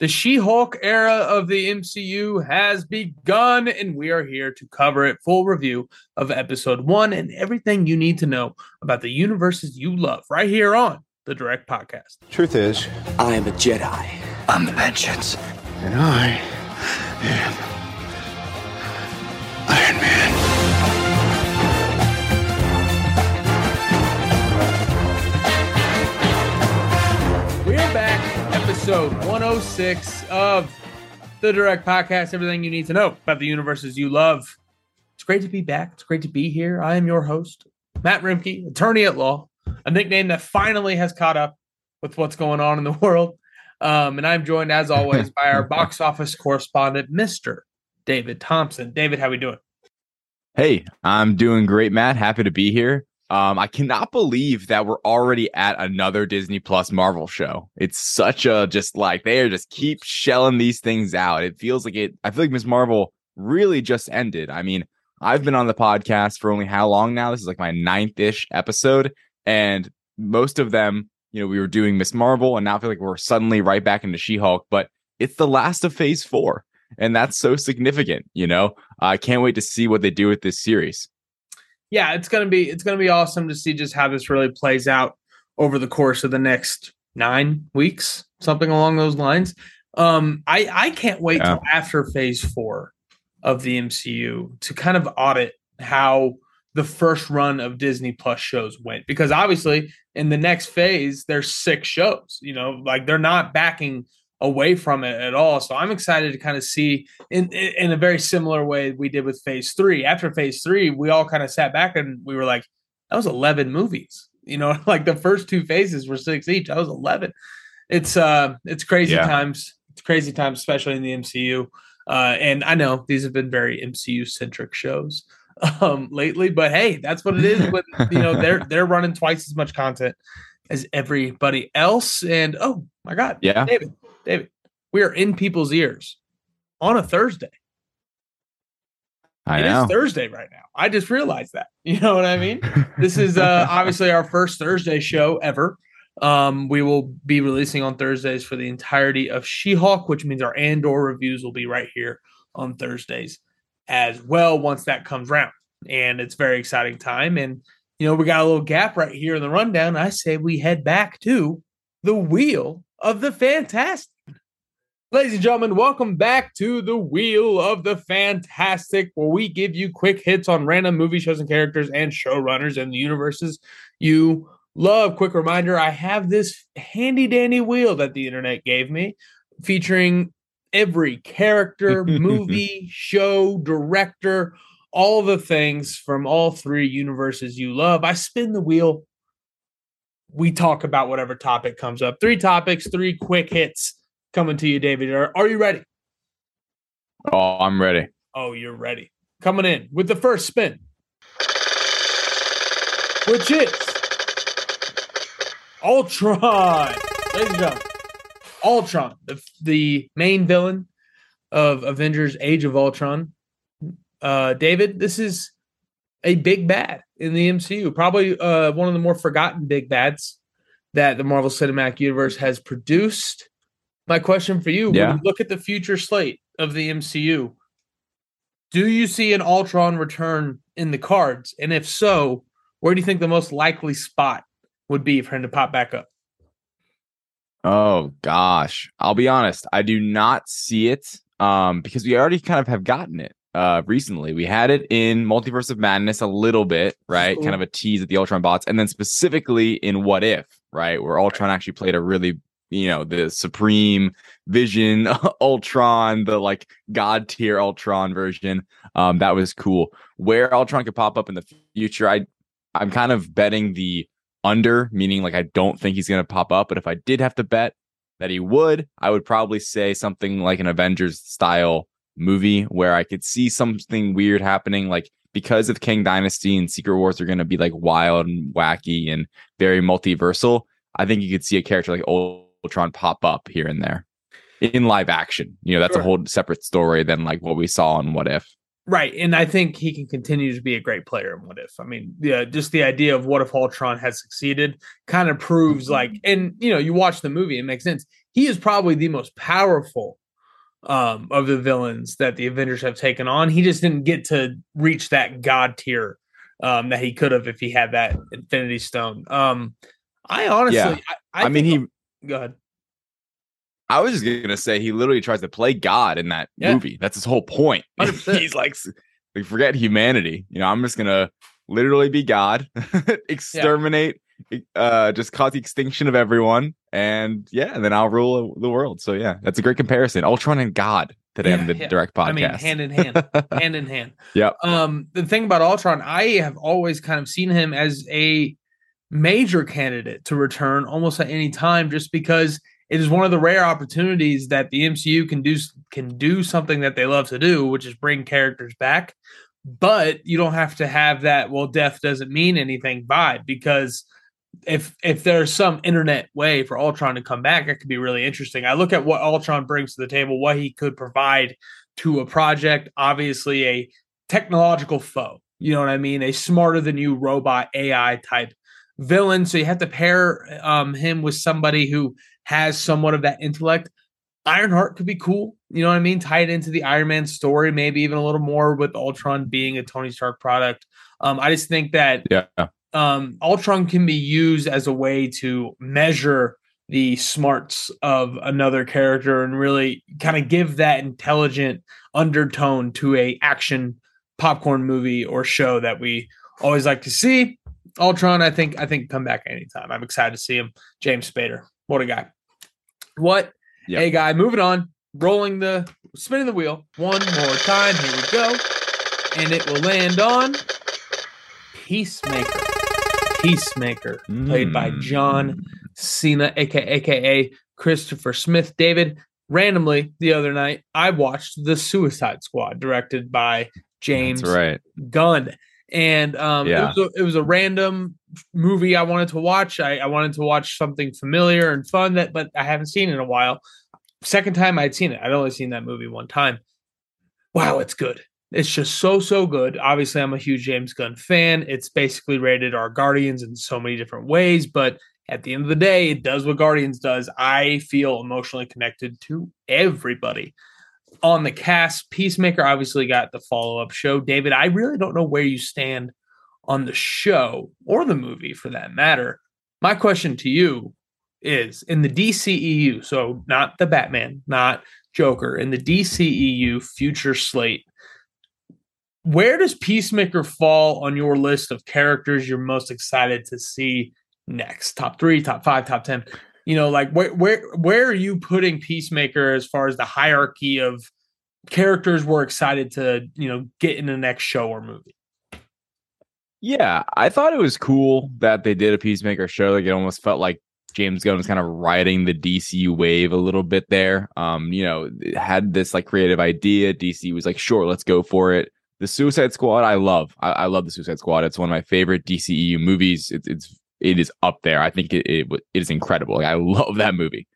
The She Hulk era of the MCU has begun, and we are here to cover it full review of episode one and everything you need to know about the universes you love right here on the Direct Podcast. Truth is, I am a Jedi. I'm the vengeance. and I am episode 106 of the Direct Podcast. Everything you need to know about the universes you love. It's great to be back. It's great to be here. I am your host, Matt Roembke, attorney at law, a nickname that finally has caught up with what's going on in the world. Um, and I'm joined, as always, by our box office correspondent, Mr. David Thompson. David, how are we doing? Hey, I'm doing great, Matt. Happy to be here. Um, I cannot believe that we're already at another Disney Plus Marvel show. It's such a just like they are just keep shelling these things out. It feels like it. I feel like Miss Marvel really just ended. I mean, I've been on the podcast for only how long now? This is like my ninth ish episode, and most of them, you know, we were doing Miss Marvel, and now I feel like we're suddenly right back into She Hulk. But it's the last of Phase Four, and that's so significant. You know, I can't wait to see what they do with this series yeah, it's gonna be it's gonna be awesome to see just how this really plays out over the course of the next nine weeks, something along those lines. Um, I I can't wait Yeah. till after Phase Four of the MCU to kind of audit how the first run of Disney Plus shows went because obviously in the next phase there's six shows. You know, like they're not backing away from it at all. So I'm excited to kind of see in in a very similar way we did with phase three. After phase three, we all kind of sat back and we were like, that was 11 movies. You know, like the first two phases were six each. That was 11. It's uh, it's crazy Yeah. times. It's crazy times, especially in the MCU. Uh, and I know these have been very MCU centric shows um lately, but hey, that's what it is. When you know they're they're running twice as much content as everybody else. And oh my god, Yeah. David, David, we are in people's ears on a Thursday. I It is know. Thursday right now. I just realized that. You know what I mean? this is uh, obviously our first Thursday show ever. Um, we will be releasing on Thursdays for the entirety of She-Hulk, which means our Andor reviews will be right here on Thursdays as well once that comes round. And it's very exciting time. And you know, we got a little gap right here in the rundown. I say we head back to the wheel of the fantastic. Ladies and gentlemen, welcome back to the Wheel of the Fantastic, where we give you quick hits on random movie shows and characters and showrunners and the universes you love. Quick reminder I have this handy dandy wheel that the internet gave me featuring every character, movie, show, director, all the things from all three universes you love. I spin the wheel. We talk about whatever topic comes up. Three topics, three quick hits coming to you, David. Are, are you ready? Oh, I'm ready. Oh, you're ready. Coming in with the first spin, which is Ultron. Ladies and gentlemen, Ultron, the, the main villain of Avengers Age of Ultron. Uh, David, this is a big bad in the MCU. Probably uh, one of the more forgotten big bads that the Marvel Cinematic Universe has produced. My question for you: Yeah. When you look at the future slate of the MCU, do you see an Ultron return in the cards? And if so, where do you think the most likely spot would be for him to pop back up? Oh gosh, I'll be honest. I do not see it um, because we already kind of have gotten it uh, recently. We had it in Multiverse of Madness a little bit, right? Kind of a tease at the Ultron bots, and then specifically in What If, right, where Ultron actually played a really, you know, the Supreme Vision Ultron, the like God tier Ultron version. Um, that was cool. Where Ultron could pop up in the future, I, I'm kind of betting the under, meaning like I don't think he's going to pop up. But if I did have to bet that he would, I would probably say something like an Avengers style movie where I could see something weird happening. Like because of Kang Dynasty and Secret Wars are going to be like wild and wacky and very multiversal. I think you could see a character like Ultron pop up here and there in live action. You know, that's Sure. a whole separate story than like what we saw in What If. Right. And I think he can continue to be a great player in What If. I mean, yeah, just the idea of what if Ultron had succeeded kind of proves like, and you know, you watch the movie, it makes sense. he is probably the most powerful um, of the villains that the Avengers have taken on. He just didn't get to reach that god tier um, that he could have if he had that Infinity Stone. Um, I honestly, Yeah. I, I, I, mean, he. Go ahead. I was just gonna say he literally tries to play God in that Yeah. movie. That's his whole point. He's like, like, forget humanity. You know, I'm just gonna literally be God, exterminate, uh, just cause the extinction of everyone, and yeah, and then I'll rule the world. So yeah, that's a great comparison. Ultron and God today Yeah, on the yeah. direct podcast. I mean, hand in hand, hand in hand. Yeah. Um, the thing about Ultron, I have always kind of seen him as a major candidate to return almost at any time, just because it is one of the rare opportunities that the MCU can do can do something that they love to do, which is bring characters back. But you don't have to have that. Well, death doesn't mean anything vibe because if if there's some internet way for Ultron to come back, it could be really interesting. I look at what Ultron brings to the table, what he could provide to a project. Obviously, a technological foe. You know what I mean? A smarter than you robot AI type villain. So you have to pair um, him with somebody who has somewhat of that intellect. Ironheart could be cool. You know what I mean? Tie it into the Iron Man story, maybe even a little more with Ultron being a Tony Stark product. Um, I just think that yeah, um, Ultron can be used as a way to measure the smarts of another character and really kind of give that intelligent undertone to a action popcorn movie or show that we always like to see. Ultron, I think, I think come back anytime. I'm excited to see him. James Spader, what a guy! What Yep. a guy! Moving on, rolling the spinning the wheel one more time. Here we go, and it will land on Peacemaker. Peacemaker, played by mm. John Cena, aka aka Christopher Smith. David, randomly the other night, I watched The Suicide Squad, directed by James That's right. Gunn, and um, Yeah. it, was a, it was a random movie I wanted to watch. I, I wanted to watch something familiar and fun that, but I haven't seen in a while. Second time I'd seen it, I'd only seen that movie one time. Wow, it's good. It's just so so good. Obviously, I'm a huge James Gunn fan. It's basically rated our Guardians in so many different ways, but at the end of the day, it does what Guardians does. I feel emotionally connected to everybody on the cast. Peacemaker obviously got the follow up show. David, I really don't know where you stand on the show or the movie for that matter. My question to you is in the DCEU, so not the Batman, not Joker, in the DCEU future slate, where does Peacemaker fall on your list of characters you're most excited to see next? Top three, top five, top ten. You know, like where where where are you putting Peacemaker as far as the hierarchy of characters we're excited to you know get in the next show or movie? Yeah, I thought it was cool that they did a Peacemaker show. Like it almost felt like James Gunn was kind of riding the dc wave a little bit there. Um, you know, it had this like creative idea. DC was like, sure, let's go for it. The Suicide Squad, I love. I, I love the Suicide Squad. It's one of my favorite DCEU movies. It's it's it is up there. I think it it, it is incredible. Like, I love that movie.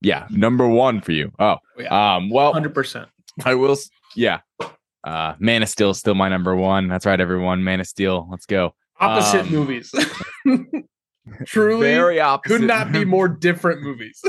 Yeah, number one for you. Oh, Yeah. um, well, Hundred percent. I will. Yeah. Uh, Man of Steel is still my number one. That's right, everyone. Man of Steel. Let's go. Opposite Um, movies. Truly, Very opposite. could not be more different movies.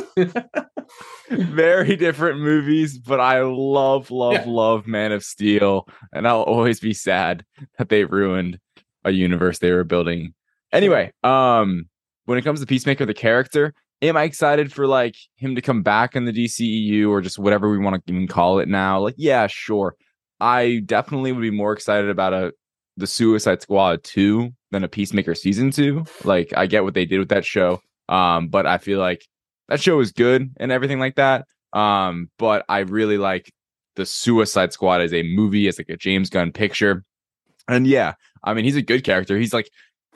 very different movies, but I love, love, Yeah. love Man of Steel, and I'll always be sad that they ruined a universe they were building. Anyway, um, when it comes to Peacemaker, the character, am I excited for like him to come back in the DCEU or just whatever we want to even call it now? Like, yeah, sure. I definitely would be more excited about a the Suicide Squad 2 than a Peacemaker season 2. Like I get what they did with that show. Um, but I feel like that show is good and everything like that. Um, but I really like the Suicide Squad as a movie, as like a James Gunn picture. And yeah, I mean, he's a good character. He's like,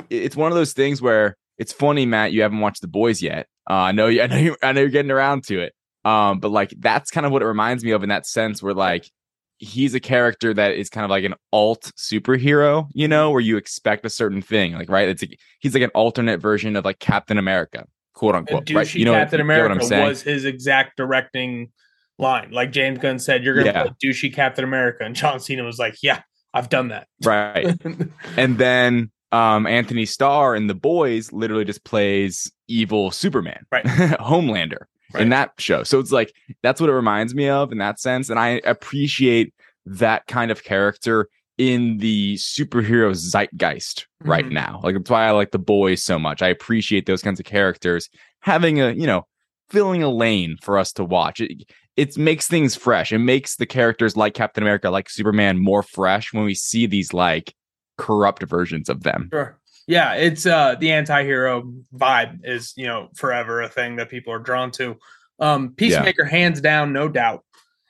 it's one of those things where it's funny, Matt. You haven't watched The Boys yet. Uh, I know, you, I know, you, I know you're getting around to it. Um, but like that's kind of what it reminds me of in that sense, where like he's a character that is kind of like an alt superhero, you know, where you expect a certain thing, like right. It's like, he's like an alternate version of like Captain America, quote unquote. Right? You know, Captain you get what America I'm saying? was his exact directing line. Like James Gunn said, "You're gonna Yeah. play douchey Captain America," and John Cena was like, "Yeah, I've done that." right. and then um Anthony Starr in The Boys literally just plays evil Superman, Right. Homelander. Right. in that show. So it's like that's what it reminds me of in that sense. And I appreciate that kind of character in the superhero zeitgeist right Mhm. now. Like that's why I like the boys so much. I appreciate those kinds of characters having a, you know, filling a lane for us to watch. It it makes things fresh. It makes the characters like Captain America, like Superman more fresh when we see these like corrupt versions of them. Sure. Yeah, it's uh the anti-hero vibe is, you know, forever a thing that people are drawn to. Um Peacemaker hands down, no doubt,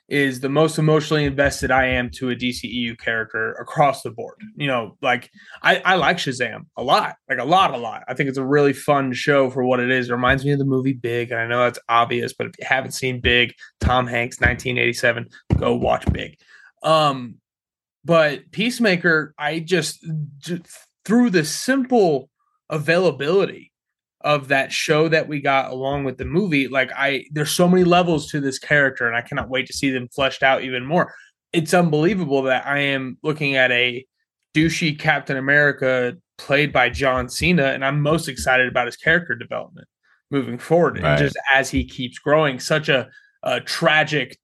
is the most emotionally invested I am to a DCEU character across the board. You know, like I, I like Shazam a lot, like a lot, a lot. I think it's a really fun show for what it is. It reminds me of the movie Big, and I know that's obvious, but if you haven't seen Big, Tom Hanks, 1987, go watch Big. Um, but Peacemaker, I just through the simple availability of that show that we got along with the movie, like I there's so many levels to this character, and I cannot wait to see them fleshed out even more. It's unbelievable that I am looking at a douchey Captain America played by John Cena, and I'm most excited about his character development moving forward, Right. and just as he keeps growing, such a, a tragic,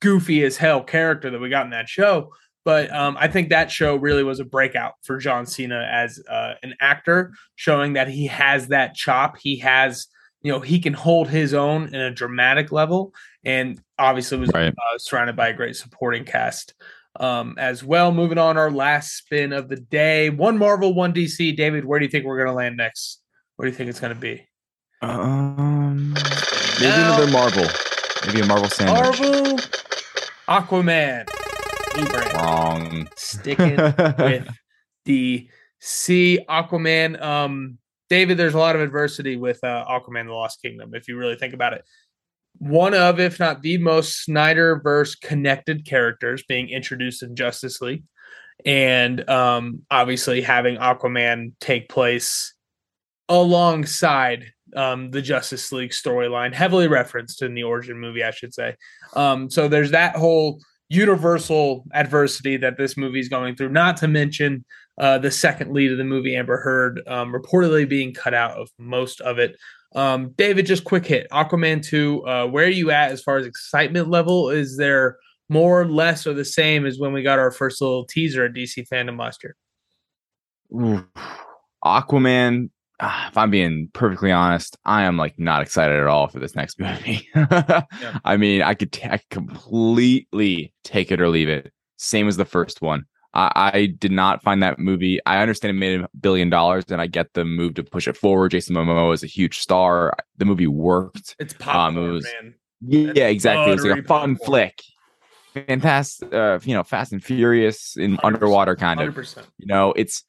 goofy as hell character that we got in that show. But um, I think that show really was a breakout for John Cena as uh, an actor, showing that he has that chop. He has, you know, he can hold his own in a dramatic level, and obviously was Right. uh, surrounded by a great supporting cast um, as well. Moving on, our last spin of the day: one Marvel, one DC. David, where do you think we're going to land next? What do you think it's going to be? Um, maybe Now- another Marvel. Maybe a Marvel sandwich. Marvel, Aquaman, Brand. Wrong. sticking with the C Aquaman. Um, David, there's a lot of adversity with uh, Aquaman: The Lost Kingdom. If you really think about it, one of, if not the most Snyder verse connected characters being introduced in Justice League, and um, obviously having Aquaman take place alongside um, the Justice League storyline, heavily referenced in the origin movie, I should say. Um, so there's that whole universal adversity that this movie is going through. Not to mention uh, the second lead of the movie, Amber Heard, um, reportedly being cut out of most of it. Um, David, just quick hit Aquaman 2. Uh, where are you at as far as excitement level? Is there more, less, or the same as when we got our first little teaser at DC fandom last year? Ooh. Aquaman. Ah, if I'm being perfectly honest, I am like not excited at all for this next movie. I mean, I could t- I completely take it or leave it. Same as the first one. I, I did not find that movie. I understand it made a billion dollars, and I get the move to push it forward. Jason Momoa is a huge star. The movie worked. It's popcorn, Um, it was- man. Yeah, exactly. It was like a fun popcorn. flick. Fantastic, uh, you know, Fast and Furious in underwater kind of. 100%. You know, it's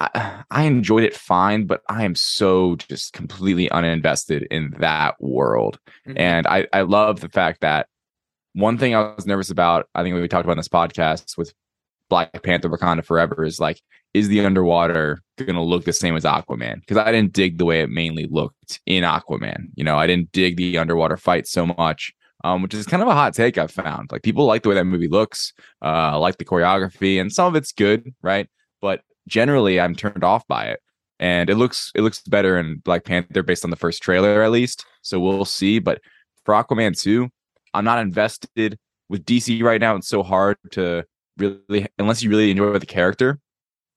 I, I enjoyed it fine, but I am so just completely uninvested in that world. Mhm. And I, I love the fact that one thing I was nervous about, I think we talked about in this podcast with Black Panther Wakanda Forever is like, is the underwater going to look the same as Aquaman? Because I didn't dig the way it mainly looked in Aquaman. You know, I didn't dig the underwater fight so much, um, which is kind of a hot take I've found. Like people like the way that movie looks, uh, like the choreography, and some of it's good, right? But generally, I'm turned off by it. And it looks it looks better in Black Panther based on the first trailer, at least. So we'll see. But for Aquaman 2, I'm not invested with DC right now. It's so hard to really, unless you really enjoy the character,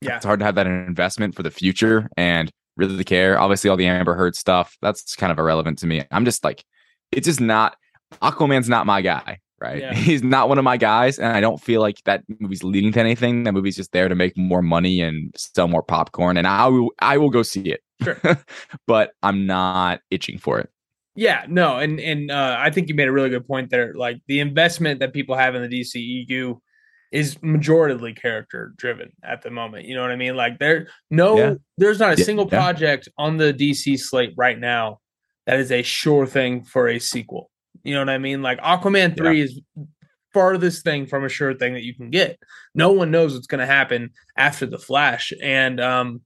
Yeah. it's hard to have that investment for the future and really care. Obviously, all the Amber Heard stuff, that's kind of irrelevant to me. I'm just like, it's just not, Aquaman's not my guy, right? Yeah. He's not one of my guys. And I don't feel like that movie's leading to anything. That movie's just there to make more money and sell more popcorn. And I will, I will go see it. Sure. but I'm not itching for it. Yeah, no, and and uh, I think you made a really good point there. Like the investment that people have in the DCEU is majoritarily character driven at the moment. You know what I mean? Like there, no, Yeah. there's not a Yeah, single project on the DC slate right now that is a sure thing for a sequel. You know what I mean? Like Aquaman three is farthest thing from a sure thing that you can get. No one knows what's going to happen after the Flash, and um,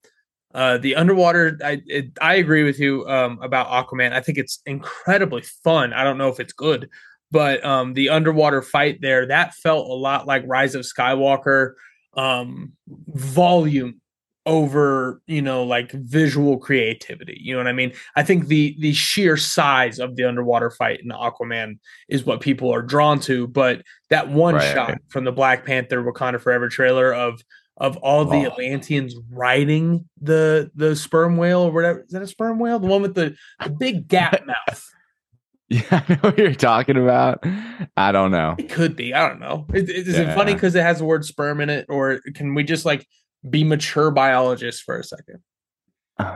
uh, the underwater, I it, I agree with you um, about Aquaman. I think it's incredibly fun. I don't know if it's good, but um, the underwater fight there that felt a lot like Rise of Skywalker. Um, volume over you know like visual creativity you know what i mean i think the the sheer size of the underwater fight in aquaman is what people are drawn to but that one Right. shot from the black panther wakanda forever trailer of of all the Oh. atlanteans riding the the sperm whale or whatever is that a sperm whale the one with the, the big gap mouth Yeah, I know what you're talking about. I don't know. it could be i don't know is, is it funny because it has the word sperm in it or can we just like be mature biologists for a second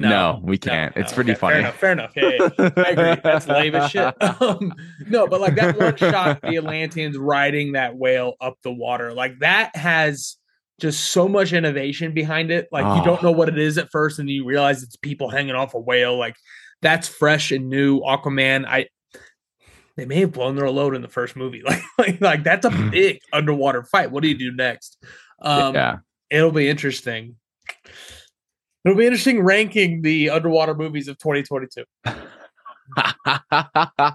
No, we can't. It's pretty okay, funny. Fair enough. Fair enough. Yeah. I agree. That's lame as shit. Um, no, but like that one shot, the Atlanteans riding that whale up the water, like that has just so much innovation behind it. Like you Oh. don't know what it is at first, and you realize it's people hanging off a whale. Like that's fresh and new. Aquaman, I they may have blown their load in the first movie. Like, like, like that's a big underwater fight. What do you do next? Um, yeah. It'll be interesting. It'll be interesting ranking the underwater movies of 2022.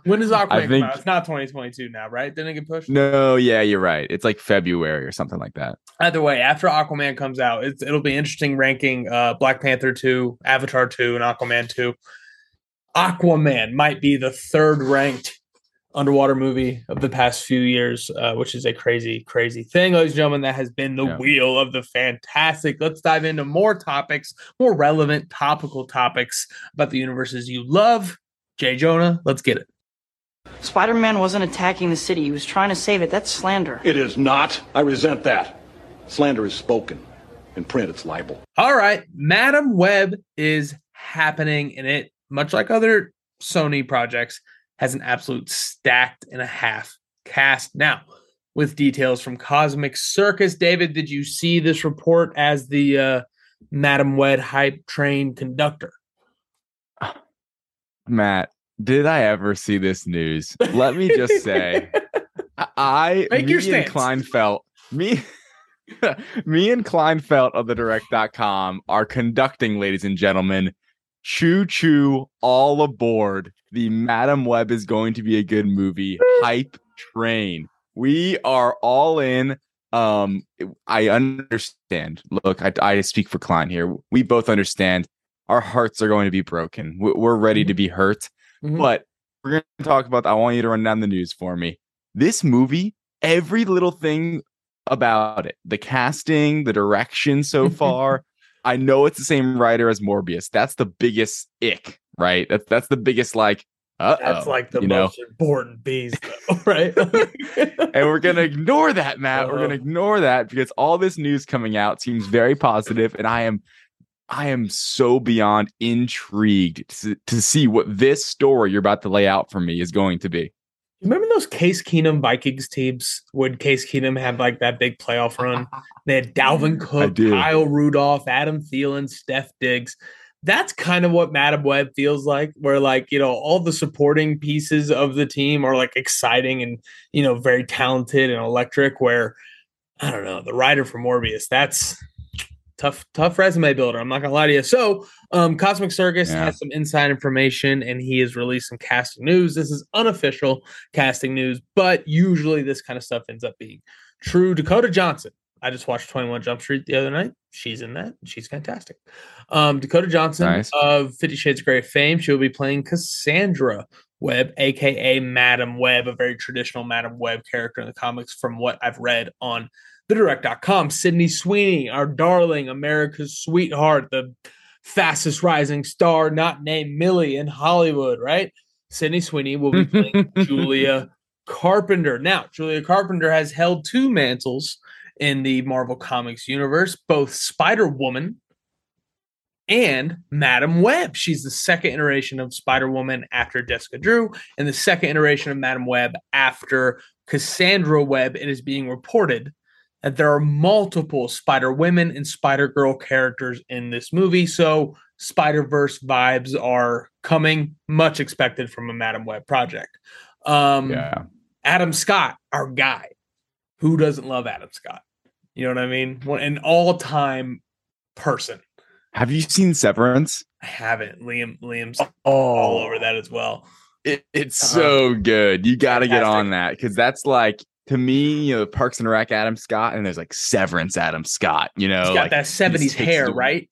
when is Aquaman think- out? It's not 2022 now, right? Didn't it get pushed? no, yeah, you're right. It's like February or something like that. Either way, after Aquaman comes out, it's, it'll be interesting ranking uh, Black Panther 2, Avatar 2, and Aquaman 2. Aquaman might be the third ranked underwater movie of the past few years, uh, which is a crazy, crazy thing, ladies and gentlemen. That has been the Yeah. wheel of the fantastic. Let's dive into more topics, more relevant, topical topics about the universes you love. Jay Jonah, let's get it. Spider Man wasn't attacking the city, he was trying to save it. That's slander. It is not. I resent that. Slander is spoken. In print, it's libel. All right, Madam Web is happening, and it, much like other Sony projects, has an absolute stacked and a half cast. Now, with details from Cosmic Circus, David, did you see this report as the uh, Madam Web hype train conductor? Matt, did I ever see this news? Let me just say, I- Make me your and. Kleinfeld, me, me and Kleinfeld of the direct.com are conducting, ladies and gentlemen. Choo choo, all aboard. The Madam Web is going to be a good movie. Hype train. We are all in. Um, I understand. Look, I, I speak for Klein here. We both understand our hearts are going to be broken. We- We're ready to be hurt. Mhm. But we're going to talk about. I want you to run down the news for me. This movie, every little thing about it, the casting, the direction so far. I know it's the same writer as Morbius. That's the biggest ick, right? That's that's the biggest like. Uh That's like the you know? most important bees, though, right? and we're gonna ignore that, Matt. We're gonna Uh-huh. ignore that because all this news coming out seems very positive, and I am, I am so beyond intrigued to, to see what this story you're about to lay out for me is going to be. Remember those Case Keenum Vikings teams when Case Keenum had like that big playoff run? They had Dalvin Cook. Kyle Rudolph, Adam Thielen, Steph Diggs. That's kind of what Madam Web feels like, where like, you know, all the supporting pieces of the team are like exciting and, you know, very talented and electric. Where I don't know, the writer for Morbius, that's tough, tough resume builder. I'm not gonna lie to you. So um Cosmic Circus Yeah. has some inside information and he has released some casting news. This is unofficial casting news, but usually this kind of stuff ends up being true. Dakota Johnson. I just watched 21 Jump Street the other night. She's in that. She's fantastic. Um, Dakota Johnson Nice. of Fifty Shades of Grey fame. She'll be playing Cassandra Webb, aka Madam Web, a very traditional Madam Web character in the comics, from what I've read on thedirect.com. Sydney Sweeney, our darling, America's sweetheart, the fastest rising star, not named Millie in Hollywood, right? Sydney Sweeney will be playing Julia Carpenter. Now, Julia Carpenter has held two mantles in the Marvel Comics universe, both Spider Woman and Madam Web. She's the second iteration of Spider Woman after Jessica Drew, and the second iteration of Madam Web after Cassandra Webb. It is being reported that there are multiple Spider Women and Spider Girl characters in this movie. So Spider Verse vibes are coming, much expected from a Madam Web project. Um, Yeah. Adam Scott, our guy. Who doesn't love Adam Scott? You know what I mean? An all-time person. Have you seen Severance? I haven't. Liam Liam's all over that as well. It, it's Uh-huh. so good. You got to get on that because that's like to me, you know, Parks and Rec Adam Scott, and there's like Severance Adam Scott. You know, He's got like, that 70s hair, the- right?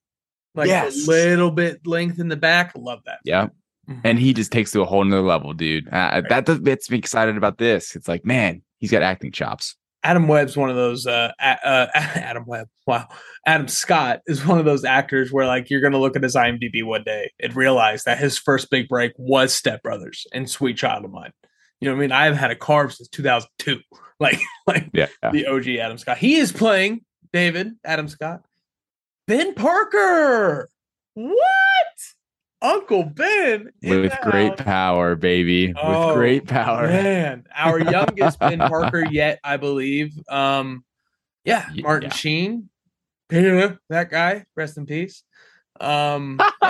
Like Yes. a little bit length in the back. Love that. Yeah, Mhm. and he just takes to a whole nother level, dude. Uh, That that gets me excited about this. It's like, man, he's got acting chops. Adam Webb's one of those uh, uh Adam Webb. Wow. Adam Scott is one of those actors where like you're gonna look at his IMDb one day and realize that his first big break was Step Brothers and Sweet Child of Mine. You know what I mean? I haven't had a carb since 2002. Like like Yeah, the OG Adam Scott. He is playing David Adam Scott. Ben Parker. What? Uncle Ben with great house. power, baby. Oh, with great power. Man, our youngest Ben Parker yet, I believe. Um, yeah, Yeah. Martin Sheen, Yeah, that guy. Rest in peace. Um,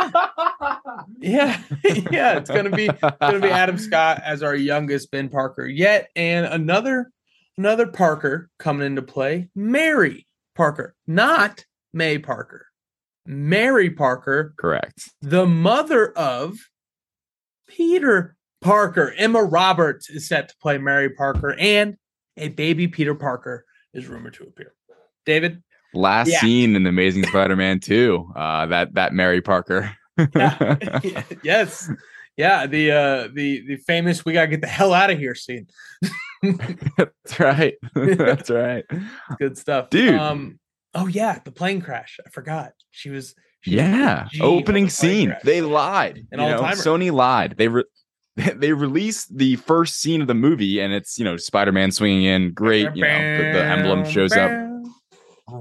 yeah, yeah, it's gonna be gonna be Adam Scott as our youngest Ben Parker yet, and another another Parker coming into play, Mary Parker, not May Parker, Mary Parker, Correct. the mother of Peter Parker. Emma Roberts is set to play Mary Parker, and a baby Peter Parker is rumored to appear. David, Last Yeah. scene in Amazing Spider-Man 2. Uh, that that Mary Parker. Yeah. yes, yeah, the uh, the the famous "we gotta get the hell out of here" scene. That's right. That's right. Good stuff, Dude. Um, oh yeah, the plane crash. I forgot. She was. she Yeah. on Opening the scene. crash. They lied. And know, all-timer. Sony lied. They re- they released the first scene of the movie, and it's you know Spider-Man swinging in. Great. You know, the, the emblem shows up.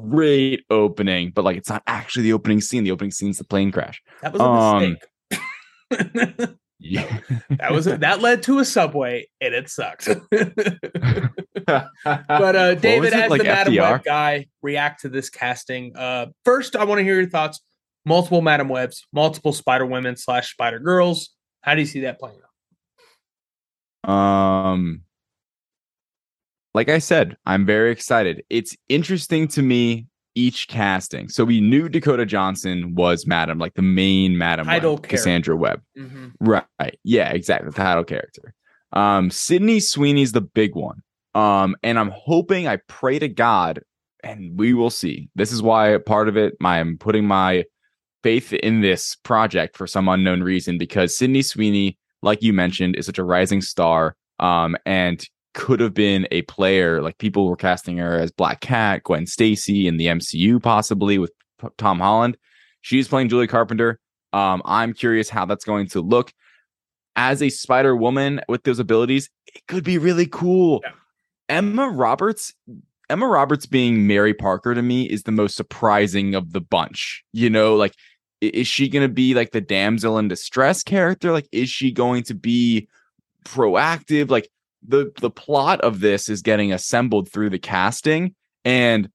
Great opening, but like it's not actually the opening scene. The opening sce's the plane crash. That was a Um, mistake. Yeah. that was a, that led to a subway, and it sucked. But uh, David, as like the Madam FDR? Web guy, react to this casting. Uh, first, I want to hear your thoughts. Multiple Madam Webs, multiple Spider Women slash Spider Girls. How do you see that playing out? Um, like I said, I'm very excited. It's interesting to me each casting. So we knew Dakota Johnson was Madam, like the main Madam Title Web, character. Cassandra Webb. Mm-hmm. Right. Yeah, exactly. The title character. Um, Sydney Sweeney's the big one. Um, and I'm hoping, I pray to God, and we will see. This is why part of it, I'm putting my faith in this project for some unknown reason, because Sydney Sweeney, like you mentioned, is such a rising star. Um, and could have been a player. Like people were casting her as Black Cat, Gwen Stacy in the MCU, possibly with P- Tom Holland. She's playing Julie Carpenter. Um, I'm curious how that's going to look as a Spider Woman with those abilities. It could be really cool. Yeah. Emma Roberts, Emma Roberts being Mary Parker to me is the most surprising of the bunch. You know, like is she going to be like the damsel in distress character? Like, is she going to be proactive? Like the the plot of this is getting assembled through the casting, and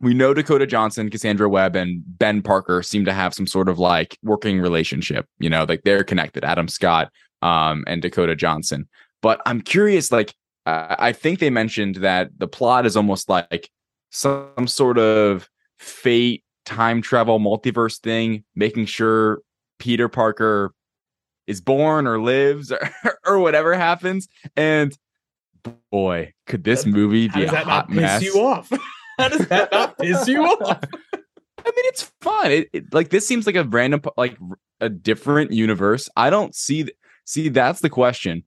we know Dakota Johnson, Cassandra Webb, and Ben Parker seem to have some sort of like working relationship. You know, like they're connected. Adam Scott, um, and Dakota Johnson. But I'm curious, like I think they mentioned that the plot is almost like some sort of fate, time travel, multiverse thing, making sure Peter Parker is born or lives or, or whatever happens. And boy, could this movie How be does a that hot not piss mess? you off? How does that not piss you off? I mean, it's fun. It, it- like this seems like a random, like a different universe. I don't see. th- See, that's the question.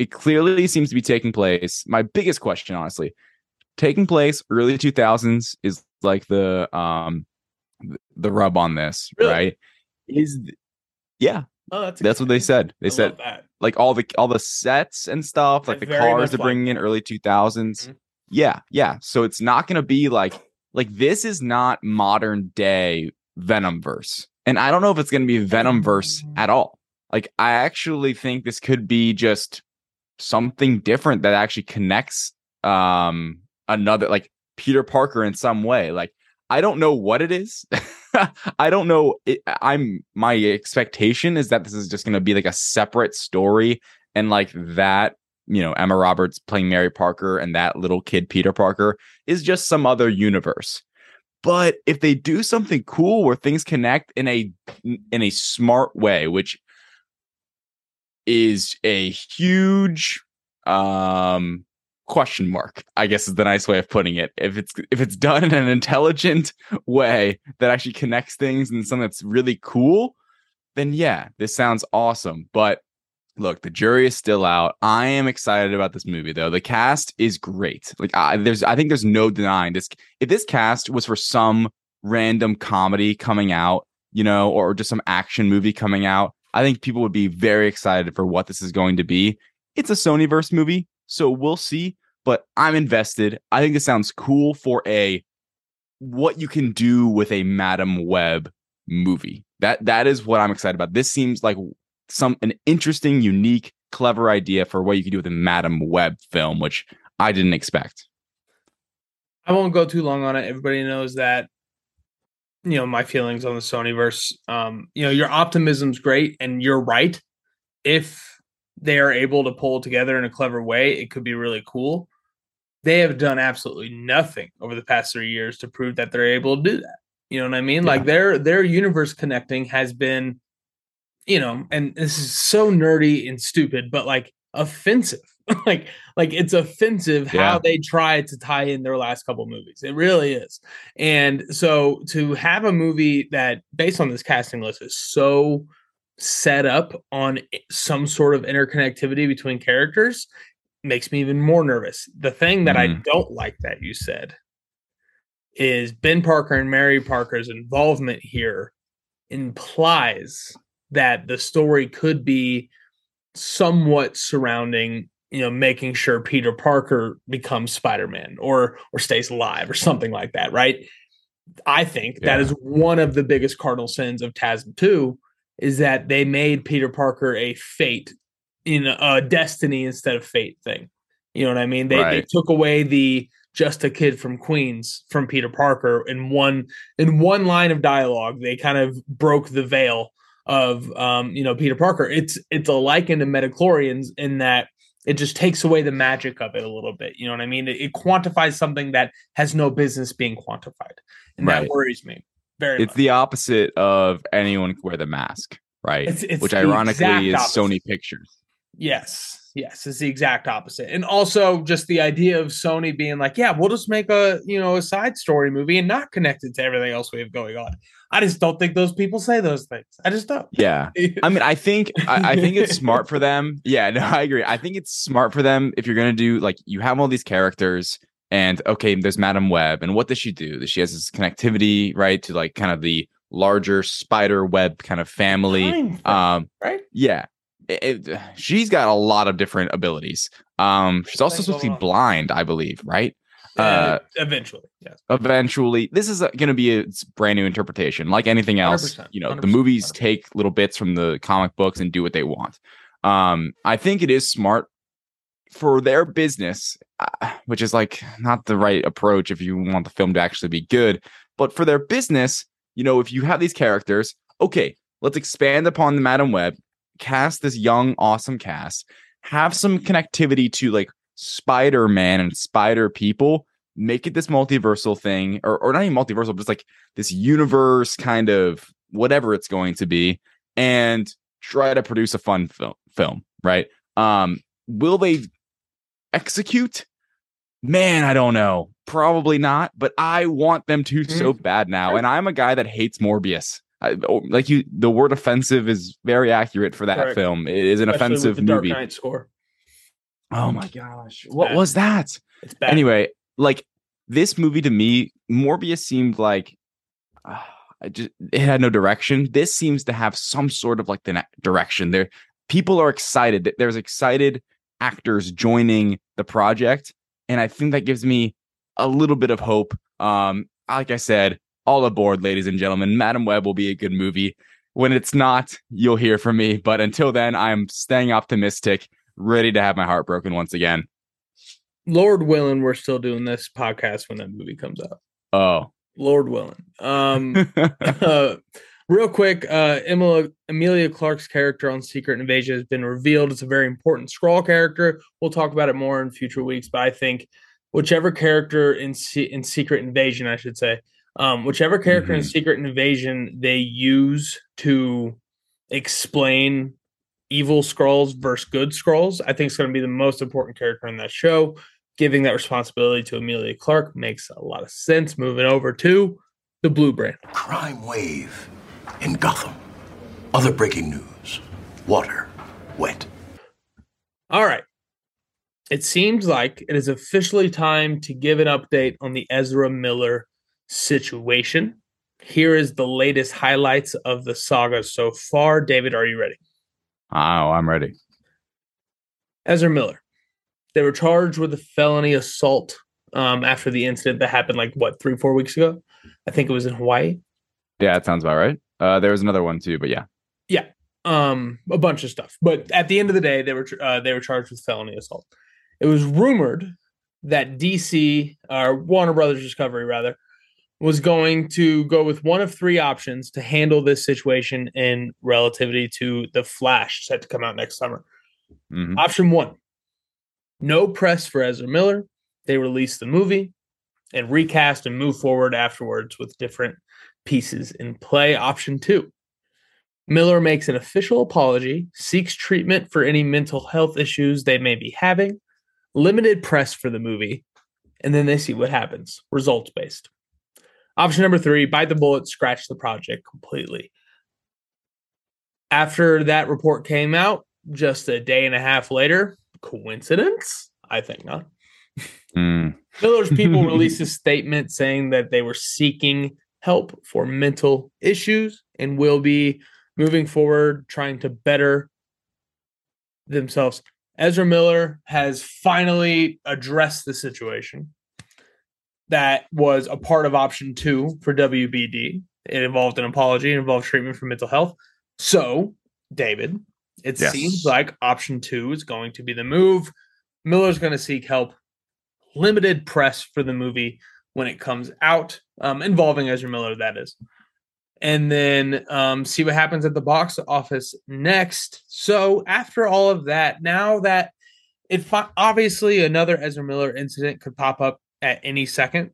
It clearly seems to be taking place. My biggest question, honestly, taking place early two thousands is like the um the rub on this, Really? right? Is yeah, Oh, that's that's what they said. They I said that. like all the all the sets and stuff, I like the cars they're bringing in early two thousands. Mhm. Yeah, yeah. So it's not going to be like like this is not modern day Venom verse, and I don't know if it's going to be Venomverse at all. Like I actually think this could be just something different that actually connects um another like Peter Parker in some way. Like I don't know what it is. I don't know. It, I'm my expectation is that this is just going to be like a separate story and like that, you know, Emma Roberts playing Mary Parker and that little kid Peter Parker is just some other universe. But if they do something cool where things connect in a in a smart way, which is a huge um question mark i guess is the nice way of putting it. If it's if it's done in an intelligent way that actually connects things and something that's really cool then yeah this sounds awesome. But look the jury is still out. I am excited about this movie though. The cast is great. Like I, there's i think there's no denying this if this cast was for some random comedy coming out you know or just some action movie coming out i think people would be very excited for what this is going to be. It's a sonyverse movie so we'll see, but I'm invested. I think it sounds cool for a what you can do with a Madam Web movie. That that is what I'm excited about. This seems like some an interesting, unique, clever idea for what you can do with a Madam Web film, which I didn't expect. I won't go too long on it. Everybody knows that you know my feelings on the Sonyverse. Um, you know, your optimism's great and you're right. If they are able to pull together in a clever way, it could be really cool. They have done absolutely nothing over the past three years to prove that they're able to do that. You know what I mean? Yeah. Like their their universe connecting has been, you know, and this is so nerdy and stupid, but like offensive. like like it's offensive yeah. how they try to tie in their last couple movies. It really is. And so to have a movie that based on this casting list is so set up on some sort of interconnectivity between characters makes me even more nervous. The thing that mm. I don't like that you said is Ben Parker and Mary Parker's involvement here implies that the story could be somewhat surrounding you know making sure Peter Parker becomes Spider-Man or or stays alive or something like that right I think yeah. that is one of the biggest cardinal sins of TASM 2 is that they made Peter Parker a fate in a destiny instead of fate thing. You know what I mean? They, right. they took away the just a kid from Queens from Peter Parker in one in one line of dialogue. They kind of broke the veil of um, you know Peter Parker. It's it's a liken to Midi-chlorians in that it just takes away the magic of it a little bit. You know what I mean? It, it quantifies something that has no business being quantified, and right. that worries me. Very it's much. the opposite of anyone can wear the mask, right? It's, it's Which ironically is opposite. Sony Pictures. Yes. Yes, it's the exact opposite. And also just the idea of Sony being like, yeah, we'll just make a, you know, a side story movie and not connect it to everything else we have going on. I just don't think those people say those things. I just don't. Yeah. I mean, I think I, I think it's smart for them. Yeah, no, I agree. I think it's smart for them if you're gonna do like you have all these characters and okay, there's Madam Web, and what does she do? She has this connectivity, right, to like kind of the larger spider web kind of family. Um, right? Yeah. It, it, she's got a lot of different abilities. Um, she's also supposed to be blind, I believe, right? Uh, eventually, yes. Eventually, this is going to be a brand new interpretation, like anything else. You know, the movies 100%. take little bits from the comic books and do what they want. Um, I think it is smart for their business, uh, which is like not the right approach if you want the film to actually be good, but for their business, you know, if you have these characters, okay, let's expand upon the Madam Web, cast this young, awesome cast, have some connectivity to like Spider Man and Spider people, make it this multiversal thing, or, or not even multiversal, but just like this universe kind of whatever it's going to be, and try to produce a fun film, film right? Um, will they execute? Man, I don't know. Probably not, but I want them to so mm-hmm. bad now. And I'm a guy that hates Morbius. I, oh, like you, the word offensive is very accurate for that film. It is an Especially offensive movie. Dark Knight score. Oh my gosh, what bad. was that? It's bad. Anyway, like this movie to me, Morbius seemed like uh, I just it had no direction. This seems to have some sort of like the direction. There, people are excited. There's excited actors joining the project. And I think that gives me a little bit of hope. Um, like I said, all aboard, ladies and gentlemen. Madam Web will be a good movie. When it's not, you'll hear from me. But until then, I'm staying optimistic, ready to have my heart broken once again. Lord willing, we're still doing this podcast when that movie comes out. Oh, Lord willing. Um, uh, Real quick, uh, Emilia, Emilia Clarke's character on Secret Invasion has been revealed. It's a very important Skrull character. We'll talk about it more in future weeks, but I think whichever character in in Secret Invasion, I should say, um, whichever character mm-hmm. in Secret Invasion they use to explain evil Skrulls versus good Skrulls, I think is going to be the most important character in that show. giving that responsibility to Emilia Clarke makes a lot of sense. Moving over to the Blue brand. Crime wave in Gotham. Other breaking news. Water wet. All right. It seems like it is officially time to give an update on the Ezra Miller situation. Here is the latest highlights of the saga so far. David, are you ready? Oh, I'm ready. Ezra Miller. They were charged with a felony assault um, after the incident that happened like what three, four weeks ago. I think it was in Hawaii. Yeah, that sounds about right. Uh, there was another one too, but yeah. Yeah, um, a bunch of stuff. But at the end of the day, they were uh, they were charged with felony assault. It was rumored that DC or Warner Brothers Discovery rather was going to go with one of three options to handle this situation in relativity to the Flash set to come out next summer. Mhm. Option one: no press for Ezra Miller. They release the movie and recast and move forward afterwards with different pieces in play. Option two: Miller makes an official apology, seeks treatment for any mental health issues they may be having, limited press for the movie, and then they see what happens. Results based. Option number three bite the bullet, scratch the project completely. After that report came out, just a day and a half later, coincidence? I think not. Mm. Miller's people released a statement saying that they were seeking help for mental issues and will be moving forward trying to better themselves. Ezra Miller has finally addressed the situation that was a part of option two for WBD. It involved an apology, it involved treatment for mental health. So, David, it Yes. seems like option two is going to be the move. Miller's going to seek help, limited press for the movie when it comes out, um, involving Ezra Miller, that is. And then um, see what happens at the box office next. So, after all of that, now that it fi- obviously another Ezra Miller incident could pop up at any second,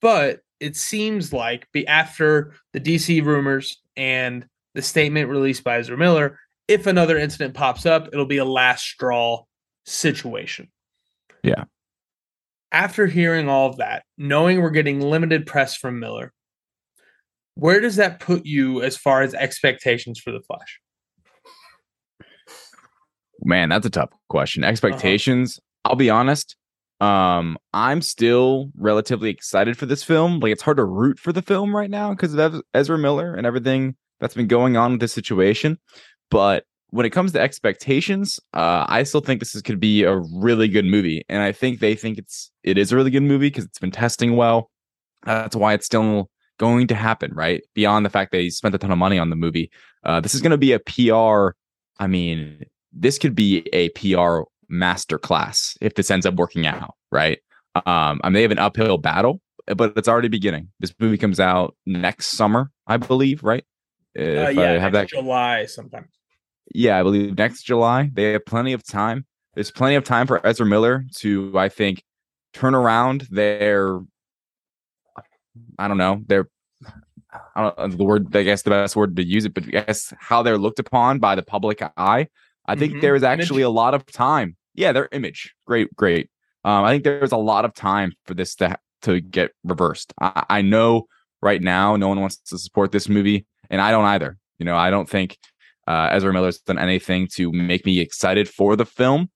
but it seems like be after the DC rumors and the statement released by Ezra Miller, if another incident pops up, it'll be a last straw situation. Yeah. After hearing all of that, knowing we're getting limited press from Miller, where does that put you as far as expectations for the Flash? Man, that's a tough question. Uh-huh. Expectations. I'll be honest. Um, I'm still relatively excited for this film. Like, it's hard to root for the film right now because of Ezra Miller and everything that's been going on with this situation. But when it comes to expectations, uh, I still think this is could be a really good movie, and I think they think it's it is a really good movie because it's been testing well. That's why it's still going to happen, right? Beyond the fact that he spent a ton of money on the movie, uh, this is going to be a PR. I mean, this could be a PR masterclass if this ends up working out, right? Um, I mean, they have an uphill battle, but it's already beginning. This movie comes out next summer, I believe, right? Uh, If yeah, I have that July sometime. Yeah, I believe next July. They have plenty of time. There's plenty of time for Ezra Miller to, I think, turn around their. I don't know. Their. I don't know the word. I guess the best word to use it, but I guess how they're looked upon by the public eye. I think Mhm. there is Image. actually a lot of time. Yeah, their image. Great, great. Um, I think there's a lot of time for this to to get reversed. I, I know right now no one wants to support this movie, and I don't either. You know, I don't think uh, Ezra Miller's done anything to make me excited for the film.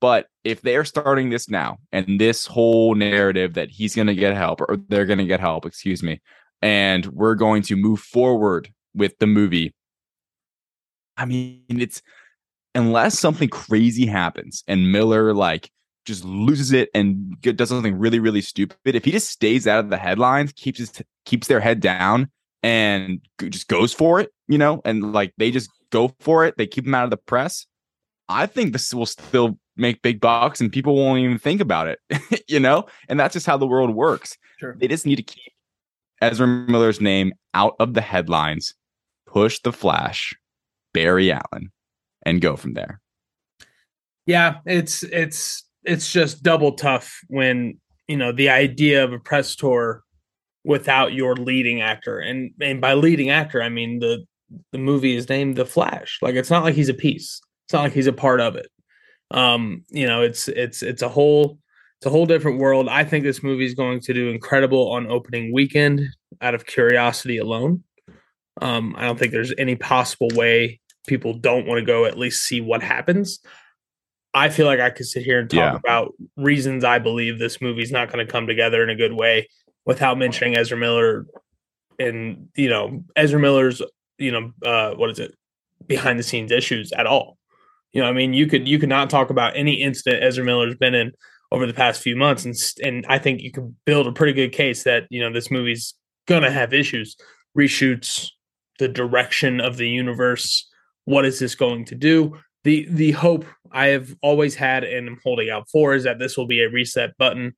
But if they're starting this now and this whole narrative that he's going to get help or they're going to get help, excuse me, and we're going to move forward with the movie, I mean, it's unless something crazy happens and Miller like just loses it and does something really, really stupid. If he just stays out of the headlines, keeps his keeps their head down, and just goes for it, you know, and like they just go for it. They keep him out of the press. I think this will still make big bucks and people won't even think about it, you know? And that's just how the world works. Sure. They just need to keep Ezra Miller's name out of the headlines, push the flash, Barry Allen, and go from there. Yeah, it's it's it's just double tough when you know the idea of a press tour without your leading actor, and and by leading actor I mean the the movie is named The Flash. Like it's not like he's a piece. It's not like he's a part of it. Um, you know, it's it's it's a whole It's a whole different world. I think this movie is going to do incredible on opening weekend out of curiosity alone. Um, I don't think there's any possible way people don't want to go at least see what happens. I feel like I could sit here and talk Yeah. about reasons I believe this movie's not going to come together in a good way without mentioning Ezra Miller and you know Ezra Miller's you know uh what is it behind the scenes issues at all. You know, I mean, you could you could not talk about any incident Ezra Miller's been in over the past few months, and and I think you could build a pretty good case that you know this movie's gonna have issues, reshoots, the direction of the universe. What is this going to do? The the hope I have always had and am holding out for is that this will be a reset button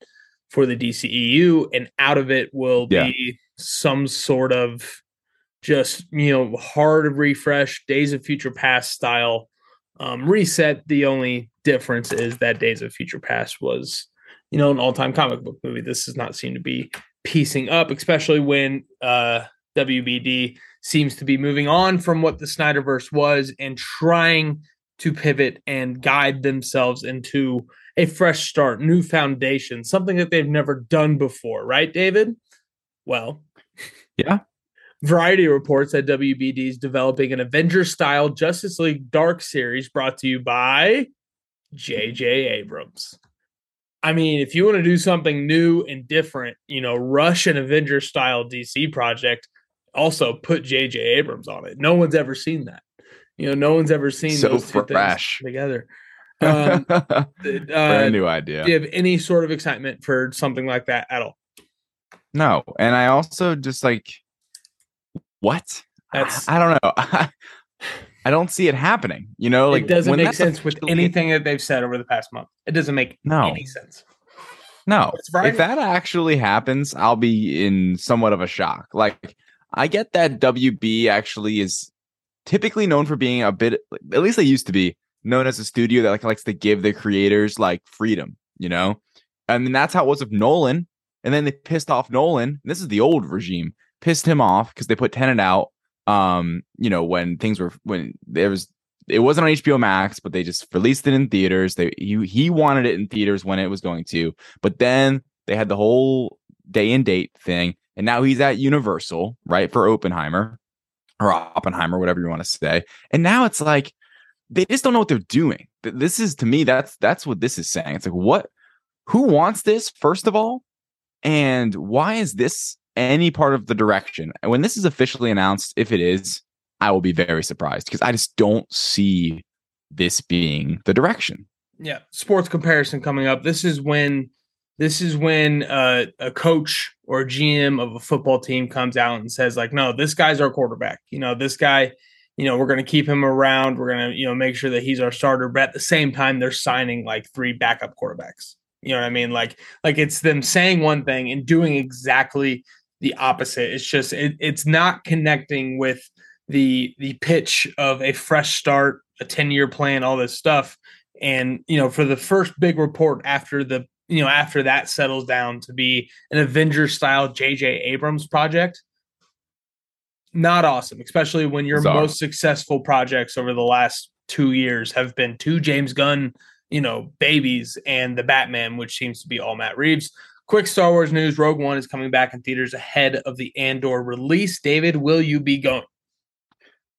for the DCEU, and out of it will Yeah. be some sort of just you know hard refresh, Days of Future Past style um, reset. The only difference is that Days of Future Past was you know an all time comic book movie. This does not seem to be piecing up, especially when uh, WBD seems to be moving on from what the Snyderverse was and trying to pivot and guide themselves into a fresh start, new foundation, something that they've never done before, right, David? Well, Yeah. Variety reports that WBD is developing an Avengers style Justice League Dark series brought to you by J.J. Abrams. I mean, if you want to do something new and different, you know, rush an Avengers style DC project, also put J.J. Abrams on it. No one's ever seen that. You know, no one's ever seen So those two fresh. things together. Um, uh, Brand new idea. do you have any sort of excitement for something like that at all? No, and I also just like what? That's- I don't know. I don't see it happening. You know, like it doesn't make sense with anything that they've said over the past month. It doesn't make No. any sense. No, if that actually happens, I'll be in somewhat of a shock. Like, I get that WB actually is typically known for being a bit, at least they used to be known as a studio that like likes to give their creators like freedom, you know. I mean, that's how it was with Nolan, and then they pissed off Nolan. This is the old regime, pissed him off because they put Tenet out. Um, you know, when things were when there was it wasn't on HBO Max, but they just released it in theaters. They he he wanted it in theaters when it was going to, but then they had the whole day and date thing, and now he's at Universal, right, for Oppenheimer or Oppenheimer, whatever you want to say. And now it's like they just don't know what they're doing. This is to me, that's that's what this is saying. It's like what who wants this, first of all? And why is this any part of the direction? And when this is officially announced, if it is, I will be very surprised because I just don't see this being the direction. Yeah, sports comparison coming up. This is when this is when uh, a coach or a GM of a football team comes out and says like, "No, this guy's our quarterback. You know, this guy, you know, we're going to keep him around. We're going to, you know, make sure that he's our starter." But at the same time, they're signing like three backup quarterbacks. You know what I mean? Like, like it's them saying one thing and doing exactly the opposite. It's just it, it's not connecting with the the pitch of a fresh start, a ten year plan, all this stuff. And you know, for the first big report after the you know after that settles down to be an Avengers style J.J. Abrams project, not awesome. Especially when your Bizarre. most successful projects over the last two years have been two James Gunn, you know, babies and the Batman, which seems to be all Matt Reeves. Quick Star Wars news: Rogue One is coming back in theaters ahead of the Andor release. David, will you be going?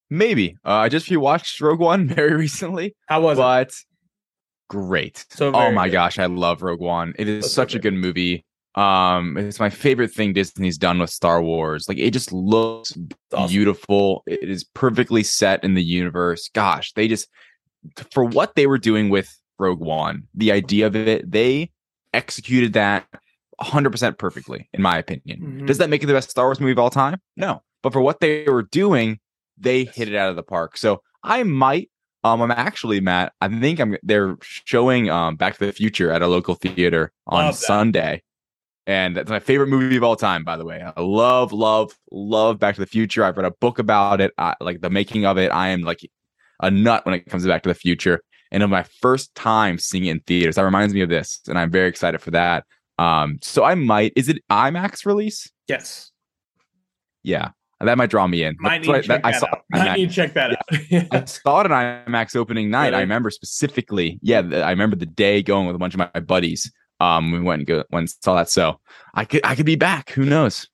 Maybe. Uh, I just rewatched Rogue One very recently, How was it? but great. So oh my good. gosh, I love Rogue One. It is That's such a good. good movie. Um, it's my favorite thing Disney's done with Star Wars. Like it just looks awesome. beautiful. It is perfectly set in the universe. Gosh, they just for what they were doing with Rogue One, the idea of it, they executed that 100% perfectly, in my opinion. Mhm. Does that make it the best Star Wars movie of all time? No. But for what they were doing, they hit it out of the park. So I might. Um, I'm actually Matt. I think I'm. They're showing um Back to the Future at a local theater on Sunday, and that's my favorite movie of all time. By the way, I love, love, love Back to the Future. I've read a book about it, I, like the making of it. I am like a nut when it comes to Back to the Future, and of my first time seeing it in theaters, that reminds me of this, and I'm very excited for that. Um, so I might. Is it IMAX release? Yes. Yeah, that might draw me in. Might need what to check I that saw. out. Might need to check that I out. saw it on IMAX opening night. I remember specifically. Yeah, I remember the day going with a bunch of my buddies. Um, we went and go, went and saw that. So I could I could be back. Who knows?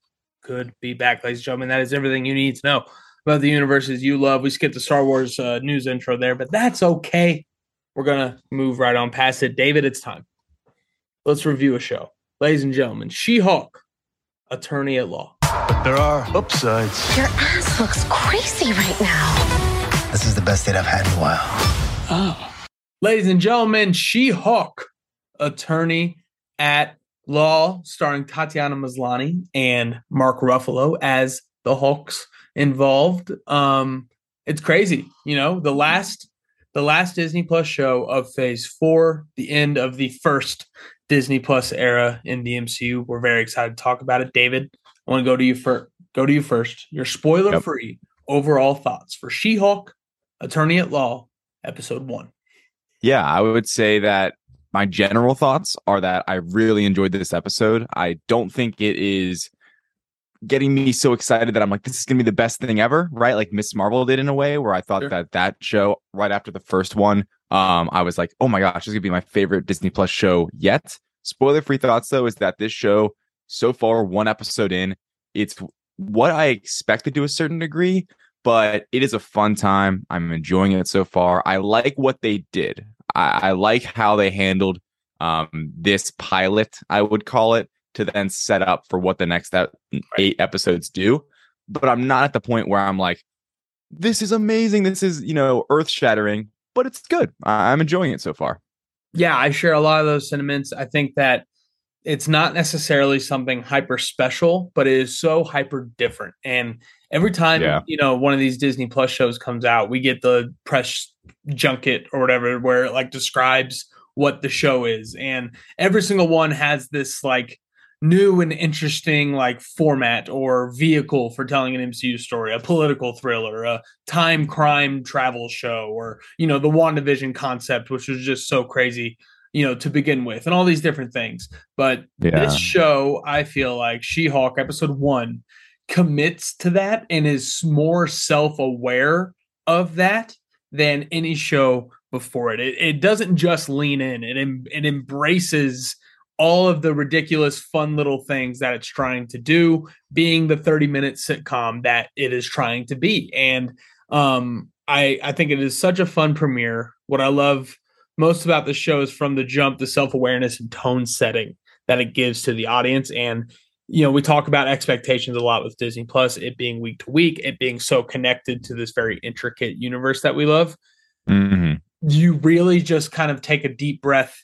Could be back, ladies and gentlemen. That is everything you need to know about the universes you love. We skipped the Star Wars uh, news intro there, but that's okay. We're gonna move right on past it. David, it's time. Let's review a show, ladies and gentlemen. She-Hulk, Attorney at Law. But there are upsides. Your ass looks crazy right now. This is the best date I've had in a while. Oh. Ladies and gentlemen, She Hulk, attorney at law, starring Tatiana Maslany and Mark Ruffalo as the Hulks involved. Um, it's crazy, you know. The last, the last Disney Plus show of Phase Four, the end of the first Disney Plus era in the MCU. We're very excited to talk about it. David, I want to go to you for go to you first. Your spoiler free yep. overall thoughts for She Hulk, Attorney at Law, episode one. Yeah, I would say that my general thoughts are that I really enjoyed this episode. I don't think it is getting me so excited that I'm like, this is gonna be the best thing ever, right? Like Ms. Marvel did in a way, where I thought sure. that that show right after the first one, um, I was like, oh my gosh, this is gonna be my favorite Disney Plus show yet. Spoiler free thoughts though is that this show so far, one episode in, it's what I expected to a certain degree, but it is a fun time. I'm enjoying it so far. I like what they did. I, I like how they handled um, this pilot, I would call it, to then set up for what the next eight episodes do. But I'm not at the point where I'm like, this is amazing. This is, you know, earth shattering, but it's good. I'm enjoying it so far. Yeah, I share a lot of those sentiments. I think that it's not necessarily something hyper special, but it is so hyper different. And every time yeah. you know one of these Disney Plus shows comes out, we get the press junket or whatever where it like describes what the show is, and every single one has this like new and interesting like format or vehicle for telling an MCU story, a political thriller, a time crime travel show, or you know the WandaVision concept, which was just so crazy you know, to begin with, and all these different things. But yeah. this show, I feel like She Hulk episode one commits to that and is more self aware of that than any show before it. it. It doesn't just lean in, it, it embraces all of the ridiculous, fun little things that it's trying to do, being the 30 minute sitcom that it is trying to be. And um, I, I think it is such a fun premiere. What I love most about the show is from the jump, the self awareness and tone setting that it gives to the audience. And, you know, we talk about expectations a lot with Disney Plus, it being week to week, it being so connected to this very intricate universe that we love. Mm-hmm. You really just kind of take a deep breath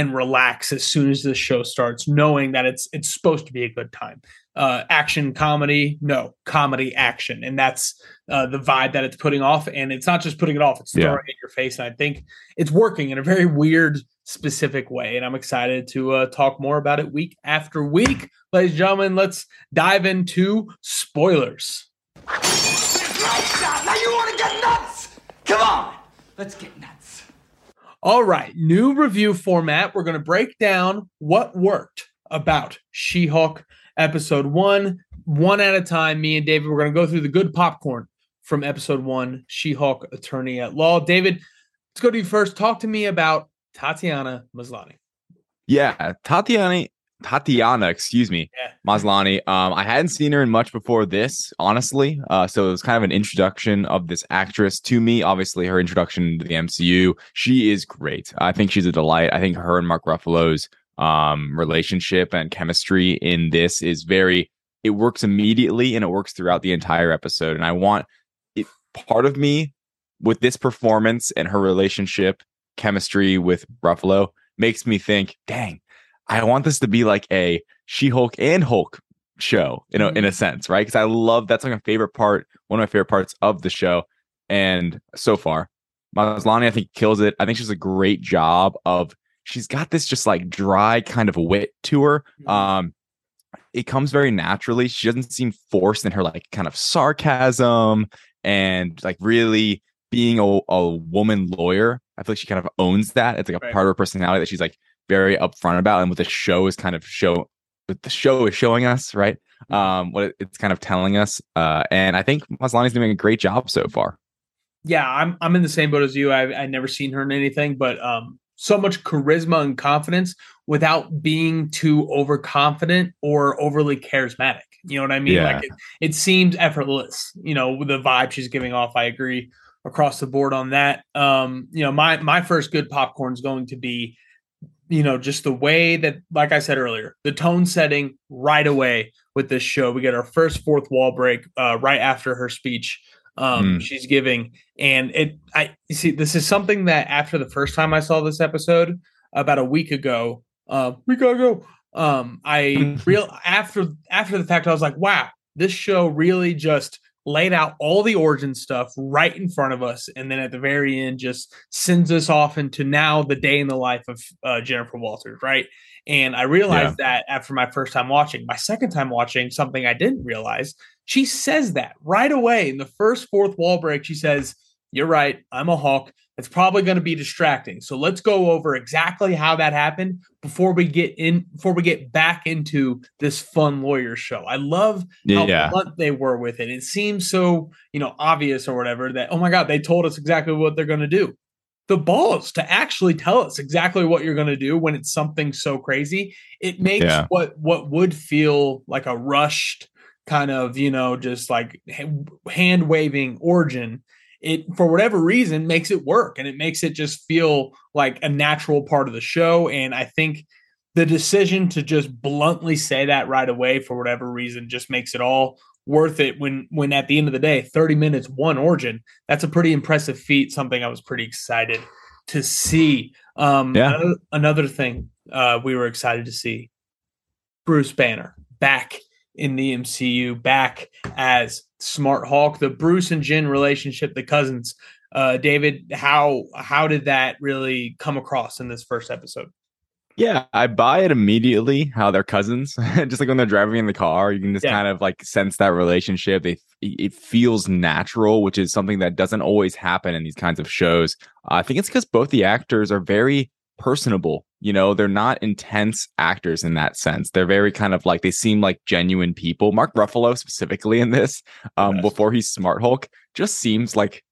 and relax as soon as the show starts, knowing that it's it's supposed to be a good time uh, action comedy. No, comedy action, and that's uh, the vibe that it's putting off. And it's not just putting it off; it's throwing yeah. it in your face. And I think it's working in a very weird, specific way. And I'm excited to uh, talk more about it week after week, ladies and gentlemen. Let's dive into spoilers. Now you want to get nuts? Come on, let's get nuts. All right, new review format. We're going to break down what worked about She Hulk episode one, one at a time. Me and David, we're going to go through the good popcorn from episode one, She Hulk Attorney at Law. David, let's go to you first. Talk to me about Tatiana Maslany. Yeah, Tatiana, Tatiana, excuse me, yeah. Maslany. Um, I hadn't seen her in much before this, honestly. Uh, so it was kind of an introduction of this actress to me. Obviously, her introduction to the MCU. She is great. I think she's a delight. I think her and Mark Ruffalo's um, relationship and chemistry in this is very it works immediately and it works throughout the entire episode and i want it part of me with this performance and her relationship chemistry with ruffalo makes me think dang i want this to be like a she-hulk and hulk show you know in a mm-hmm. sense right because i love that's like my favorite part one of my favorite parts of the show and so far Maslany, I think, kills it. I think she's a great job of she's got this just like dry kind of wit to her. Mm-hmm. Um, it comes very naturally. She doesn't seem forced in her like kind of sarcasm and like really being a, a woman lawyer. I feel like she kind of owns that. It's like a right. part of her personality that she's like very upfront about. And what the show is kind of show, what the show is showing us, right? Mm-hmm. Um, what it's kind of telling us. Uh, and I think Maslany's doing a great job so far. Yeah, I'm I'm in the same boat as you. I've I've never seen her in anything, but um, so much charisma and confidence without being too overconfident or overly charismatic. You know what I mean? Yeah. Like it, it seems effortless, you know, with the vibe she's giving off. I agree across the board on that. Um, you know, my my first good popcorn is going to be, you know, just the way that, like I said earlier, the tone setting right away with this show. We get our first fourth wall break uh, right after her speech um, Mm. she's giving, and it. I you see. This is something that after the first time I saw this episode about a week ago, uh, week ago, um, I real after after the fact, I was like, wow, this show really just laid out all the origin stuff right in front of us, and then at the very end, just sends us off into now the day in the life of uh, Jennifer Walters, right? And I realized that after my first time watching. My second time watching, something I didn't realize, she says that right away in the first fourth wall break. She says, You're right, I'm a Hulk. It's probably going to be distracting. So let's go over exactly how that happened before we get in before we get back into this fun lawyer show. I love how Yeah. blunt they were with it. It seems so, you know, obvious or whatever that, oh my God, they told us exactly what they're going to do. The balls to actually tell us exactly what you're going to do when it's something so crazy. It makes Yeah. what what would feel like a rushed kind of, you know, just like hand waving origin. It for whatever reason makes it work and it makes it just feel like a natural part of the show. And I think the decision to just bluntly say that right away for whatever reason just makes it all worth it when when at the end of the day 30 minutes one origin that's a pretty impressive feat something i was pretty excited to see um Yeah. another, another thing uh we were excited to see bruce banner back in the mcu back as smart hulk the bruce and jen relationship the cousins uh david how how did that really come across in this first episode Yeah, I buy it immediately how they're cousins. just like when they're driving in the car, you can just Yeah. kind of like sense that relationship. They it feels natural, which is something that doesn't always happen in these kinds of shows. I think it's because both the actors are very personable. You know, they're not intense actors in that sense. They're very kind of like they seem like genuine people. Mark Ruffalo specifically in this, um, Yes. before he's Smart Hulk, just seems like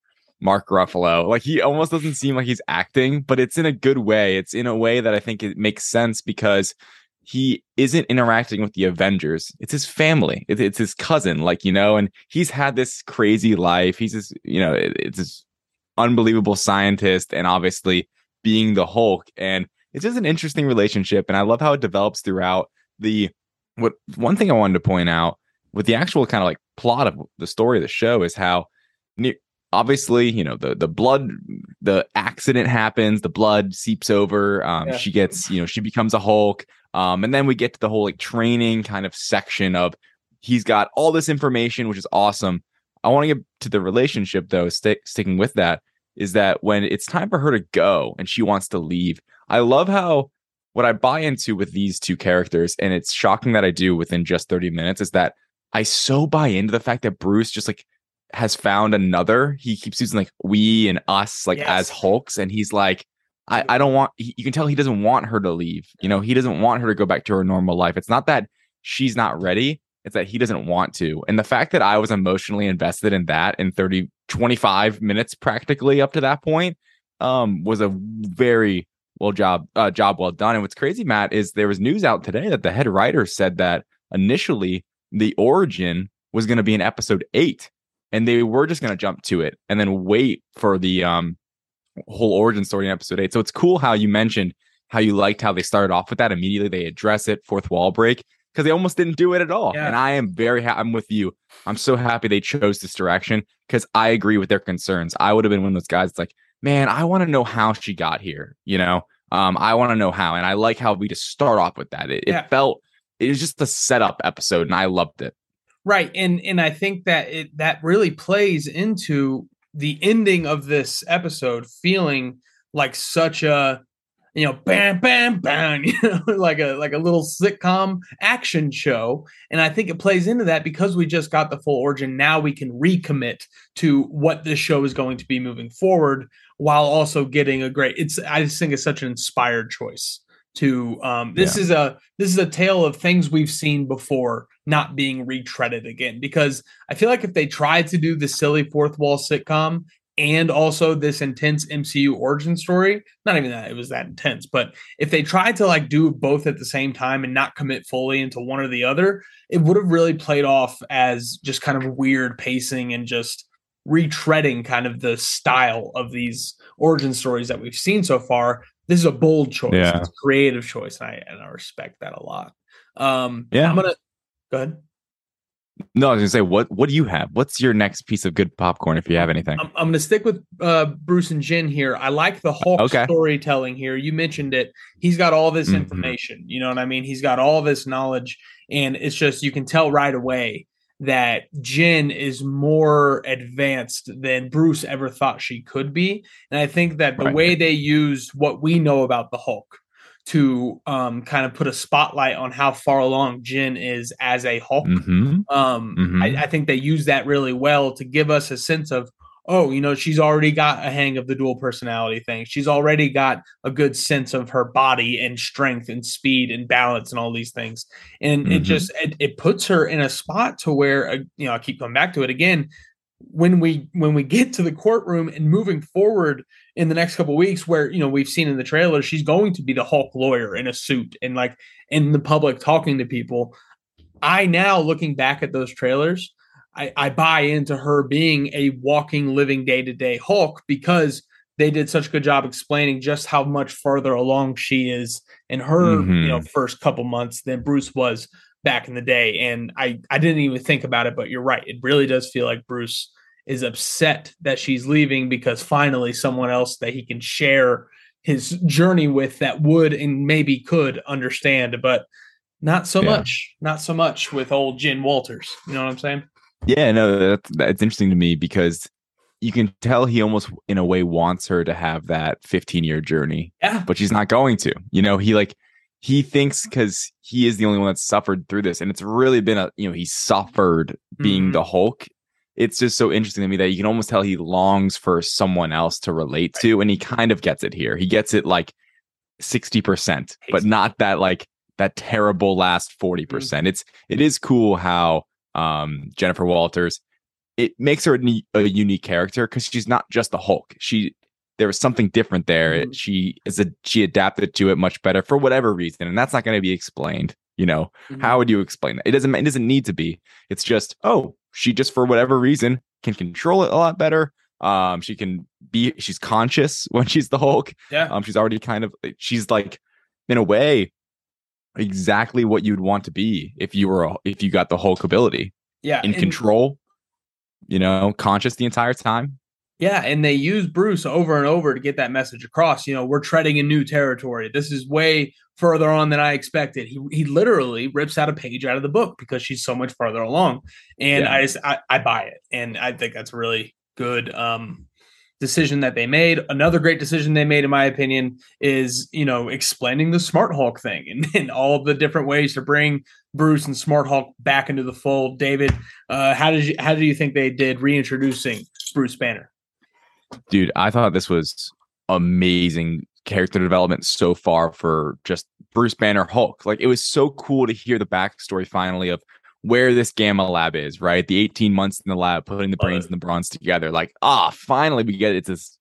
Mark Ruffalo. Like he almost doesn't seem like he's acting, but it's in a good way. It's in a way that I think it makes sense because he isn't interacting with the Avengers. It's his family. It- it's his cousin, like you know, and he's had this crazy life. He's this, you know, it- it's this unbelievable scientist, and obviously being the Hulk. And it's just an interesting relationship, and I love how it develops throughout the. What one thing I wanted to point out with the actual kind of like plot of the story of the show is how obviously you know the the blood the accident happens the blood seeps over um Yeah. she gets you know she becomes a hulk um and then we get to the whole like training kind of section of he's got all this information which is awesome i want to get to the relationship though stick, sticking with that is that when it's time for her to go and she wants to leave i love how what i buy into with these two characters and it's shocking that i do within just 30 minutes is that i so buy into the fact that bruce just like has found another. He keeps using like we and us like Yes. as Hulks, and he's like, I, I don't want. He, you can tell he doesn't want her to leave. You know, he doesn't want her to go back to her normal life. It's not that she's not ready. It's that he doesn't want to. And the fact that I was emotionally invested in that in 30, 25 minutes practically up to that point um, was a very well job uh, job well done. And what's crazy, Matt, is there was news out today that the head writer said that initially the origin was going to be in episode eight and they were just going to jump to it and then wait for the um whole origin story in episode 8 so it's cool how you mentioned how you liked how they started off with that immediately they address it fourth wall break because they almost didn't do it at all Yeah. and i am very ha- i'm with you i'm so happy they chose this direction because i agree with their concerns i would have been one of those guys that's like man i want to know how she got here you know um i want to know how and i like how we just start off with that it, Yeah. it felt it was just a setup episode and i loved it Right. And and I think that it that really plays into the ending of this episode feeling like such a you know bam bam bam you know like a like a little sitcom action show. And i think it plays into that because we just got the full origin. Now we can recommit to what this show is going to be moving forward while also getting a great it's i just think it's such an inspired choice to um this is a this is a tale of things we've seen before not being retreaded again. Because i feel like if they tried to do the silly fourth wall sitcom and also this intense MCU origin story, not even that it was that intense, but if they tried to like do both at the same time and not commit fully into one or the other, it would have really played off as just kind of weird pacing and just retreading kind of the style of these origin stories that we've seen so far. This is a bold choice. Yeah. It's a creative choice, and I and I respect that a lot. Um, Yeah. I'm gonna go ahead. No, I was gonna say, what what do you have? What's your next piece of good popcorn if you have anything? I'm, I'm going to stick with uh, Bruce and Jen here. I like the Hulk Okay. storytelling here. You mentioned it. He's got all this Mhm. information. You know what I mean? He's got all this knowledge, and it's just you can tell right away that Jen is more advanced than Bruce ever thought she could be. And I think that the Right. way they used what we know about the Hulk to um, kind of put a spotlight on how far along Jen is as a Hulk hmm um, Mhm. I, I think they use that really well to give us a sense of, oh, you know, she's already got a hang of the dual personality thing. She's already got a good sense of her body and strength and speed and balance and all these things. And it Mhm. just it, it puts her in a spot to where, uh, you know, I keep coming back to it again. When we when we get to the courtroom and moving forward in the next couple weeks, where you know we've seen in the trailer, she's going to be the Hulk lawyer in a suit and like in the public talking to people. I now looking back at those trailers, I, I buy into her being a walking, living day to day Hulk because they did such a good job explaining just how much farther along she is in her Mhm. you know first couple months than Bruce was back in the day. And I I didn't even think about it, but you're right. It really does feel like Bruce is upset that she's leaving because finally someone else that he can share his journey with that would and maybe could understand, but not so Yeah. much. Not so much with old Jen Walters. You know what I'm saying? Yeah, no, that's that's interesting to me because you can tell he almost in a way wants her to have that 15 year journey, Yeah. but she's not going to. You know, he like he thinks because he is the only one that's suffered through this, and it's really been a you know he suffered being Mhm. the Hulk. It's just so interesting to me that you can almost tell he longs for someone else to relate to, and he kind of gets it here. He gets it like 60%, but not that like that terrible last 40%. percent It's it is cool how um Jennifer Walters it makes her a, a unique character because she's not just the Hulk. She there was something different there. Mhm. She is a she adapted to it much better for whatever reason, and that's not going to be explained. You know, Mhm. how would you explain that? It doesn't. It doesn't need to be. It's just oh, she just for whatever reason can control it a lot better. Um, she can be. She's conscious when she's the Hulk. Yeah. Um, she's already kind of. She's like, in a way, exactly what you'd want to be if you were a, if you got the Hulk ability yeah. in and- control. You know, conscious the entire time. Yeah, and they use Bruce over and over to get that message across. You know, we're treading in new territory. This is way further on than I expected. He he literally rips out a page out of the book because she's so much farther along, and Yeah. I just I, I buy it, and I think that's a really good um decision that they made. Another great decision they made, in my opinion, is you know explaining the Smart Hulk thing and, and all the different ways to bring Bruce and Smart Hulk back into the fold. David, uh, how did you how do you think they did reintroducing Bruce Banner? dude i thought this was amazing character development so far for just bruce banner hulk. Like it was so cool to hear the backstory finally of where this gamma lab is right? The 18 months in the lab putting the brains and the bronze together. Like ah finally we get it. it's this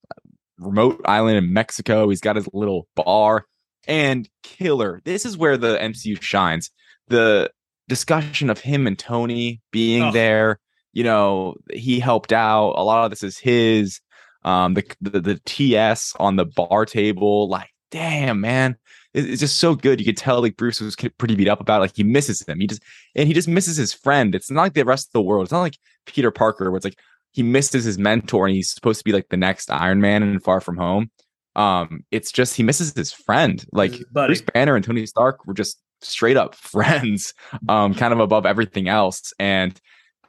remote island in mexico. He's got his little bar. And killer this is where the mcu shines. The discussion of him and tony being Oh. there you know he helped out. A lot of this is his um the, the the ts on the bar table like damn man. It- it's just so good. You could tell like bruce was pretty beat up about it. like he misses him. He just and he just misses his friend. It's not like the rest of the world. It's not like peter parker where it's like he misses his mentor and he's supposed to be like the next iron man and far from home. Um it's just he misses his friend. Like His buddy. bruce banner and tony stark were just straight up friends um kind of above everything else. And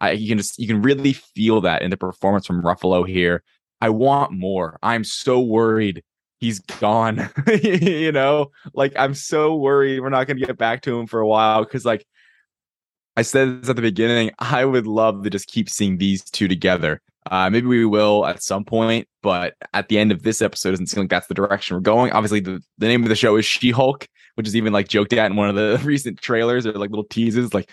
I, you can just you can really feel that in the performance from Ruffalo here. I want more. I'm so worried he's gone. you know, like I'm so worried we're not going to get back to him for a while because, like I said this at the beginning, I would love to just keep seeing these two together. Uh, maybe we will at some point, but at the end of this episode, it doesn't seem like that's the direction we're going. Obviously, the, the name of the show is She Hulk, which is even like joked at in one of the recent trailers or like little teases. Like,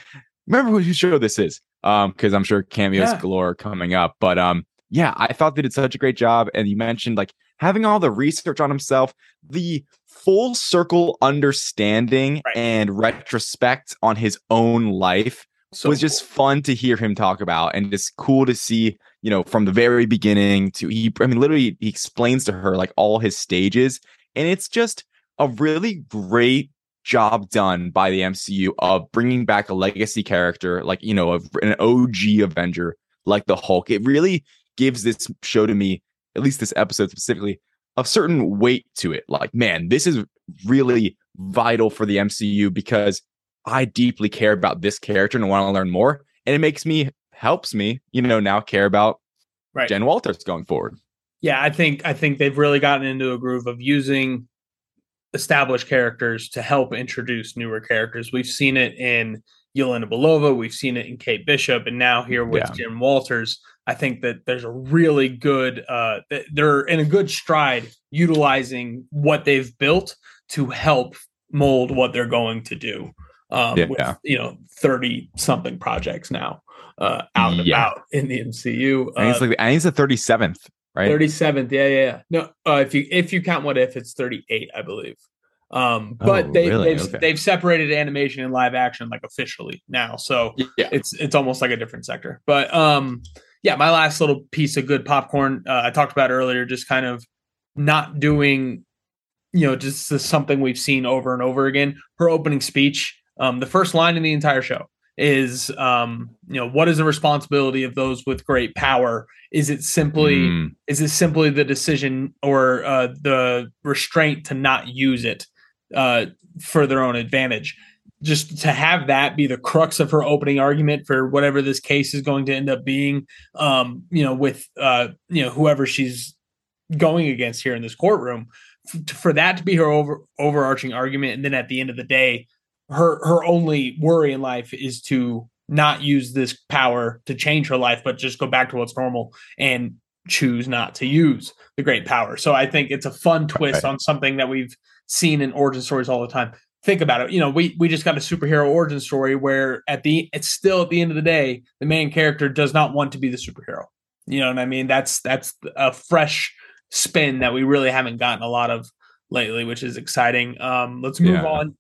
remember whose show this is? Um, because I'm sure cameos Yeah. galore coming up. But um, yeah, I thought they did such a great job. And you mentioned like having all the research on himself, the full circle understanding Right. and retrospect on his own life So was just fun to hear him talk about and just cool to see, you know, from the very beginning to he I mean literally he explains to her like all his stages and it's just a really great job done by the MCU of bringing back a legacy character like, you know, of an OG Avenger like the Hulk. It really gives this show to me, at least this episode specifically, a certain weight to it. Like, man, this is really vital for the MCU because I deeply care about this character and want to learn more. And it makes me helps me, you know, now care about Right. Jen Walters going forward. yeah, I think I think they've really gotten into a groove of using established characters to help introduce newer characters. We've seen it in Yelena Belova, we've seen it in Kate Bishop, and now here with Yeah. Jen Walters. I think that there's a really good uh they're in a good stride utilizing what they've built to help mold what they're going to do. Um Yeah. with you know 30 something projects now uh out and Yeah. about in the MCU. I think Uh, it's like I think it's the 37th, right? 37th yeah yeah yeah no uh, if you if you count what if it's 38 i believe um but Oh, they, really? they've Okay. they've separated animation and live action like officially now so yeah. it's it's almost like a different sector but um yeah my last little piece of good popcorn uh, i talked about earlier just kind of not doing you know just something we've seen over and over again. Her opening speech um the first line in the entire show is um you know what is the responsibility of those with great power? Is it simply Mm, is it simply the decision or uh, the restraint to not use it uh, for their own advantage? Just to have that be the crux of her opening argument for whatever this case is going to end up being, um, you know, with uh, you know whoever she's going against here in this courtroom, for that to be her over overarching argument, and then at the end of the day, her her only worry in life is to not use this power to change her life, but just go back to what's normal and choose not to use the great power. So I think it's a fun twist Right. on something that we've seen in origin stories all the time. Think about it. You know, we we just got a superhero origin story where at the it's still at the end of the day, the main character does not want to be the superhero. You know what I mean? That's that's a fresh spin that we really haven't gotten a lot of lately, which is exciting. Um, let's move Yeah. on.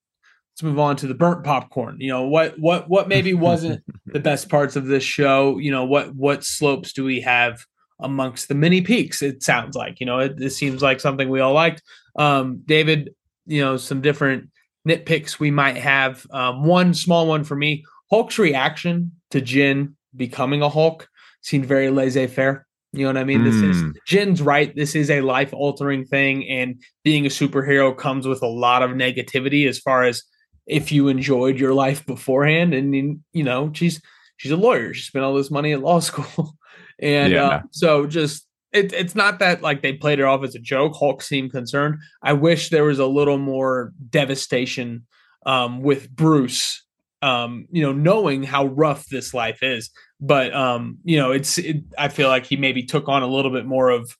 Let's move on to the burnt popcorn. You know what what what maybe wasn't the best parts of this show. You know what what slopes do we have amongst the many peaks? It sounds like you know it, it seems like something we all liked. Um, David, you know some different nitpicks we might have. Um, one small one for me: Hulk's reaction to Jen becoming a Hulk seemed very laissez-faire. You know what I mean? This is Mm. Jen's right. This is a life-altering thing, and being a superhero comes with a lot of negativity as far as if you enjoyed your life beforehand and you you know she's she's a lawyer she spent all this money at law school and Yeah. uh, so just it, it's not that like they played it off as a joke hulk seemed concerned. I wish there was a little more devastation um, with bruce um, you know knowing how rough this life is. But um, you know it's it, i feel like he maybe took on a little bit more of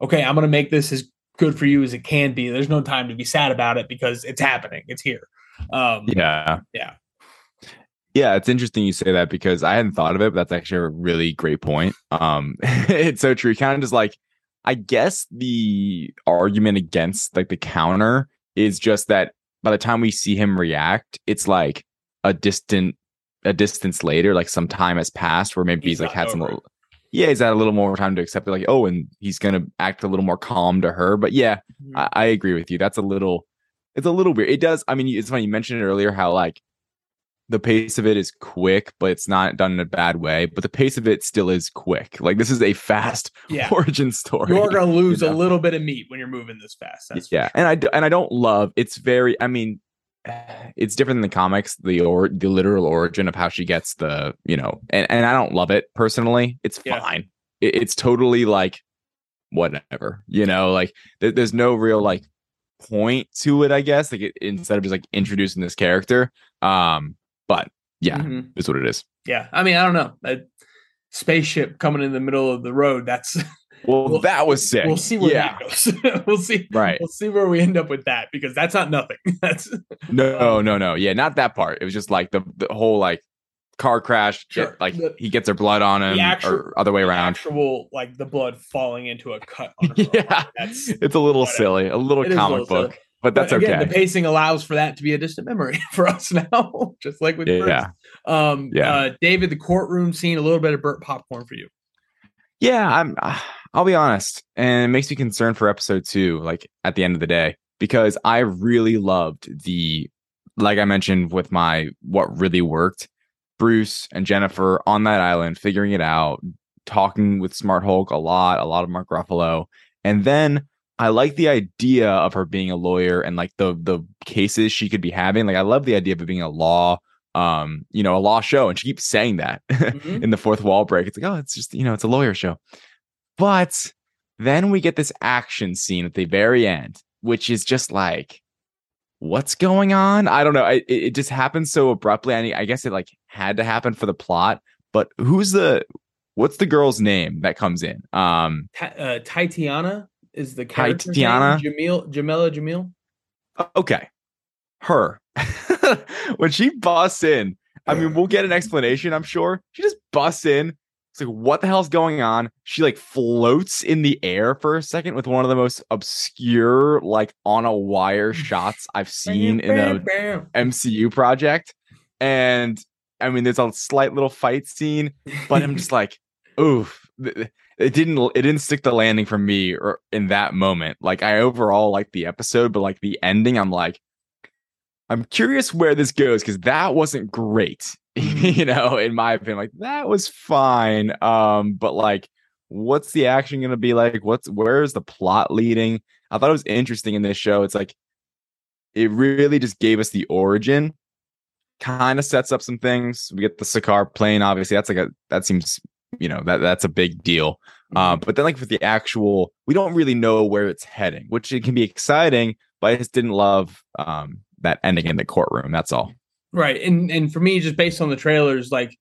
okay i'm gonna make this as good for you as it can be. There's no time to be sad about it because it's happening. It's here. Um, Yeah. Yeah. Yeah, it's interesting you say that because I hadn't thought of it, but that's actually a really great point. Um it's so true. Kind of just like I guess the argument against like the counter is just that by the time we see him react, it's like a distant a distance later, like some time has passed where maybe he's, He's like had some little yeah, he's had a little more time to accept it, like, oh, and he's gonna act a little more calm to her. But yeah, Mhm. I, I agree with you. That's a little, it's a little weird. It does. I mean, it's funny. You mentioned it earlier how like the pace of it is quick, but it's not done in a bad way. But the pace of it still is quick. Like this is a fast yeah origin story. you're gonna lose you a little bit of meat when you're moving this fast yeah, and I and I don't love. It's very. I mean, it's different than the comics. The or the literal origin of how she gets the you know, and and I don't love it personally. It's Yeah. fine. It, it's totally like whatever. You know, like there, there's no real like point to it. I guess like it, instead of just like introducing this character. Um, but yeah, Mhm. is what it is. yeah i mean i don't know a spaceship coming in the middle of the road that's Well, We'll- that was sick. we'll see where yeah. that goes we'll see Right. we'll see where we end up with that because that's not nothing that's No, no, no. Yeah, not that part. It was just like the the whole like car crash, Sure. like The- he gets her blood on him, actual- or other way around. Actual like the blood falling into a cut. On her arm. yeah, That's it's a little whatever. silly, a little It is a comic book. silly. But that's But again, okay. The pacing allows for that to be a distant memory for us now, just like with Yeah. Um, Yeah. Uh, David, the courtroom scene, a little bit of burnt popcorn for you. Yeah, I'm. I'll be honest, and it makes me concerned for episode two. Like at the end of the day, because I really loved the, like I mentioned with my what really worked, Bruce and Jennifer on that island figuring it out, talking with Smart Hulk a lot, a lot of Mark Ruffalo, and then I like the idea of her being a lawyer and like the the cases she could be having. Like I love the idea of it being a law, um, you know, a law show, and she keeps saying that Mhm. in the fourth wall break. It's like, oh, it's just you know, it's a lawyer show. But then we get this action scene at the very end, which is just like, what's going on? I don't know. I, it, it just happens so abruptly. I, I guess it like had to happen for the plot. But who's the what's the girl's name that comes in? Um, Ta- uh, Tatiana is the character. Tatiana? Jamil, Jamila Jamil. okay, her when she busts in. I mean, we'll get an explanation. I'm sure she just busts in. It's like, what the hell's going on? She like floats in the air for a second with one of the most obscure, like on a wire shots I've seen in a MCU project. And I mean, there's a slight little fight scene, but I'm just like, oof. It didn't it didn't stick the landing for me or in that moment. Like I overall like the episode, but like the ending, I'm like, I'm curious where this goes because that wasn't great. you know, in my opinion, like that was fine. Um, but like, what's the action gonna be like? What's where's the plot leading? I thought it was interesting in this show. It's like it really just gave us the origin, kind of sets up some things. We get the Sakaar plane, obviously. That's like a that seems you know that that's a big deal. Uh, but then like with the actual, we don't really know where it's heading, which it can be exciting. But I just didn't love um that ending in the courtroom. That's all. Right, and and for me, just based on the trailers, like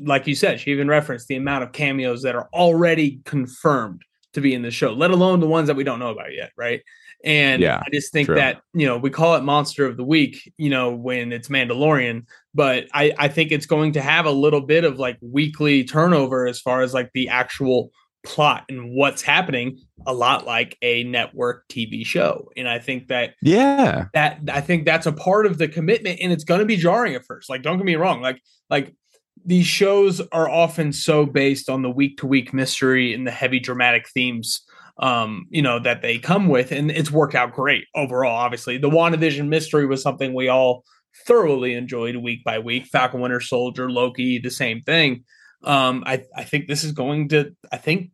like you said, she even referenced the amount of cameos that are already confirmed to be in the show, let alone the ones that we don't know about yet. Right, and Yeah, I just think true. that you know we call it Monster of the Week, you know, when it's Mandalorian, but I I think it's going to have a little bit of like weekly turnover as far as like the actual plot and what's happening a lot like a network TV show and I think that Yeah. that I think that's a part of the commitment and it's going to be jarring at first. Like don't get me wrong, like like these shows are often so based on the week to week mystery and the heavy dramatic themes um you know that they come with and it's worked out great overall obviously. The WandaVision mystery was something we all thoroughly enjoyed week by week. Falcon Winter Soldier, Loki, the same thing. Um I I think this is going to I think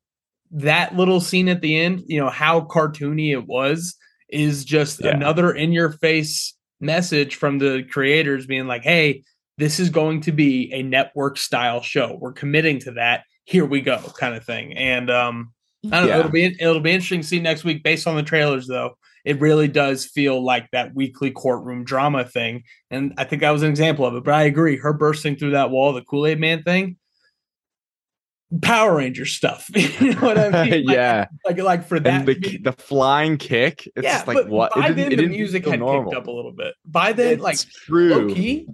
that little scene at the end, you know, how cartoony it was is just Yeah. another in your face message from the creators being like, hey, this is going to be a network style show. We're committing to that. Here we go, kind of thing. And um, I don't know. It'll be it'll be interesting to see next week based on the trailers, though. It really does feel like that weekly courtroom drama thing, and I think that was an example of it. But I agree, her bursting through that wall, the Kool Aid Man thing, Power Ranger stuff. you know what I mean? Like- yeah. like like for that And the the flying kick. It's yeah, just like what by it then the music had normal. picked up a little bit. By then, It's like true. low key,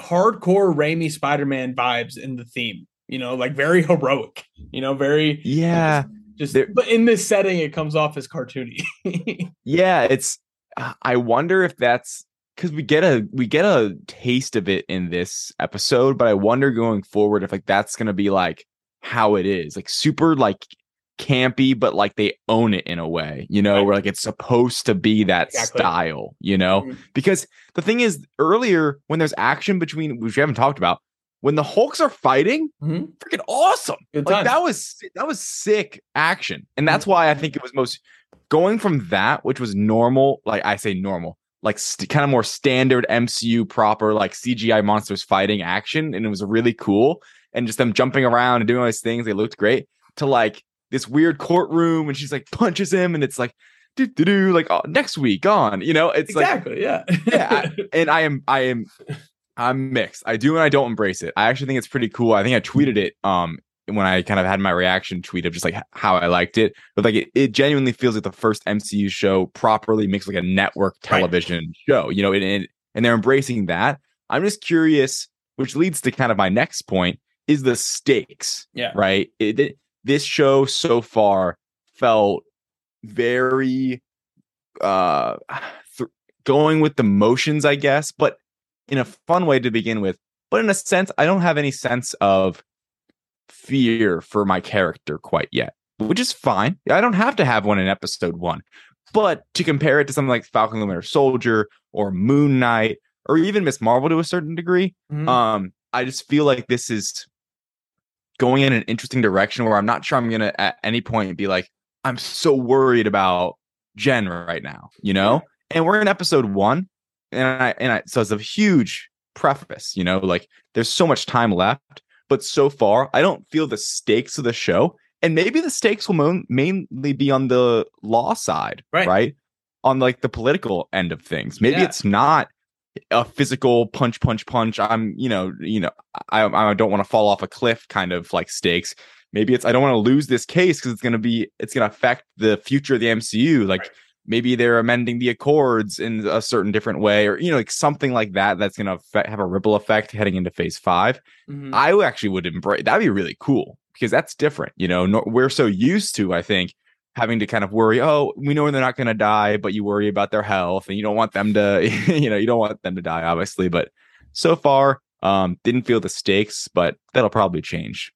hardcore Raimi Spider-Man vibes in the theme. You know, like very heroic. You know, very Yeah. just. There- but in this setting, it comes off as cartoony. Yeah, it's uh, I wonder if that's cuz we get a we get a taste of it in this episode, but I wonder going forward if like that's going to be like how it is. Like super like campy but like they own it in a way, you know, Right. where like it's supposed to be that Exactly. style, you know? Mhm. Because the thing is earlier when there's action between which we haven't talked about, when the Hulks are fighting, Mhm. freaking awesome. Good Like times. that was that was sick action. And that's why I think it was most going from that, which was normal, like I say normal, like st- kind of more standard MCU proper, like CGI monsters fighting action, and it was really cool. And just them jumping around and doing all these things, they looked great. To like this weird courtroom, and she's like punches him, and it's like do do do, like oh, next week on, you know, it's like exactly. yeah. yeah, I- and I am I am I'm mixed. I do and I don't embrace it. I actually think it's pretty cool. I think I tweeted it um when I kind of had my reaction tweet of just like how I liked it. But like it, it genuinely feels like the first MCU show properly makes like a network Right. television show, you know, and, and and they're embracing that. I'm just curious which leads to kind of my next point is the stakes. Yeah. Right. It, it- this show so far felt very uh th- going with the motions, I guess, but in a fun way to begin with. But in a sense, I don't have any sense of fear for my character quite yet, which is fine. I don't have to have one in episode one. But to compare it to something like Falcon and Soldier or Moon Knight or even Ms. Marvel to a certain degree, Mhm. um, I just feel like this is going in an interesting direction where I'm not sure I'm gonna at any point be like, I'm so worried about Jen right now, you know? And we're in episode one, and I and I so it's a huge preface, you know, like there's so much time left, but so far I don't feel the stakes of the show. And maybe the stakes will mo- mainly be on the law side, Right. right? On like the political end of things. Maybe Yeah. it's not a physical punch, punch, punch. I'm, you know, you know, I, I don't want to fall off a cliff kind of like stakes. Maybe it's I don't want to lose this case because it's going to be it's going to affect the future of the MCU. Like maybe they're amending the accords in a certain different way, or you know, like something like that. That's going to have a ripple effect heading into Phase Five. Mhm. I actually would embrace that'd be really cool because that's different. You know, no, we're so used to I think having to kind of worry. Oh, we know they're not going to die, but you worry about their health, and you don't want them to, you know, you don't want them to die, obviously. But so far, um, didn't feel the stakes, but that'll probably change.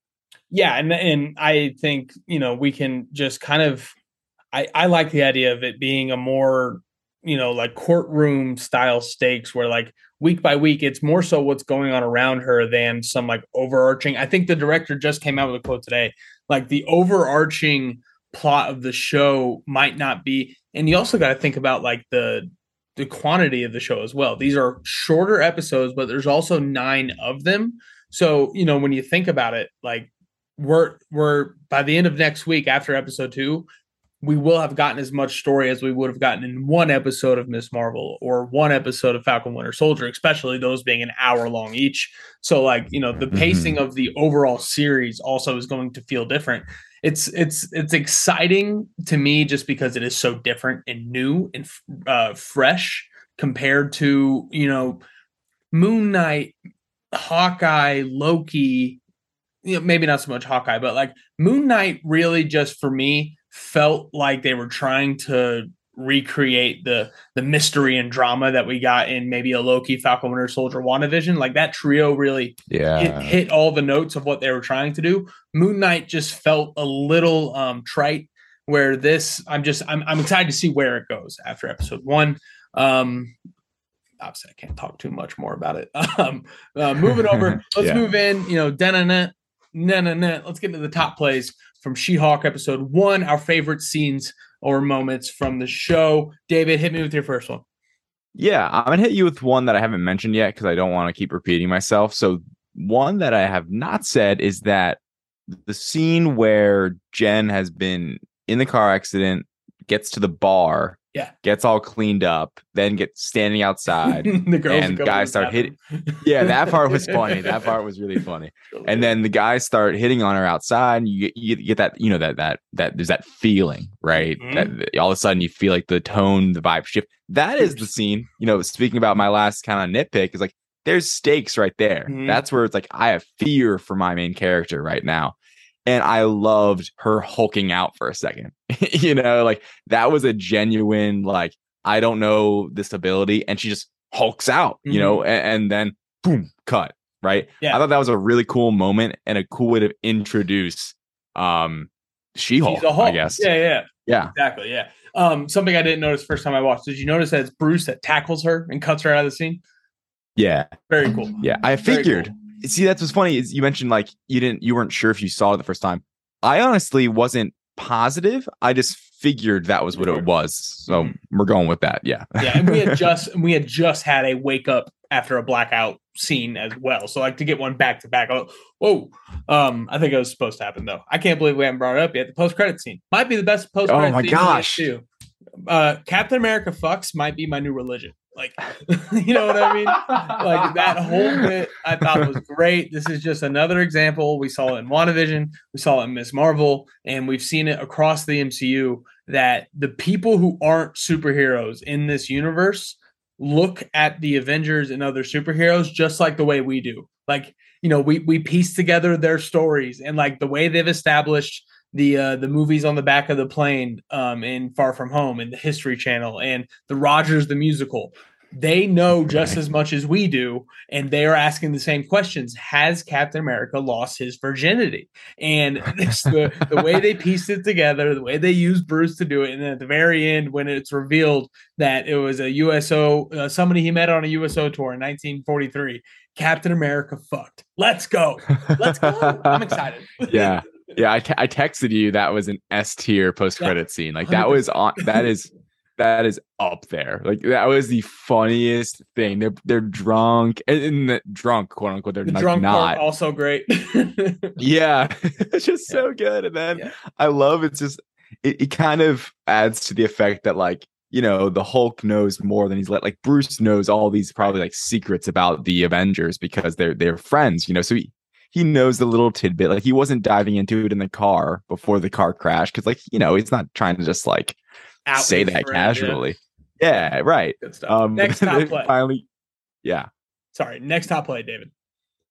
yeah and and i think you know we can just kind of i i like the idea of it being a more you know like courtroom style stakes where like week by week it's more so what's going on around her than some like overarching i think the director just came out with a quote today like the overarching plot of the show might not be and you also got to think about like the the quantity of the show as well. These are shorter episodes but there's also nine of them. So you know when you think about it like we're we're by the end of next week after episode two we will have gotten as much story as we would have gotten in one episode of Ms. Marvel or one episode of Falcon Winter Soldier, especially those being an hour long each. So, like, you know, the pacing of the overall series also is going to feel different. It's it's it's exciting to me just because it is so different and new and uh, fresh compared to you know Moon Knight, Hawkeye, Loki. You know, maybe not so much Hawkeye, but like Moon Knight really just for me felt like they were trying to recreate the the mystery and drama that we got in maybe a Loki, Falcon Winter Soldier, WandaVision. Like that trio really Yeah. hit, hit all the notes of what they were trying to do. Moon Knight just felt a little um trite. Where this, I'm just I'm I'm excited to see where it goes after episode one. Um, obviously I can't talk too much more about it. Um, uh, moving over, let's Yeah. move in. You know, na na na na. Let's get into the top plays from She-Hulk episode one. Our favorite scenes or moments from the show. David, hit me with your first one. Yeah, I'm gonna hit you with one that I haven't mentioned yet because I don't want to keep repeating myself. So one that I have not said is that the scene where Jen has been in the car accident, gets to the bar, Yeah. gets all cleaned up, then gets standing outside. the girls and guys start hitting. Yeah, that part was funny. That part was really funny. And then the guys start hitting on her outside, and you get, you get that you know that that that there's that feeling, right? Mhm. That all of a sudden you feel like the tone, the vibe shift. That is the scene. You know, speaking about my last kind of nitpick is like there's stakes right there. Mhm. That's where it's like I have fear for my main character right now. And I loved her hulking out for a second. you know, like that was a genuine, like, I don't know this ability. And she just hulks out, you know, a- and, then boom, cut. Right. Mm-hmm. Yeah. I thought that was a really cool moment and a cool way to introduce um She Hulk, She's. I guess. Yeah, yeah, Yeah. exactly. Yeah. Um, something I didn't notice first time I watched. Did you notice that it's Bruce that tackles her and cuts her out of the scene? Yeah. Very cool. Yeah. I figured. cool. See, that's what's funny is you mentioned like you didn't you weren't sure if you saw it the first time. I honestly wasn't positive. I just figured that was what it was. So Mhm. we're going with that. Yeah. yeah, and we had just we had just had a wake up after a blackout scene as well. So like to get one back to back. Oh, whoa! Um, I think it was supposed to happen though. I can't believe we haven't brought it up yet. The post credit scene might be the best post. Oh my gosh. Too. Uh, Captain America fucks might be my new religion. Like, you know what I mean? Like that whole bit I thought was great. This is just another example. We saw it in WandaVision, we saw it in Ms. Marvel, and we've seen it across the MCU that the people who aren't superheroes in this universe look at the Avengers and other superheroes just like the way we do. Like, you know, we we piece together their stories and like the way they've established the uh, the movies on the back of the plane um, in Far From Home and the History Channel and the Rogers the musical. They know just as much as we do, and they are asking the same questions. Has Captain America lost his virginity? And the, the way they pieced it together, the way they used Bruce to do it, and then at the very end, when it's revealed that it was a USO uh, somebody he met on a USO tour in 1943, Captain America fucked. Let's go. Let's go. I'm excited. yeah. Yeah, I, te- I texted you that was an S tier post credit scene. Like that was on that is that is up there. Like that was the funniest thing. They're they're drunk and, and the, drunk, quote unquote. They're The like drunk not. also great. Yeah, it's just so good. And then Yeah. I love it's just it, it kind of adds to the effect that like you know the Hulk knows more than he's let. Like Bruce knows all these probably like secrets about the Avengers because they're they're friends. You know, so he he knows the little tidbit. Like he wasn't diving into it in the car before the car crashed because like you know he's not trying to just like Out say that friend, casually. Yeah, right. Good stuff. Um, next top play. finally, yeah. Sorry, next top play, David.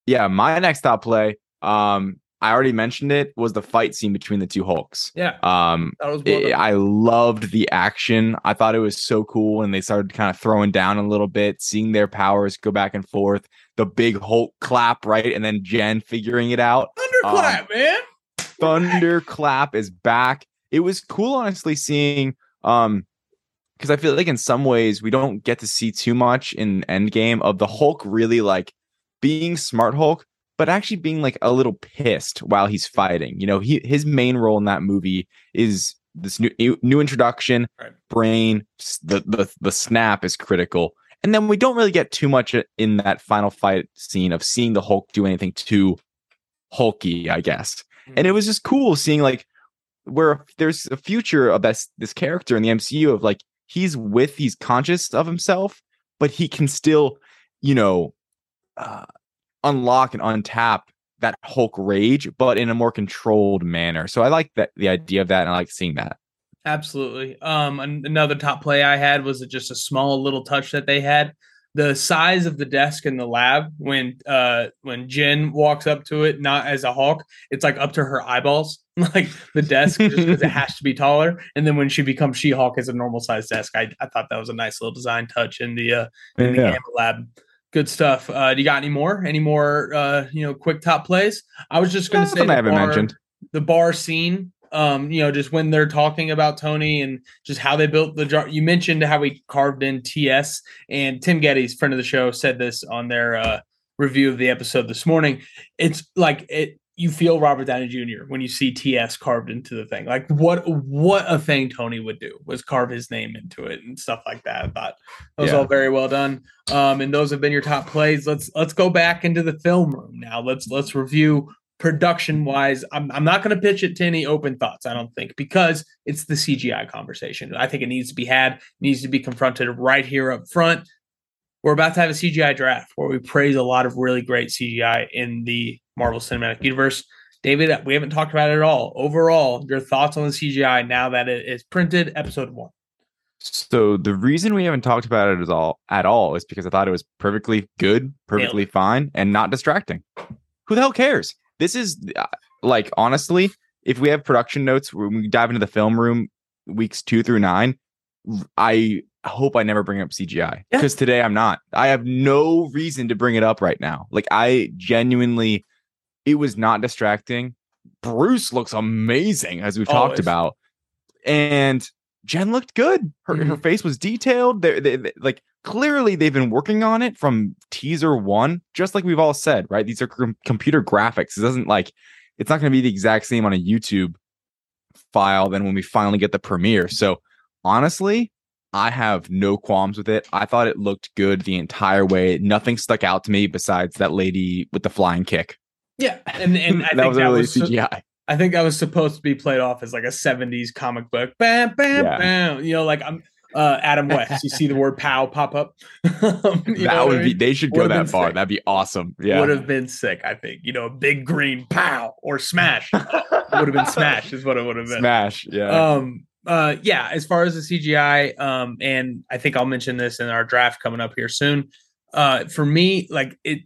Yeah, my next top play, um, I already mentioned it, was the fight scene between the two Hulks. Yeah, Um, well it- I loved the action. I thought it was so cool, and they started kind of throwing down a little bit, seeing their powers go back and forth. The big Hulk clap, right, and then Jen figuring it out. Thunderclap, man. Thunderclap is back. It was cool, honestly, seeing um because I feel like in some ways we don't get to see too much in Endgame of the Hulk really like being smart Hulk, but actually being like a little pissed while he's fighting. You know, he his main role in that movie is this new new, new introduction, Right. brain, the the the snap is critical. And then we don't really get too much in that final fight scene of seeing the Hulk do anything too hulky, I guess. And it was just cool seeing like where there's a future of this this character in the MCU of like he's with he's conscious of himself, but he can still, you know, uh, unlock and untap that Hulk rage, but in a more controlled manner. So I like that the idea of that, and I like seeing that. Absolutely. Um, an- another top play I had was just a small little touch that they had. The size of the desk in the lab when uh when Jen walks up to it, not as a Hulk, it's like up to her eyeballs, like the desk, just because it has to be taller. And then when she becomes She-Hulk, it's a normal size desk. I, I thought that was a nice little design touch in the uh in the Yeah. Gamma lab. Good stuff. Uh, do you got any more? Any more? Uh, you know, quick top plays. I was just going to say I haven't bar- mentioned. the bar scene um you know just when they're talking about tony and just how they built the jar you mentioned how we carved in ts and Tim Gettys friend of the show said this on their uh review of the episode this morning. It's like it you feel robert downey jr when you see ts carved into the thing. Like what what a thing tony would do was carve his name into it and stuff like that. I thought that was Yeah. all very well done. Um and those have been your top plays. Let's let's go back into the film room now. Let's let's review production wise, I'm, I'm not going to pitch it to any open thoughts, I don't think, because it's the CGI conversation. I think it needs to be had, needs to be confronted right here up front. We're about to have a CGI draft where we praise a lot of really great CGI in the Marvel Cinematic Universe. David, we haven't talked about it at all. Overall, your thoughts on the CGI now that it is printed, episode one. So the reason we haven't talked about it at all at all is because I thought it was perfectly good, perfectly fine, and not distracting. Who the hell cares? This is uh, like honestly, if we have production notes when we dive into the film room weeks two through nine, I hope I never bring up CGI Yeah. because today I'm not. I have no reason to bring it up right now. Like I genuinely, it was not distracting. Bruce looks amazing as we've Always. talked about, and Jen looked good. Her her face was detailed. They- like clearly they've been working on it from teaser one, just like we've all said, right? These are com- computer graphics. It doesn't like it's not going to be the exact same on a YouTube file than when we finally get the premiere. So honestly, I have no qualms with it. I thought it looked good the entire way. Nothing stuck out to me besides that lady with the flying kick. Yeah, and and I that think was that really was CGI. I think that was supposed to be played off as like a 70s comic book. Bam, bam, Yeah. bam. You know, like I'm uh Adam West. You see the word pow pop up. You that would I be. mean? They should go that far. sick. That'd be awesome. Yeah. Would have been sick, I think. You know, a big green pow or smash. would have been smash, is what it would have been. Smash. Yeah. Um, uh, yeah, as far as the CGI, um, and I think I'll mention this in our draft coming up here soon. Uh, for me, like it,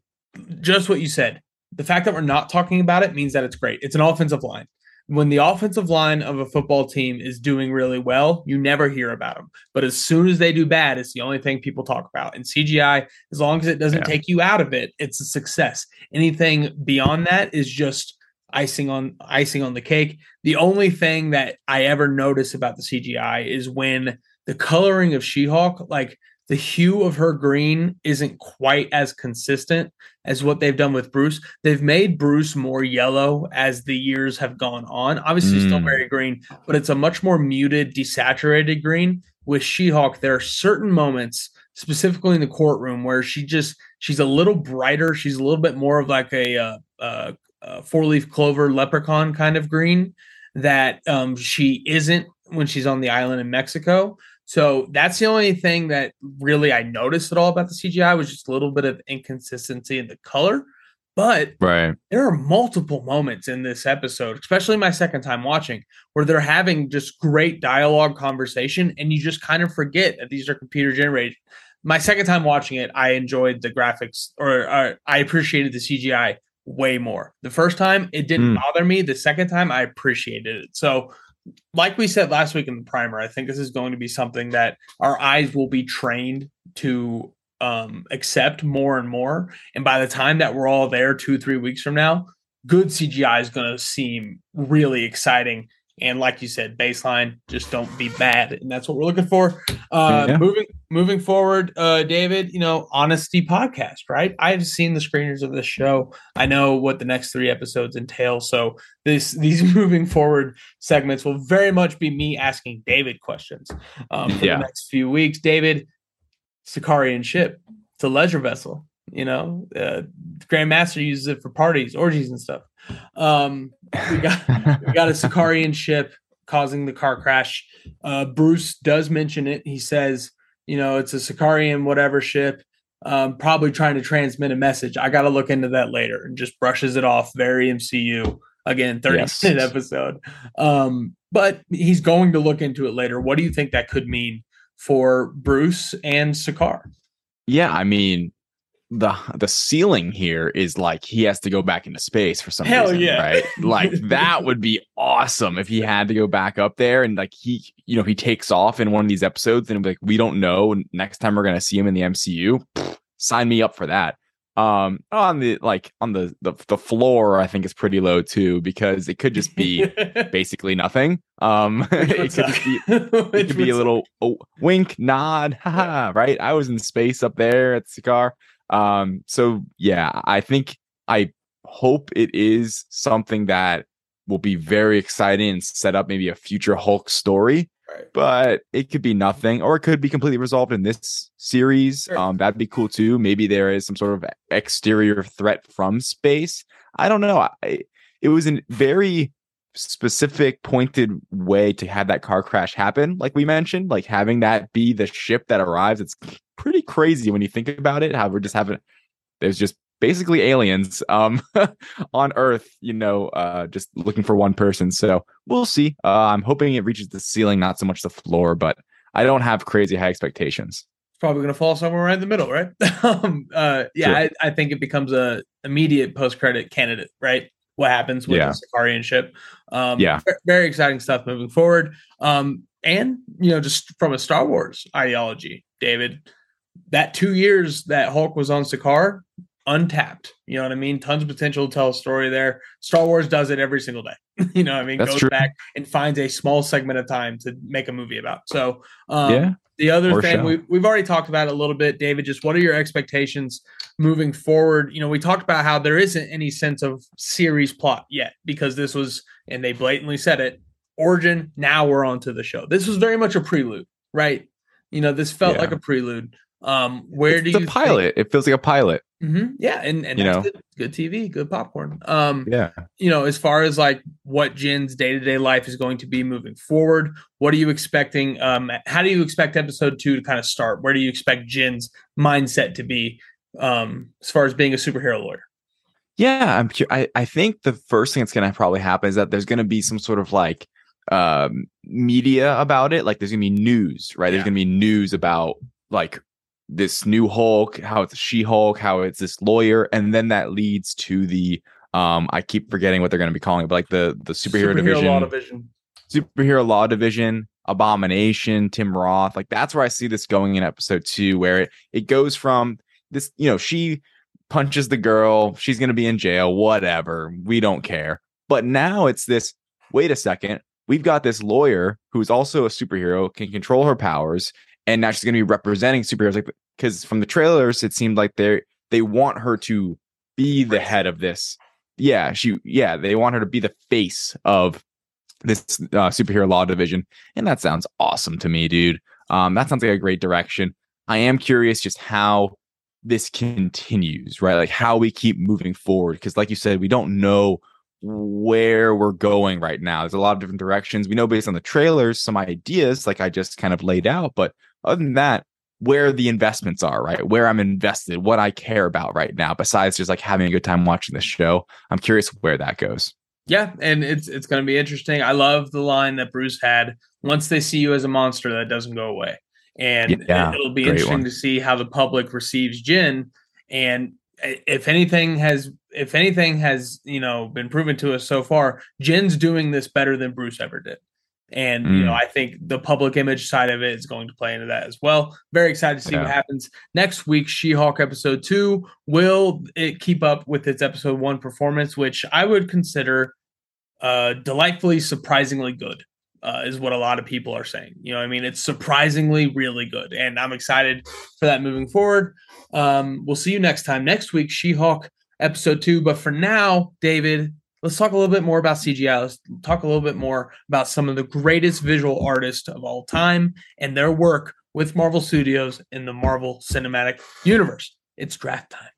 just what you said. The fact that we're not talking about it means that it's great. It's an offensive line. When the offensive line of a football team is doing really well, you never hear about them. But as soon as they do bad, it's the only thing people talk about. And CGI, as long as it doesn't Yeah. take you out of it, it's a success. Anything beyond that is just icing on icing on the cake. The only thing that I ever notice about the CGI is when the coloring of She-Hulk, like the hue of her green isn't quite as consistent as what they've done with Bruce. They've made Bruce more yellow as the years have gone on. Obviously still Mm. very green, but it's a much more muted, desaturated green. With She-Hulk, there are certain moments, specifically in the courtroom, where she just she's a little brighter. She's a little bit more of like a uh, uh, uh, four leaf clover leprechaun kind of green that um, she isn't when she's on the island in Mexico. So that's the only thing that really I noticed at all about the CGI was just a little bit of inconsistency in the color. But Right. there are multiple moments in this episode, especially my second time watching, where they're having just great dialogue conversation, and you just kind of forget that these are computer generated. My second time watching it, I enjoyed the graphics, or, or I appreciated the CGI way more. The first time, it didn't Mm. bother me. The second time, I appreciated it. So, like we said last week in the primer, I think this is going to be something that our eyes will be trained to um, accept more and more. And by the time that we're all there, two, three weeks from now, good CGI is going to seem really exciting. And like you said, baseline, just don't be bad, and that's what we're looking for. Uh, Yeah. Moving moving forward, uh, David, you know, honesty podcast, right? I've seen the screeners of this show. I know what the next three episodes entail. So this these moving forward segments will very much be me asking David questions um, for Yeah. the next few weeks. David, Sakaarian ship, it's a leisure vessel. You know, uh, Grandmaster uses it for parties, orgies, and stuff. Um, we got we got a Sakaarian ship causing the car crash. Uh, Bruce does mention it. He says, you know, it's a Sakaarian whatever ship, um, probably trying to transmit a message. I got to look into that later and just brushes it off. Very MCU. Again, 30 Yes. minute episode. Um, but he's going to look into it later. What do you think that could mean for Bruce and Sakaar? Yeah, I mean the the ceiling here is like he has to go back into space for some Hell reason, yeah. right? Like that would be awesome if he had to go back up there and like he you know he takes off in one of these episodes and like we don't know and next time we're gonna see him in the MCU. pfft, sign me up for that. Um on the like on the, the the floor I think is pretty low too because it could just be basically nothing. Um it could just be it could be a little oh, wink, nod, haha, right? I was in space up there at the Cigar. Um, so yeah, I think I hope it is something that will be very exciting and set up maybe a future Hulk story. Right. But it could be nothing, or it could be completely resolved in this series. Sure. Um, that'd be cool too. Maybe there is some sort of exterior threat from space. I don't know. I, it was a very specific pointed way to have that car crash happen like we mentioned like having that be the ship that arrives it's pretty crazy when you think about it how we're just having there's just basically aliens um on earth you know uh just looking for one person so we'll see uh i'm hoping it reaches the ceiling not so much the floor but i don't have crazy high expectations It's probably going to fall somewhere right in the middle, right? um, uh, yeah, Sure. I, I think it becomes a immediate post credit candidate, right? What happens with Yeah. the Sakaarian ship? Um, Yeah. very exciting stuff moving forward. Um, and you know, just from a Star Wars ideology, David, that two years that Hulk was on Sakaar, untapped. You know what I mean? Tons of potential to tell a story there. Star Wars does it every single day. you know what I mean? That's Goes true. back and finds a small segment of time to make a movie about. So um, yeah the other Or thing we, we've already talked about a little bit, David. Just what are your expectations moving forward? You know, we talked about how there isn't any sense of series plot yet because this was, and they blatantly said it, origin. Now we're on to the show. This was very much a prelude, right? You know, this felt Yeah. like a prelude. Um, where it's do the you pilot it feels like a pilot Mhm. Yeah, and and You know. good, good TV, good popcorn. Um, yeah you know, as far as like what Jen's day to day life is going to be moving forward, what are you expecting? Um, how do you expect episode two to kind of start? Where do you expect Jen's mindset to be um, as far as being a superhero lawyer? Yeah, I'm. cu- I I think the first thing that's going to probably happen is that there's going to be some sort of like um media about it like there's gonna be news right there's gonna be news about like this new hulk how it's a she-hulk how it's this lawyer and then that leads to the um i keep forgetting what they're gonna be calling it but like the the superhero, division law division. superhero law division abomination tim roth like that's where i see this going in episode two where it, it goes from this you know she punches the girl she's going to be in jail whatever we don't care but now it's this wait a second we've got this lawyer who's also a superhero can control her powers and now she's going to be representing superheroes like because from the trailers it seemed like they they want her to be the head of this. Yeah she yeah they want her to be the face of this uh, superhero law division and that sounds awesome to me dude. Um that sounds like a great direction. I am curious just how this continues right? Like how we keep moving forward because like you said we don't know where we're going right now. There's a lot of different directions. We know based on the trailers some ideas like i just kind of laid out but other than that where the investments are right where i'm invested what i care about right now besides just like having a good time watching this show i'm curious where that goes Yeah, and it's it's going to be interesting. I love the line that Bruce had. Once they see you as a monster, that doesn't go away, and Yeah, it, will be interesting one. to see how the public receives Jen. And eh, if anything has, if anything has, you know, been proven to us so far, Jen's doing this better than Bruce ever did. And you know, Mm. I think the public image side of it is going to play into that as well. Very excited to see what happens next week. She-Hulk episode two will it keep up with its episode one performance, which I would consider uh, delightfully surprisingly good. Uh, is what a lot of people are saying. You know, what I mean, it's surprisingly really good, and I'm excited for that moving forward. Um, we'll see you next time. Next week, She-Hulk episode two. But for now, David, let's talk a little bit more about CGI. Let's talk a little bit more about some of the greatest visual artists of all time and their work with Marvel Studios in the Marvel Cinematic Universe. It's draft time.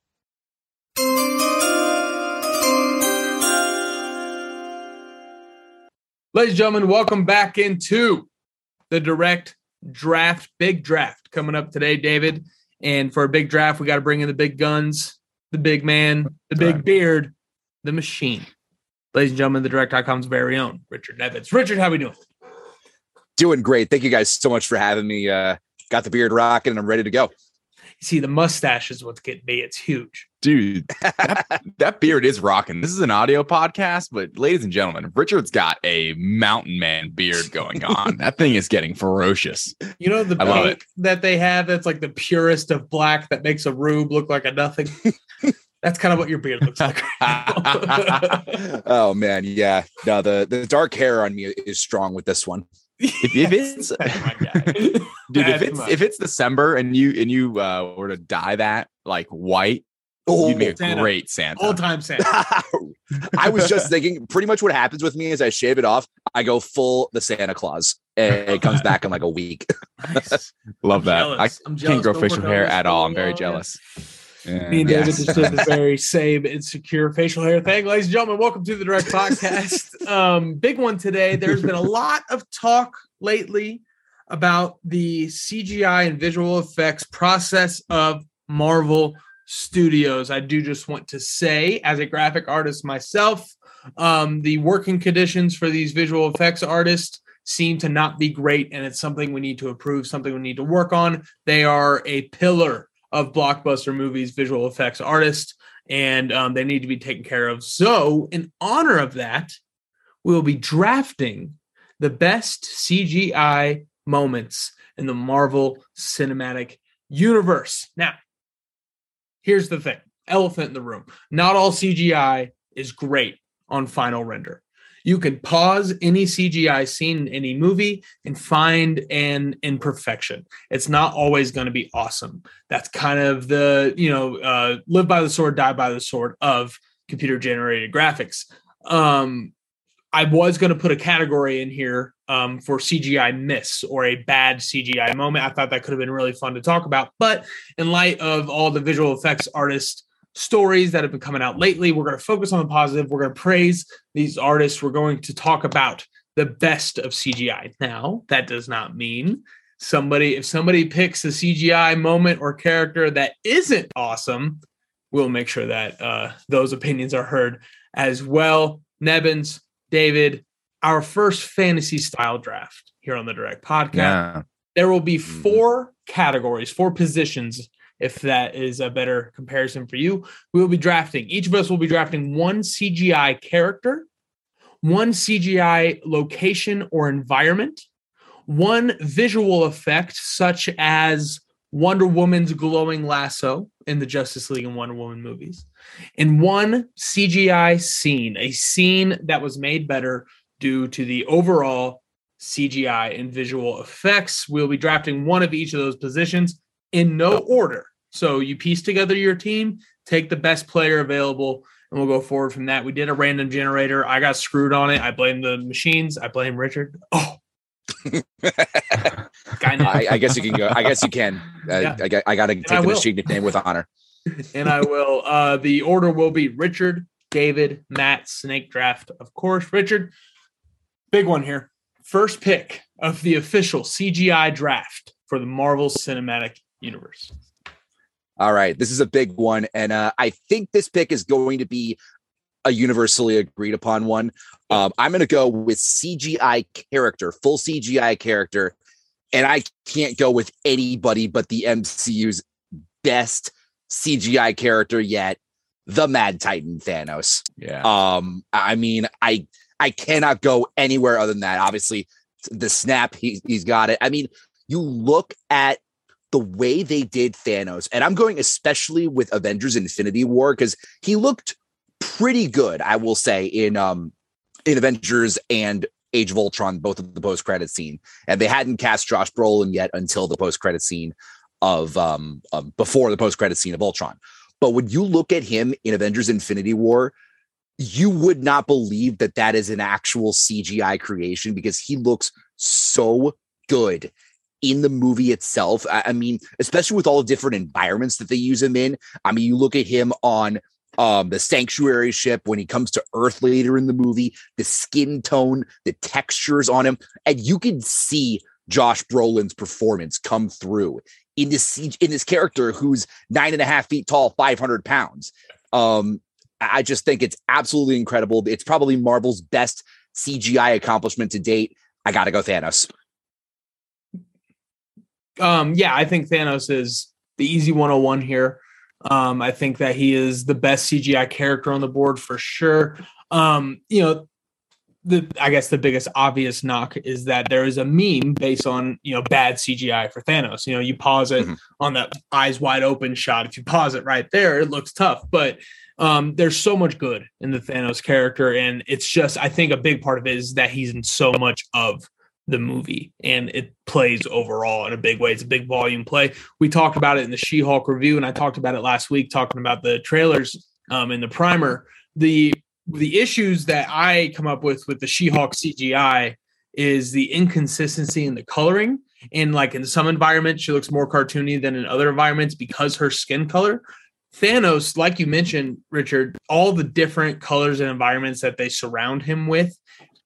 Ladies and gentlemen, welcome back into the direct draft, big draft coming up today, David. And for a big draft, we got to bring in the big guns, the big man, the big beard, the machine. Ladies and gentlemen, the direct.com's very own Richard Nebens. Richard, how are we doing? Doing great. Thank you guys so much for having me. Uh, got the beard rocking and I'm ready to go. See, the mustache is what's getting me. It's huge. dude that, that beard is rocking this is an audio podcast but ladies and gentlemen richard's got a mountain man beard going on that thing is getting ferocious You know the I paint that they have that's like the purest of black that makes a rube look like a nothing. that's kind of what your beard looks like. oh man, yeah. No, the the dark hair on me is strong with this one. if, if it's That's my guy. dude if it's if it's december and you and you uh were to dye that like white Oh, you'd be a Santa. great santa Old time Santa. I was just thinking pretty much what happens with me is I shave it off, I go full the Santa Claus. And it comes back in like a week. Nice. love that jealous. i I'm can't jealous. grow facial hair at all i'm very jealous Yeah. Me and David Yes. just did the very same insecure facial hair thing. Ladies and gentlemen, welcome to the Direct Podcast. um, big one today. There's been a lot of talk lately about the CGI and visual effects process of Marvel Studios. I do just want to say, as a graphic artist myself, um, the working conditions for these visual effects artists seem to not be great, and it's something we need to improve, something we need to work on. They are a pillar of blockbuster movies, visual effects artists, and um, they need to be taken care of. So, in honor of that, we will be drafting the best CGI moments in the Marvel Cinematic Universe. Now, here's the thing elephant in the room. Not all CGI is great on final render. You can pause any CGI scene in any movie and find an imperfection. It's not always going to be awesome. That's kind of the, you know, uh, live by the sword, die by the sword of computer generated graphics. Um, I was going to put a category in here um, for CGI miss or a bad CGI moment. I thought that could have been really fun to talk about. But in light of all the visual effects artists stories that have been coming out lately. We're going to focus on the positive. We're going to praise these artists. We're going to talk about the best of CGI. Now, that does not mean somebody, if somebody picks a CGI moment or character that isn't awesome, we'll make sure that uh, those opinions are heard as well. Nebens, David, our first fantasy style draft here on the Direct Podcast. Yeah. There will be Mhm. four categories, four positions, if that is a better comparison for you. We will be drafting, each of us will be drafting one CGI character, one CGI location or environment, one visual effect, such as Wonder Woman's glowing lasso in the Justice League and Wonder Woman movies, and one CGI scene, a scene that was made better due to the overall CGI and visual effects. We'll be drafting one of each of those positions in no order. So you piece together your team, take the best player available, and we'll go forward from that. We did a random generator. I got screwed on it. I blame the machines. I blame Richard. Oh. I, I guess you can go. I guess you can. Uh, Yeah. I, got- I got to I take the machine nickname with honor. and I will. Uh, the order will be Richard, David, Matt, Snake Draft, of course. Richard, big one here. First pick of the official CGI draft for the Marvel Cinematic Universe. All right, this is a big one, and uh, I think this pick is going to be a universally agreed upon one. Um, I'm going to go with CGI character, full CGI character, and I can't go with anybody but the MCU's best CGI character yet, the Mad Titan Thanos. Yeah. Um, I mean, I I cannot go anywhere other than that. Obviously, the snap, he, he's got it. I mean, you look at the way they did Thanos, and I'm going especially with Avengers Infinity War because he looked pretty good, I will say, in um in Avengers and Age of Ultron, both of the post credit scene, and they hadn't cast Josh Brolin yet until the post credit scene of um of before the post credit scene of Ultron. But when you look at him in Avengers Infinity War, you would not believe that that is an actual CGI creation because he looks so good in the movie itself. I, I mean, especially with all the different environments that they use him in. I mean, you look at him on um the sanctuary ship when he comes to earth later in the movie the skin tone the textures on him and you can see josh brolin's performance come through in this in this character who's nine and a half feet tall 500 pounds um i just think it's absolutely incredible it's probably marvel's best cgi accomplishment to date i gotta go thanos Um, yeah, I think Thanos is the easy 101 here. Um, I think that he is the best CGI character on the board for sure. Um, you know, the I guess the biggest obvious knock is that there is a meme based on you know bad CGI for Thanos. You know, you pause it Mhm. on that eyes wide open shot. If you pause it right there, it looks tough, but um, there's so much good in the Thanos character, and it's just I think a big part of it is that he's in so much of the movie and it plays overall in a big way. It's a big volume play. We talked about it in the She-Hulk review, and I talked about it last week talking about the trailers um, in the primer. The the issues that I come up with with the She-Hulk CGI is the inconsistency in the coloring. And like in some environments, she looks more cartoony than in other environments because her skin color. Thanos, like you mentioned, Richard, all the different colors and environments that they surround him with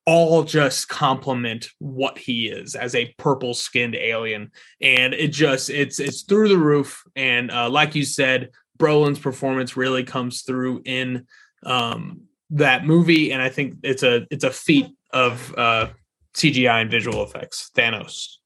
all just complement what he is as a purple skinned alien and it just it's it's through the roof and uh, like you said brolin's performance really comes through in um that movie and i think it's a it's a feat of uh cgi and visual effects thanos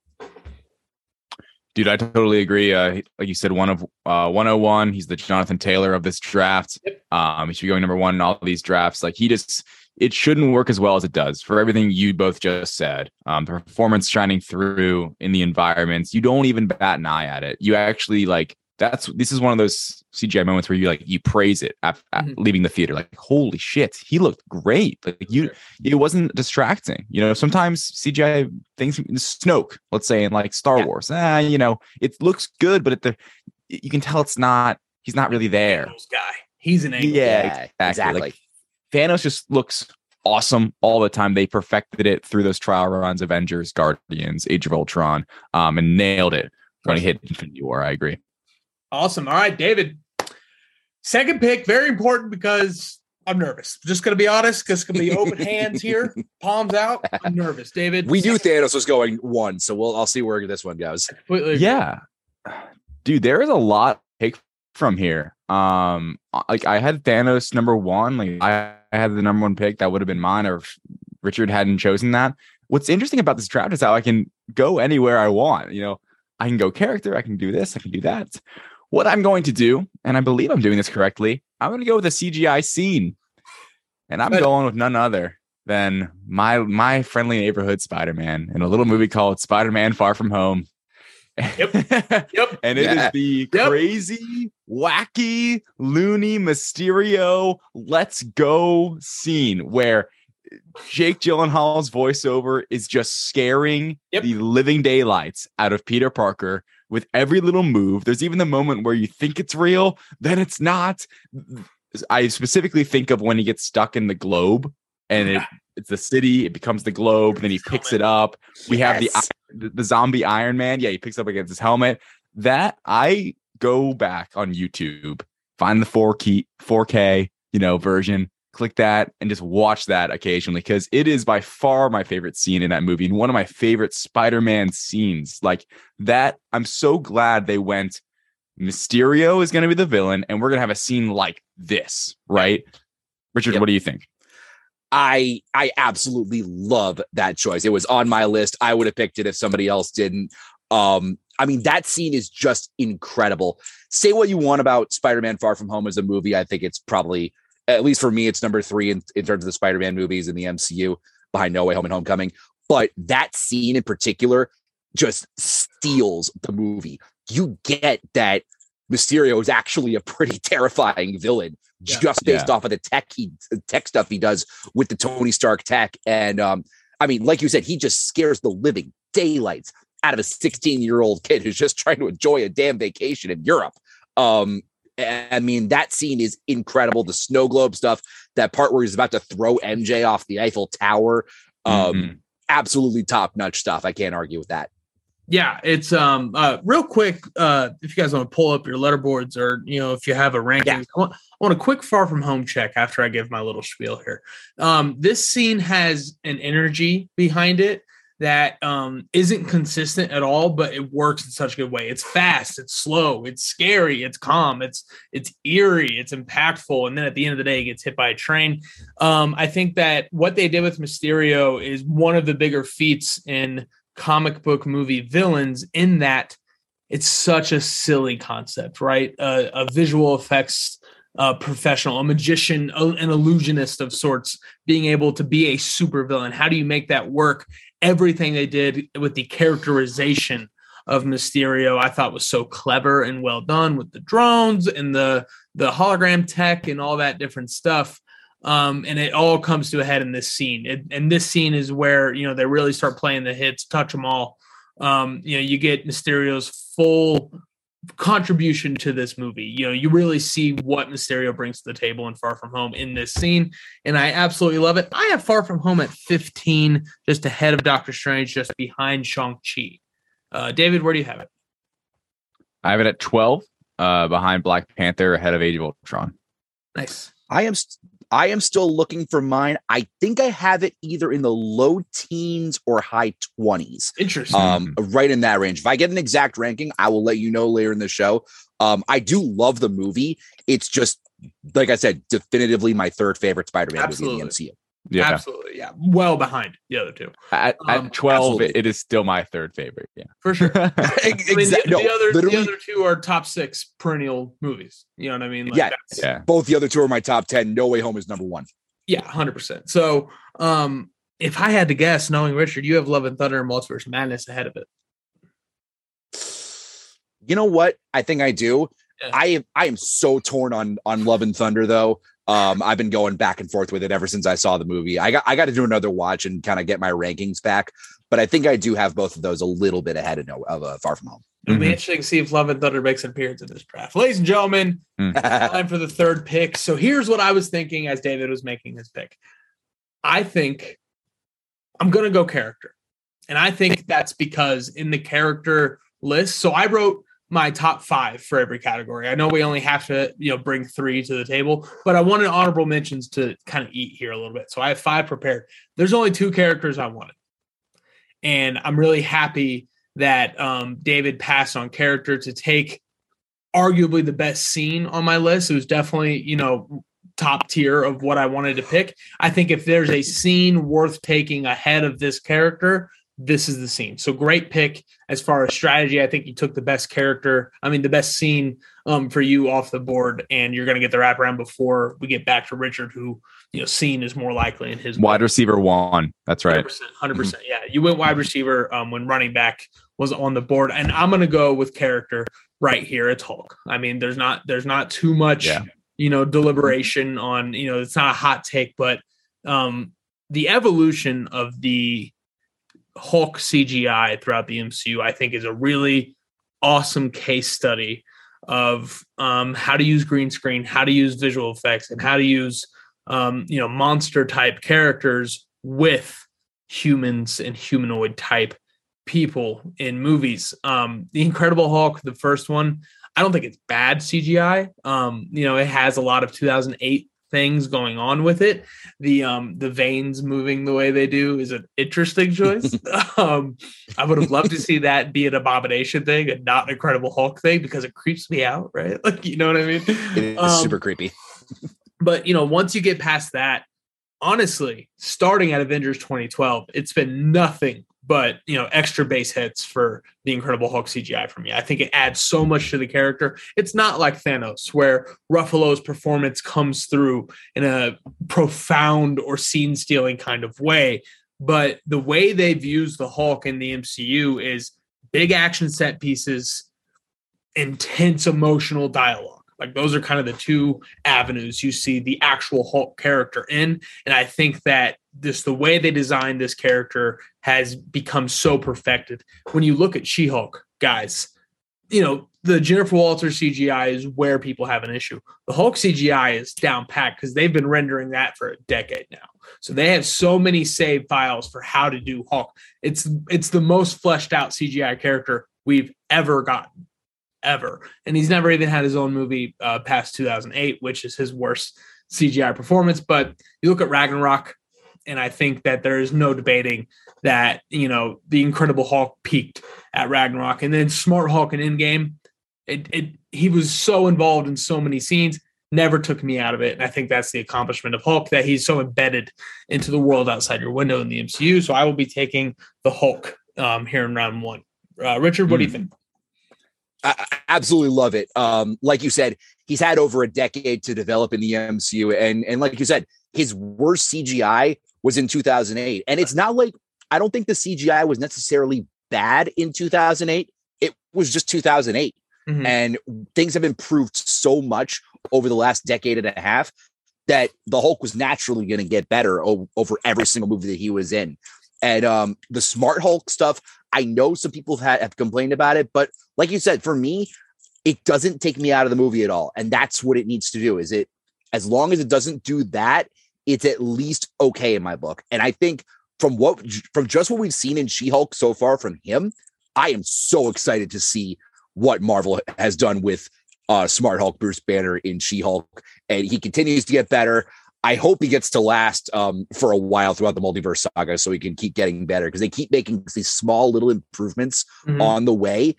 Dude, I totally agree. Uh, like you said, one of uh, 101. He's the Jonathan Taylor of this draft. Um, he should be going number one in all these drafts. Like he just, it shouldn't work as well as it does for everything you both just said. Um, the performance shining through in the environments. You don't even bat an eye at it. You actually like that's this is one of those CGI moments where you like you praise it after, Mhm. leaving the theater. Like holy shit, he looked great. Like you, it wasn't distracting. You know, sometimes CGI things, Snoke, let's say in like Star Yeah. Wars, ah, you know, it looks good, but at the you can tell it's not. He's not really there. Guy he's an angle Yeah, Yeah, exactly. Like, Thanos just looks awesome all the time. They perfected it through those trial runs, Avengers, Guardians, Age of Ultron, um, and nailed it when he hit Infinity War. I agree. awesome all right david second pick very important because i'm nervous just gonna be honest because it's gonna be open hands here palms out i'm nervous david we knew thanos was going one so we'll i'll see where this one goes completely. Yeah, dude, there is a lot to take from here. Um, like I had Thanos number one. Like I, I had the number one pick. That would have been mine, or Richard hadn't chosen that. What's interesting about this draft is how I can go anywhere I want. You know, I can go character, I can do this, I can do that. What I'm going to do, and I believe I'm doing this correctly, I'm going to go with a CGI scene. And I'm Good. going with none other than my my friendly neighborhood Spider-Man in a little movie called Spider-Man Far From Home. Yep. Yep. and it is Yeah. the Yep. crazy, wacky, loony, Mysterio let's go scene where Jake Gyllenhaal's voiceover is just scaring Yep. the living daylights out of Peter Parker with every little move. There's even the moment where you think it's real, then it's not. I specifically think of when he gets stuck in the globe and it, it's the city, it becomes the globe, then he picks it up. We have the Yes. The, the zombie Iron Man. Yeah, he picks up against his helmet. That I go back on YouTube, find the 4 key 4K, you know, version, click that and just watch that occasionally because it is by far my favorite scene in that movie and one of my favorite Spider-Man scenes. Like that, I'm so glad they went Mysterio is going to be the villain and we're going to have a scene like this, right? Richard, Yep. what do you think? I I absolutely love that choice. It was on my list. I would have picked it if somebody else didn't. Um, I mean, that scene is just incredible. Say what you want about Spider-Man Far From Home as a movie. I think it's probably, at least for me, it's number three in, in terms of the Spider-Man movies in the MCU behind No Way Home and Homecoming. But that scene in particular just steals the movie. You get that Mysterio is actually a pretty terrifying villain Yeah. just based Yeah. off of the tech he tech stuff he does with the Tony Stark tech. And um, I mean, like you said, he just scares the living daylights out of a 16 year old kid who's just trying to enjoy a damn vacation in Europe. Um, I mean, that scene is incredible. The snow globe stuff, that part where he's about to throw MJ off the Eiffel Tower. Um, Mhm. absolutely top notch stuff. I can't argue with that. Yeah, it's um uh real quick. Uh if you guys want to pull up your Letterboxds or you know if you have a ranking, Yeah. I, want, I want a quick far from home check after I give my little spiel here. Um this scene has an energy behind it that um isn't consistent at all, but it works in such a good way. It's fast, it's slow, it's scary, it's calm, it's it's eerie, it's impactful, and then at the end of the day, he gets hit by a train. Um, I think that what they did with Mysterio is one of the bigger feats in comic book movie villains in that it's such a silly concept, right? Uh, a visual effects uh, professional, a magician, a- an illusionist of sorts, being able to be a super villain. How do you make that work? Everything they did with the characterization of Mysterio, I thought was so clever and well done with the drones and the the hologram tech and all that different stuff um, and it all comes to a head in this scene. It, and this scene is where you know they really start playing the hits, touch them all. Um, you know, you get Mysterio's full contribution to this movie. You know, you really see what Mysterio brings to the table in Far From Home in this scene, and I absolutely love it. I have Far From Home at 15, just ahead of Doctor Strange, just behind Shang Chi. Uh, David, where do you have it? I have it at 12, uh, behind Black Panther, ahead of Age of Ultron. Nice. I am st- I am still looking for mine. I think I have it either in the low teens or high 20s. Interesting. Um, right in that range. If I get an exact ranking, I will let you know later in the show. Um, I do love the movie. It's just like I said, definitively my third favorite Spider-Man movie in the MCU. Yeah. Absolutely. Yeah. Well behind the other two. At, Um, at 12, absolutely. it, it is still my third favorite. Yeah. For sure. I mean, the, no, the other the other two are top six perennial movies. You know what I mean? Like Yeah. Yeah. Both the other two are my top 10. No Way Home is number one. yeah, hundred percent. So, um, if I had to guess, knowing Richard, you have Love and Thunder and Multiverse Madness ahead of it. You know what? I think I do. Yeah. I am I am so torn on on Love and Thunder though. Um, I've been going back and forth with it ever since I saw the movie. I got I got to do another watch and kind of get my rankings back. But I think I do have both of those a little bit ahead of no of uh, Far From Home. It'll be Mhm. interesting to see if Love and Thunder makes an appearance in this draft. Ladies and gentlemen, time for the third pick. So here's what I was thinking as David was making his pick. I think I'm going to go character. And I think that's because in the character list, so I wrote my top five for every category. I know we only have to, you know, bring three to the table, but I wanted honorable mentions to kind of eat here a little bit. So I have five prepared. There's only two characters I wanted. And I'm really happy that um, David passed on character to take arguably the best scene on my list. It was definitely, you know, top tier of what I wanted to pick. I think if there's a scene worth taking ahead of this character, this is the scene. So great pick as far as strategy. I think you took the best character. I mean, the best scene um, for you off the board, and you're going to get the wraparound before we get back to Richard, who you know scene is more likely in his wide receiver one. That's right. 100%. 100%. percent Yeah, you went wide receiver um, when running back was on the board, and I'm going to go with character right here. It's Hulk. I mean, there's not there's not too much Yeah. you know deliberation on you know it's not a hot take, but um, the evolution of the Hulk CGI throughout the MCU, I think, is a really awesome case study of um, how to use green screen, how to use visual effects, and how to use um, you know monster type characters with humans and humanoid type people in movies. Um, the Incredible Hulk, the first one, I don't think it's bad CGI. Um, you know, it has a lot of 2008 things going on with it. The um the veins moving the way they do is an interesting choice. um, I would have loved to see that be an abomination thing and not an Incredible Hulk thing because it creeps me out, right? Like you know what I mean? It is Um, super creepy. but you know once you get past that honestly starting at avengers 2012 it's been nothing but you know extra base hits for the incredible hulk cgi for me. I think it adds so much to the character. It's not like thanos where ruffalo's performance comes through in a profound or scene stealing kind of way but the way they've used the hulk in the mcu is big action set pieces intense emotional dialogue like those are kind of the two avenues you see the actual Hulk character in. And I think that this the way they designed this character has become so perfected. When you look at She-Hulk, guys, you know, the Jennifer Walters CGI is where people have an issue. The Hulk CGI is down packed because they've been rendering that for a decade now. So they have so many save files for how to do Hulk. It's it's the most fleshed out CGI character we've ever gotten ever. And he's never even had his own movie uh, past 2008, which is his worst CGI performance. But you look at Ragnarok, and I think that there is no debating that, you know, the Incredible Hulk peaked at Ragnarok. And then Smart Hulk in Endgame, it, it, he was so involved in so many scenes, never took me out of it. And I think that's the accomplishment of Hulk, that he's so embedded into the world outside your window in the MCU. So I will be taking the Hulk um, here in round one. Uh, Richard, what do you think? I absolutely love it. Um, like you said, he's had over a decade to develop in the MCU, and and like you said, his worst CGI was in 2008, and it's not like I don't think the CGI was necessarily bad in 2008. It was just 2008, Mhm. and things have improved so much over the last decade and a half that the Hulk was naturally going to get better o- over every single movie that he was in. And um, the Smart Hulk stuff, I know some people have, had, have complained about it, but like you said, for me, it doesn't take me out of the movie at all, and that's what it needs to do. Is it as long as it doesn't do that, it's at least okay in my book. And I think from what from just what we've seen in She-Hulk so far from him, I am so excited to see what Marvel has done with uh, Smart Hulk Bruce Banner in She-Hulk, and he continues to get better. I hope he gets to last um, for a while throughout the multiverse saga, so he can keep getting better because they keep making these small little improvements Mhm. on the way,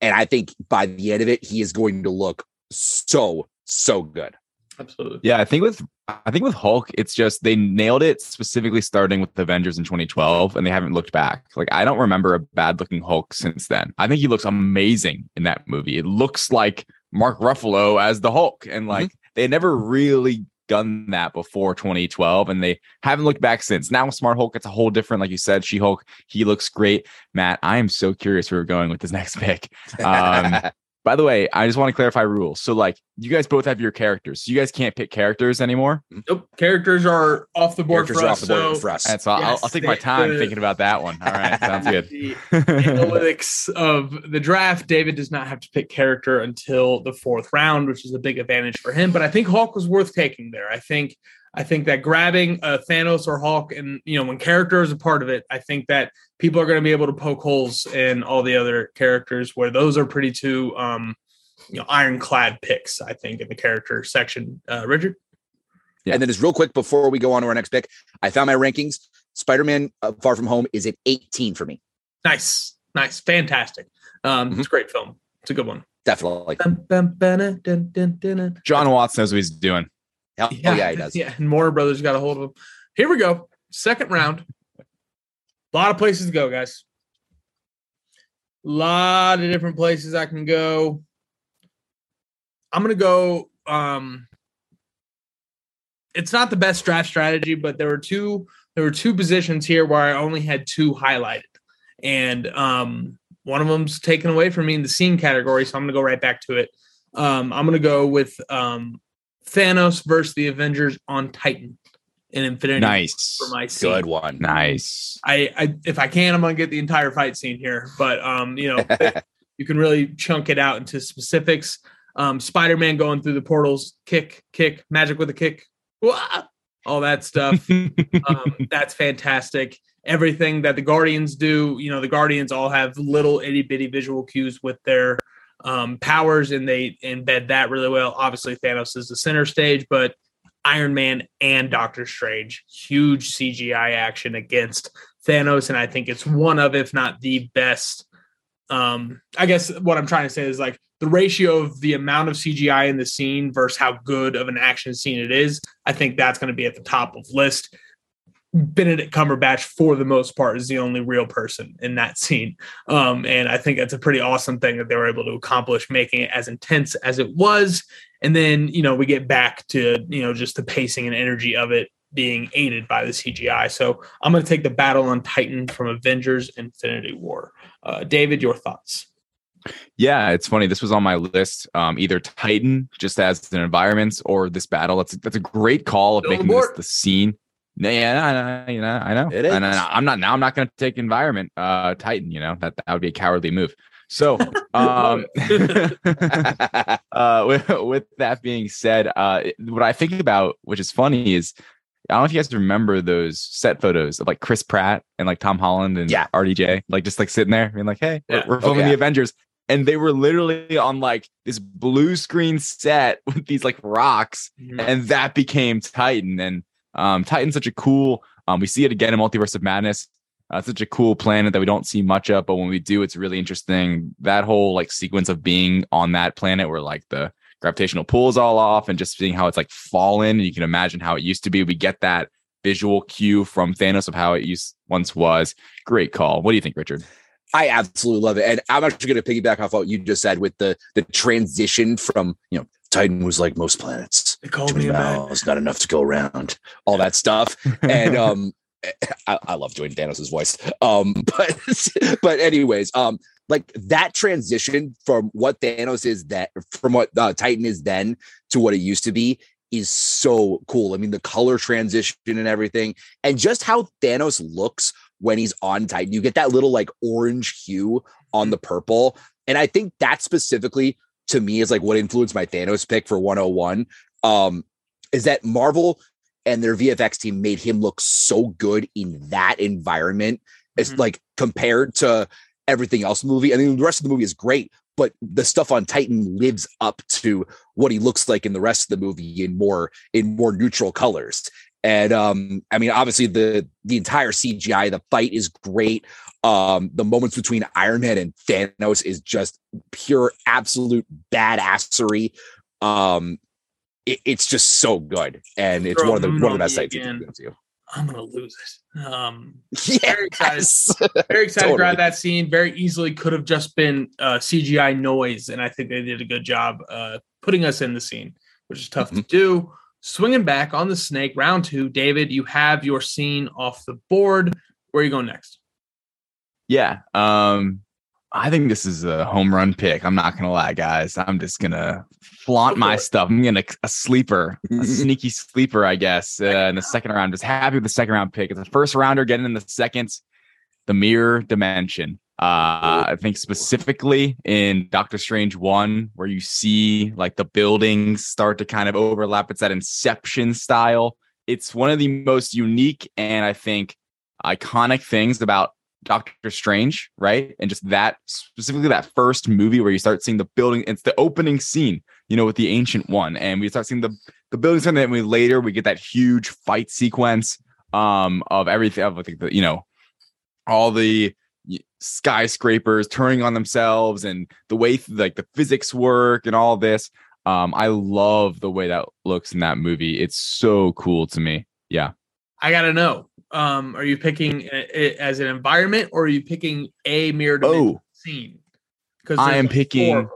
and I think by the end of it, he is going to look so so good. Absolutely. Yeah, I think with I think with Hulk, it's just they nailed it specifically starting with Avengers in 2012, and they haven't looked back. Like I don't remember a bad looking Hulk since then. I think he looks amazing in that movie. It looks like Mark Ruffalo as the Hulk, and like they never really done that before 2012, and they haven't looked back since. Now Smart Hulk, it's a whole different, like you said, She Hulk. He looks great. Matt, I am so curious where we're going with this next pick. Um, by the way, I just want to clarify rules. So, like, you guys both have your characters. So you guys can't pick characters anymore. Nope. Characters are off the board for are us. off the board so for us. And so I'll, I'll take my time the- thinking about that one. All right, sounds good. the analytics of the draft, David does not have to pick character until the fourth round, which is a big advantage for him. But I think Hulk was worth taking there. I think I think that grabbing a Thanos or Hulk, and you know, when character is a part of it, I think that people are going to be able to poke holes in all the other characters where those are pretty too, um, you know, ironclad picks. I think in the character section, uh, Richard. Yeah. And then just real quick before we go on to our next pick, I found my rankings. Spider-Man uh, Far From Home is at 18 for me. Nice, nice, fantastic. Um, It's a great film. It's a good one. Definitely. Bum, bum, ba-na, dun, dun, dun, dun. Jon Watts knows what he's doing. Oh yeah, yeah he does. Yeah, and Warner Brothers got a hold of him. Here we go. Second round. A lot of places to go, guys. A lot of different places I can go. I'm gonna go. Um, it's not the best draft strategy, but there were two. There were two positions here where I only had two highlighted, and um, one of them's taken away from me in the scene category, so I'm gonna go right back to it. Um, I'm gonna go with um, Thanos versus the Avengers on Titan in Infinity Nice. for my scene. Good one. Nice. I, I if I can, I'm gonna get the entire fight scene here, but um, you know, you can really chunk it out into specifics. Um, Spider-Man going through the portals, kick, kick, magic with a kick, Wah! all that stuff. um, that's fantastic. Everything that the Guardians do, you know, the Guardians all have little itty bitty visual cues with their um, powers, and they embed that really well. Obviously, Thanos is the center stage, but Iron Man and Doctor Strange, huge CGI action against Thanos, and I think it's one of, if not the best. Um, I guess what I'm trying to say is like the ratio of the amount of CGI in the scene versus how good of an action scene it is. I think that's going to be at the top of list. Benedict Cumberbatch, for the most part, is the only real person in that scene. Um, and I think that's a pretty awesome thing that they were able to accomplish, making it as intense as it was. And then, you know, we get back to, you know, just the pacing and energy of it being aided by the CGI. So I'm going to take the battle on Titan from Avengers Infinity War. Uh, David, your thoughts? Yeah, it's funny. This was on my list. Um, either Titan, just as an environment, or this battle. That's that's a great call of Still making this the scene. Yeah, I know, you know, I know. It is. And. I- I'm not now. I'm not going to take environment. Uh, Titan. You know that that would be a cowardly move. So, um, uh, with, with that being said, uh, what I think about, which is funny, is I don't know if you guys remember those set photos of like Chris Pratt and like Tom Holland and Yeah. RDJ, like just like sitting there being like, "Hey, we're- Yeah. we're, filming yeah. the Avengers," and they were literally on like this blue screen set with these like rocks, and that became Titan. And um, Titan's such a cool. Um, we see it again in Multiverse of Madness. Uh, such a cool planet that we don't see much of, but when we do, it's really interesting. That whole like sequence of being on that planet where like the gravitational pull is all off and just seeing how it's like fallen. You can imagine how it used to be. We get that visual cue from Thanos of how it used once was. Great call. What do you think, Richard? I absolutely love it. And I'm actually going to piggyback off what you just said with the the transition from, you know, Titan was like most planets. They called Too me many a miles, not enough to go around, all that stuff. And um I, I love doing Thanos' voice. Um, but but anyways, um, like that transition from what Thanos is that from what uh, Titan is then to what it used to be is so cool. I mean, the color transition and everything, and just how Thanos looks when he's on Titan. You get that little like orange hue on the purple. And I think that specifically to me is like what influenced my Thanos pick for 101. Um, is that Marvel and their VFX team made him look so good in that environment. It's Mhm. like compared to everything else in the movie. I mean, the rest of the movie is great, but the stuff on Titan lives up to what he looks like in the rest of the movie in more in more neutral colors. And um, I mean, obviously the the entire CGI, the fight is great. Um, the moments between Iron Man and Thanos is just pure absolute badassery. Um, it- it's just so good, and it's Throw one of the one of the best sights you to. I'm gonna lose it. Um, Very excited. Yes. very excited to grab Totally. that scene. Very easily could have just been uh, CGI noise, and I think they did a good job uh, putting us in the scene, which is tough to do. Swinging back on the snake, round two. David, you have your scene off the board. Where are you going next? Yeah. Um, I think this is a home run pick. I'm not gonna lie, guys. I'm just gonna flaunt my stuff. I'm gonna a sleeper, a sneaky sleeper, I guess, uh, in the second round. Just happy with the second round pick. It's a first rounder getting in the second. The mirror dimension. Uh, I think specifically in Doctor Strange one, where you see like the buildings start to kind of overlap. It's that Inception style. It's one of the most unique and I think iconic things about Doctor Strange, right? And just that specifically that first movie where you start seeing the building. It's the opening scene, you know, with the ancient one, and we start seeing the the buildings, and then we later we get that huge fight sequence um of everything of like the you know all the skyscrapers turning on themselves and the way like the physics work and all this. Um, I love the way that looks in that movie. It's so cool to me. Yeah. I gotta know. Um, are you picking it as an environment or are you picking a mirror Oh. scene? Because I am picking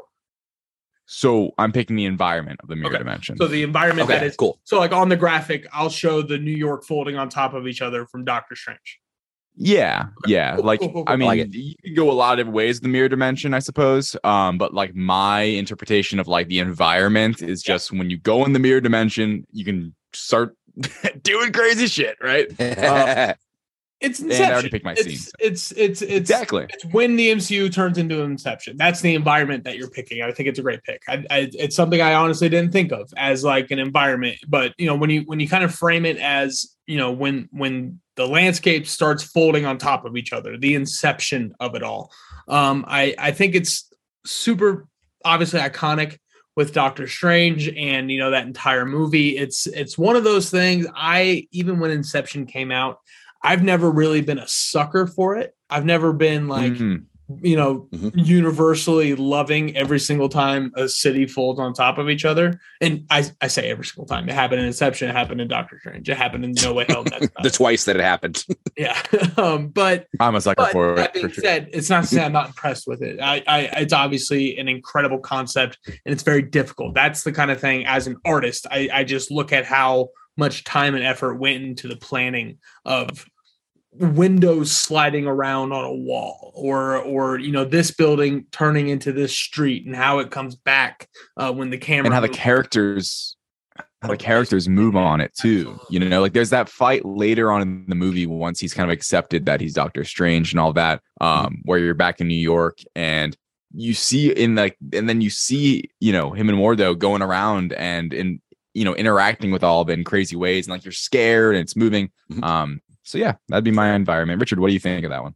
so I'm picking the environment of the mirror Okay. dimension. So the environment that Okay, is cool. So like on the graphic, I'll show the New York folding on top of each other from Doctor Strange. Yeah, yeah. Like cool, cool, I mean, like you can go a lot of different ways the mirror dimension, I suppose. Um, but like my interpretation of like the environment is just when you go in the mirror dimension, you can start doing crazy shit, right? Uh, It's And I already picked my it's, scene, so. it's it's it's exactly. it's when the MCU turns into an Inception. That's the environment that you're picking. I think it's a great pick. I, I, it's something I honestly didn't think of as like an environment, but you know when you when you kind of frame it as you know when when the landscape starts folding on top of each other, the inception of it all. Um, I I think it's super obviously iconic with Doctor Strange and you know that entire movie. It's it's one of those things. I even when Inception came out. I've never really been a sucker for it. I've never been like, Mhm. You know, Mhm. universally loving every single time a city folds on top of each other. And I, I say every single time. It happened in Inception, it happened in Doctor Strange, it happened in No Way Home. The twice that it happened. yeah. um, but I'm a sucker for that it. being For sure. said, it's not to say I'm not impressed with it. I, I, it's obviously an incredible concept, and it's very difficult. That's the kind of thing. As an artist, I, I just look at how much time and effort went into the planning of windows sliding around on a wall or or you know this building turning into this street and how it comes back uh, when the camera and how the characters how the characters move on it too. You know, like there's that fight later on in the movie once he's kind of accepted that he's Doctor Strange and all that, um, where you're back in New York and you see in like and then you see, you know, him and Mordo going around and in you know, interacting with all of it in crazy ways and like you're scared and it's moving. Mhm. Um, so yeah, that'd be my environment. Richard, what do you think of that one?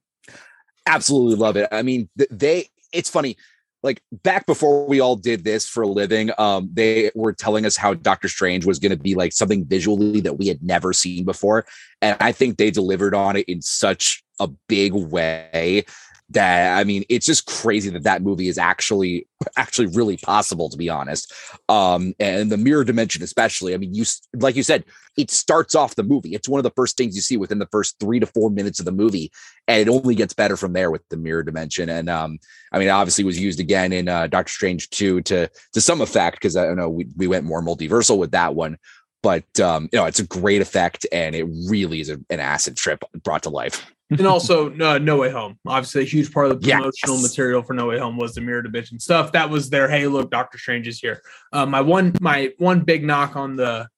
absolutely love it. I mean, they it's funny. Like back before we all did this for a living, um, they were telling us how Doctor Strange was going to be like something visually that we had never seen before, and I think they delivered on it in such a big way that I mean, it's just crazy that that movie is actually actually really possible, to be honest. Um, and the mirror dimension, especially. I mean, you like you said, it starts off the movie. It's one of the first things you see within the first three to four minutes of the movie and it only gets better from there with the mirror dimension. And um, I mean, obviously, was used again in uh, Doctor Strange two to to some effect because I don't know we we went more multiversal with that one, but um, you know, it's a great effect and it really is a, an acid trip brought to life. And also uh, No Way Home. Obviously, a huge part of the Yes. promotional material for No Way Home was the mirror dimension stuff. That was their hey, look, Doctor Strange is here. Uh, my one, my one big knock on the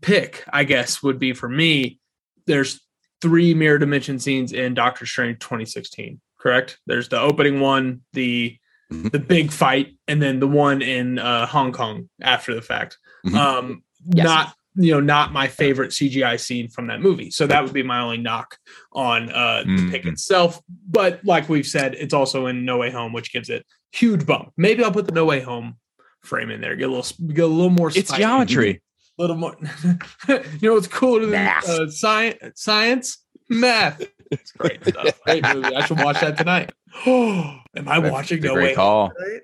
pick, I guess, would be for me. There's three mirror dimension scenes in Doctor Strange 2016. Correct. There's the opening one, the Mhm. the big fight, and then the one in uh, Hong Kong after the fact. Mhm. Um, Yes. not you know not my favorite CGI scene from that movie. So that would be my only knock on uh, the pick itself. But like we've said, it's also in No Way Home, which gives it huge bump. Maybe I'll put the No Way Home frame in there. Get a little get a little more. It's spice. geometry. A little more. you know what's cooler than Math. uh, science? Science, math. It's great stuff. Great movie. I should watch that tonight. Oh, am I That's watching a No Way call. Home? tonight?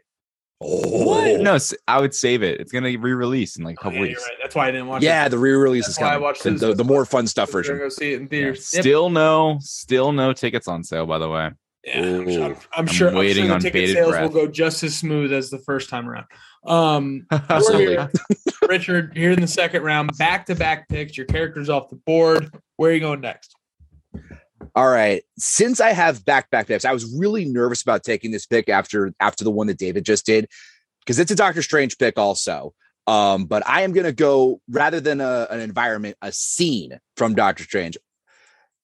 Oh No, I would save it. It's gonna re-release in like a Oh, couple yeah, weeks. right. That's why I didn't watch. It. Yeah, it. the re-release That's is why I watched The, the, the more fun stuff We're gonna version. go see it in Yeah. theaters. Yep. Still no, still no tickets on sale. By the way, Yeah, I'm, sure- I'm, I'm I'm sure. I'm waiting sure the on ticket sales breath. will go just as smooth as the first time around. Um, Absolutely. here- Richard, here in the second round, back to back picks. Your character's off the board. Where are you going next? All right. Since I have back back picks, I was really nervous about taking this pick after after the one that David just did because it's a Doctor Strange pick also. Um, but I am going to go rather than a, an environment, a scene from Doctor Strange.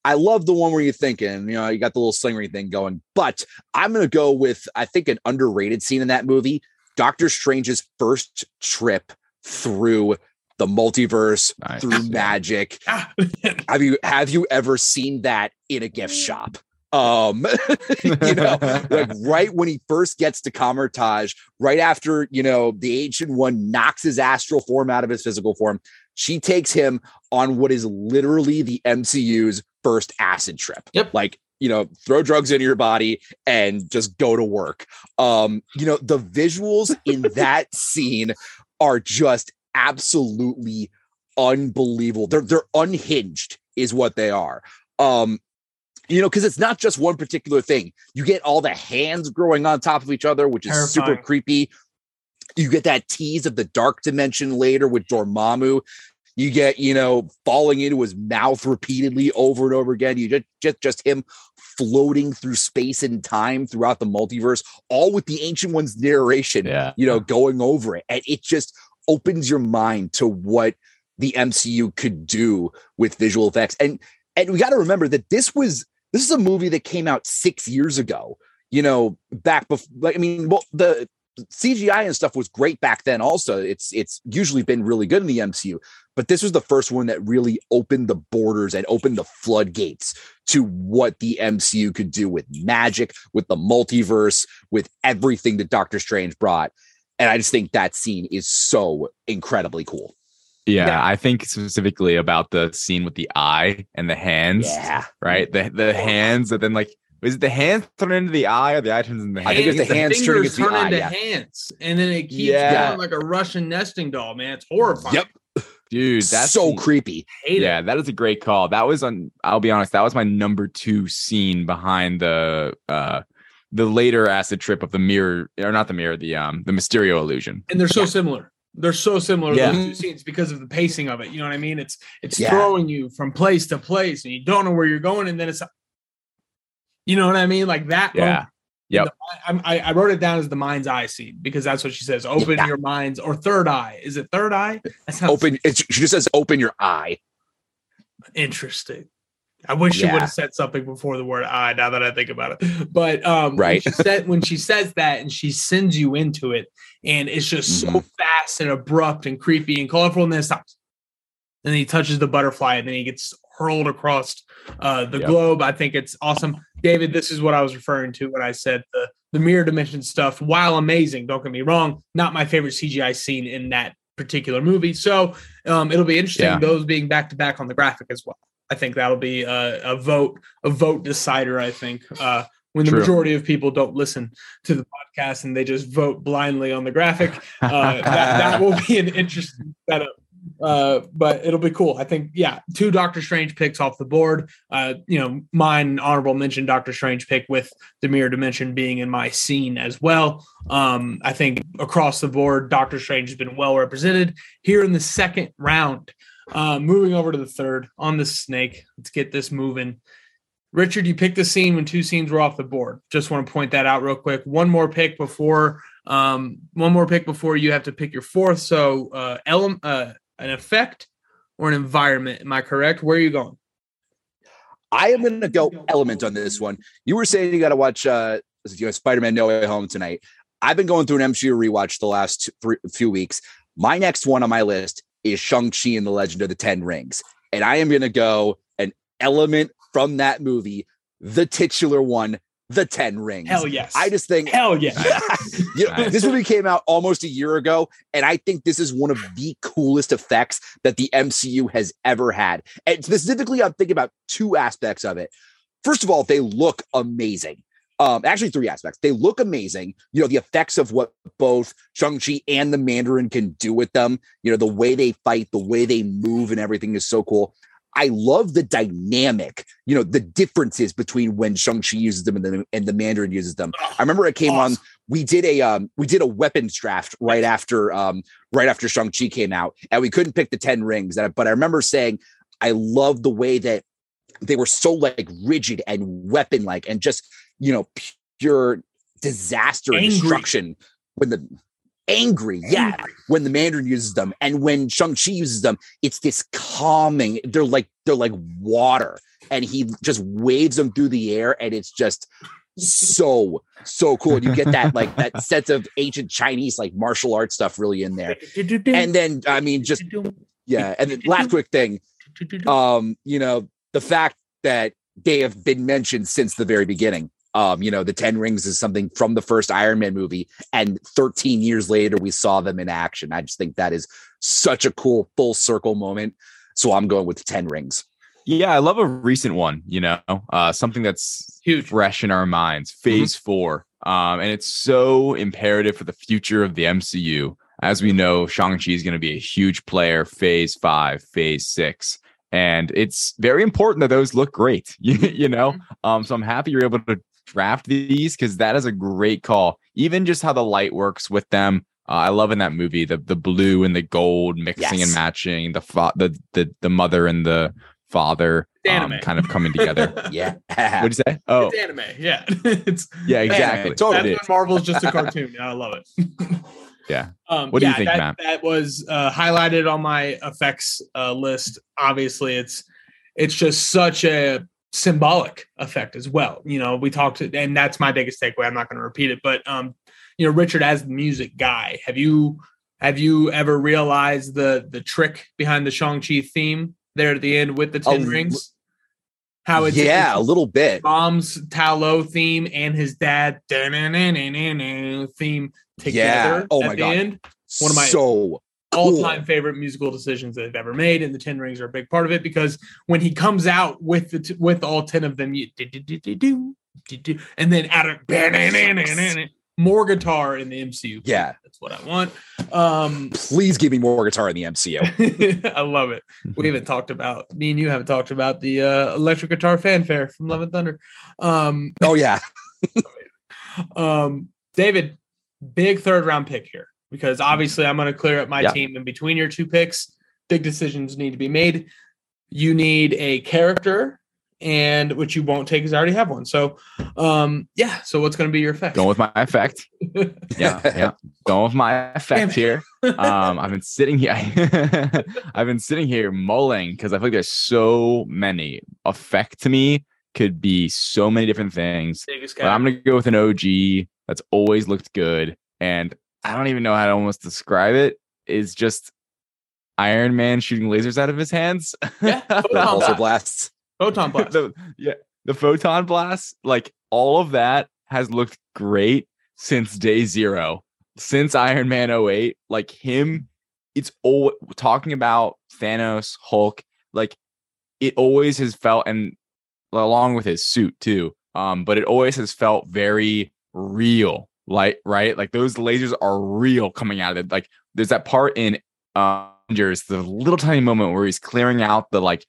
I love the one where you're thinking, you know, you got the little slingery thing going, but I'm going to go with I think an underrated scene in that movie, Doctor Strange's first trip through the multiverse, Nice. through magic, Ah, have you have you ever seen that in a gift shop? Um you know like right when he first gets to Kamar-Taj, right after you know the ancient one knocks his astral form out of his physical form she takes him on what is literally the mcu's first acid trip. Yep. like you know throw drugs into your body and just go to work. Um you know the visuals in that scene are just absolutely unbelievable. They're they're unhinged, is what they are. Um, you know, because it's not just one particular thing. You get all the hands growing on top of each other, which is super creepy. You get that tease of the dark dimension later with Dormammu. You get, you know, falling into his mouth repeatedly over and over again. You just just just him floating through space and time throughout the multiverse, all with the ancient one's narration, Yeah. you know, going over it. And it just opens your mind to what the MCU could do with visual effects. And and we got to remember that this was this is a movie that came out six years ago. You know, back before. Like, I mean, well, the CGI and stuff was great back then. Also, it's it's usually been really good in the MCU, but this was the first one that really opened the borders and opened the floodgates to what the MCU could do with magic, with the multiverse, with everything that Doctor Strange brought. And I just think that scene is so incredibly cool. Yeah, Yeah. I think specifically about the scene with the eye and the hands. Yeah. Right. The the hands that then like is it the hands turn into the eye or the eye turns into the hands? I think hands? it's the hands turning fingers into the turn eye, into yeah. hands, and then it keeps Yeah. going like a Russian nesting doll. Man, it's horrifying. Yep. Dude, that's so creepy. Hate yeah, it. that is a great call. That was on. I'll be honest. That was my number two scene behind the uh the later acid trip of the mirror or not the mirror the um the Mysterio illusion. and they're so similar. They're so similar Yeah. those two scenes because of the pacing of it. You know what I mean? It's it's Yeah. throwing you from place to place, and you don't know where you're going, and then it's, you know what I mean? Like that. Yeah. yeah I'm- I, I wrote it down as the mind's eye scene because that's what she says. Open Yeah. your mind's or third eye. Is it third eye? That sounds Open. It, she just says, "Open your eye." interesting. I wish she would have said something before the word "I." Now that I think about it, but um, when Right. she said when she says that and she sends you into it, and it's just so Mhm. fast and abrupt and creepy and colorful, and then it stops. And then he touches the butterfly, and then he gets hurled across uh, the Yep. globe. I think it's awesome, David. This is what I was referring to when I said the the mirror dimension stuff. While amazing, don't get me wrong, not my favorite CGI scene in that particular movie. So um, it'll be interesting Yeah. those being back to back on the graphic as well. I think that'll be a, a vote, a vote decider. I think uh, when the True. majority of people don't listen to the podcast and they just vote blindly on the graphic, uh, that, that will be an interesting setup. Uh, but it'll be cool. I think, yeah, two Doctor Strange picks off the board. Uh, you know, mine honorable mention Doctor Strange pick with the mirror dimension being in my scene as well. Um, I think across the board, Doctor Strange has been well represented here in the second round. Uh, moving over to the third on the snake. Let's get this moving. Richard, you picked the scene when two scenes were off the board. Just want to point that out real quick. One more pick before, um, one more pick before you have to pick your fourth. So, uh, element, uh, an effect or an environment. Am I correct? Where are you going? I am going to go element on this one. You were saying you got to watch uh, you know, Spider-Man: No Way Home tonight. I've been going through an MCU rewatch the last three, few weeks. My next one on my list is Shang-Chi and the Legend of the Ten Rings. And I am going to go an element from that movie, the titular one, the Ten Rings. Hell yes. I just think Hell yes. you know, Nice. this movie came out almost a year ago, and I think this is one of the coolest effects that the MCU has ever had. And specifically, I'm thinking about two aspects of it. First of all, they look amazing. Um, actually, three aspects. They look amazing. You know, the effects of what both Shang-Chi and the Mandarin can do with them. You know, the way they fight, the way they move, and everything is so cool. I love the dynamic, you know, the differences between when Shang-Chi uses them and the, and the Mandarin uses them. I remember it came on we did a um we did a weapons draft right after um right after Shang-Chi came out and we couldn't pick the 10 rings but I remember saying I love the way that they were so like rigid and weapon like and just you know pure disaster and destruction when the angry yeah when the mandarin uses them and when shang-chi uses them it's this calming they're like they're like water and he just waves them through the air and it's just so so cool. And you get that like that sense of ancient chinese like martial arts stuff really in there. And then i mean just yeah and then last quick thing um you know the fact that they have been mentioned since the very beginning um you know the 10 rings is something from the first iron man movie and 13 years later we saw them in action i just think that is such a cool full circle moment so i'm going with the 10 rings Yeah, I love a recent one, you know, uh, something that's Huge. fresh in our minds, phase four. Um, and it's so imperative for the future of the MCU. as we know, Shang-Chi is going to be a huge player phase five, phase six. And it's very important that those look great, you, you know? Um, so I'm happy you're able to draft these because that is a great call. Even just how the light works with them. Uh, I love in that movie the the blue and the gold mixing Yes. and matching the fa- the the the mother and the father um, kind of coming together. Yeah. What'd you say? Oh, It's anime. Yeah. it's yeah, exactly. totally. that's when Marvel's just a cartoon. I love it. Yeah. Um, What do you think, that, Matt? That was uh, highlighted on my effects uh, list. Obviously, it's it's just such a symbolic effect as well. You know, we talked, and that's my biggest takeaway. I'm not going to repeat it, but um, you know, Richard, as the music guy, have you have you ever realized the the trick behind the Shang Chi theme there at the end with the Ten A Rings? How it's yeah, a little bit. mom's Ta Lo theme and his dad theme together. Yeah. Oh at my the God. End. One of my so all time favorite musical decisions that they've ever made, and the Ten Rings are a big part of it because when he comes out with the t- with all ten of them, you do-do-do-do-do, do-do, and then out of more guitar in the MCU. Yeah. that's what I want. Um, please give me more guitar in the MCU. I love it. We haven't talked about me and you haven't talked about the uh, electric guitar fanfare from Love and Thunder. Um, oh yeah. um, David, big third round pick here because obviously I'm going to clear up my Yeah. team, in between your two picks, big decisions need to be made. You need a character, and which you won't take because I already have one. So, um, yeah. So what's going to be your effect? Going with my effect. Yeah, yeah. Going with my effect here. Um, I've been sitting here. I've been sitting here mulling because I feel like there's so many. Effect to me could be so many different things. But I'm gonna go with an OG that's always looked good, and I don't even know how to almost describe it. Is just Iron Man shooting lasers out of his hands. Yeah, photon blast. blasts. Photon blast. the, yeah, the photon blast, like all of that has looked great since day zero, since Iron Man 08. Like him, it's all talking about Thanos, Hulk, like it always has felt, and along with his suit too. Um, but it always has felt very real, like right, like those lasers are real coming out of it. Like there's that part in uh, Avengers, the little tiny moment where he's clearing out the like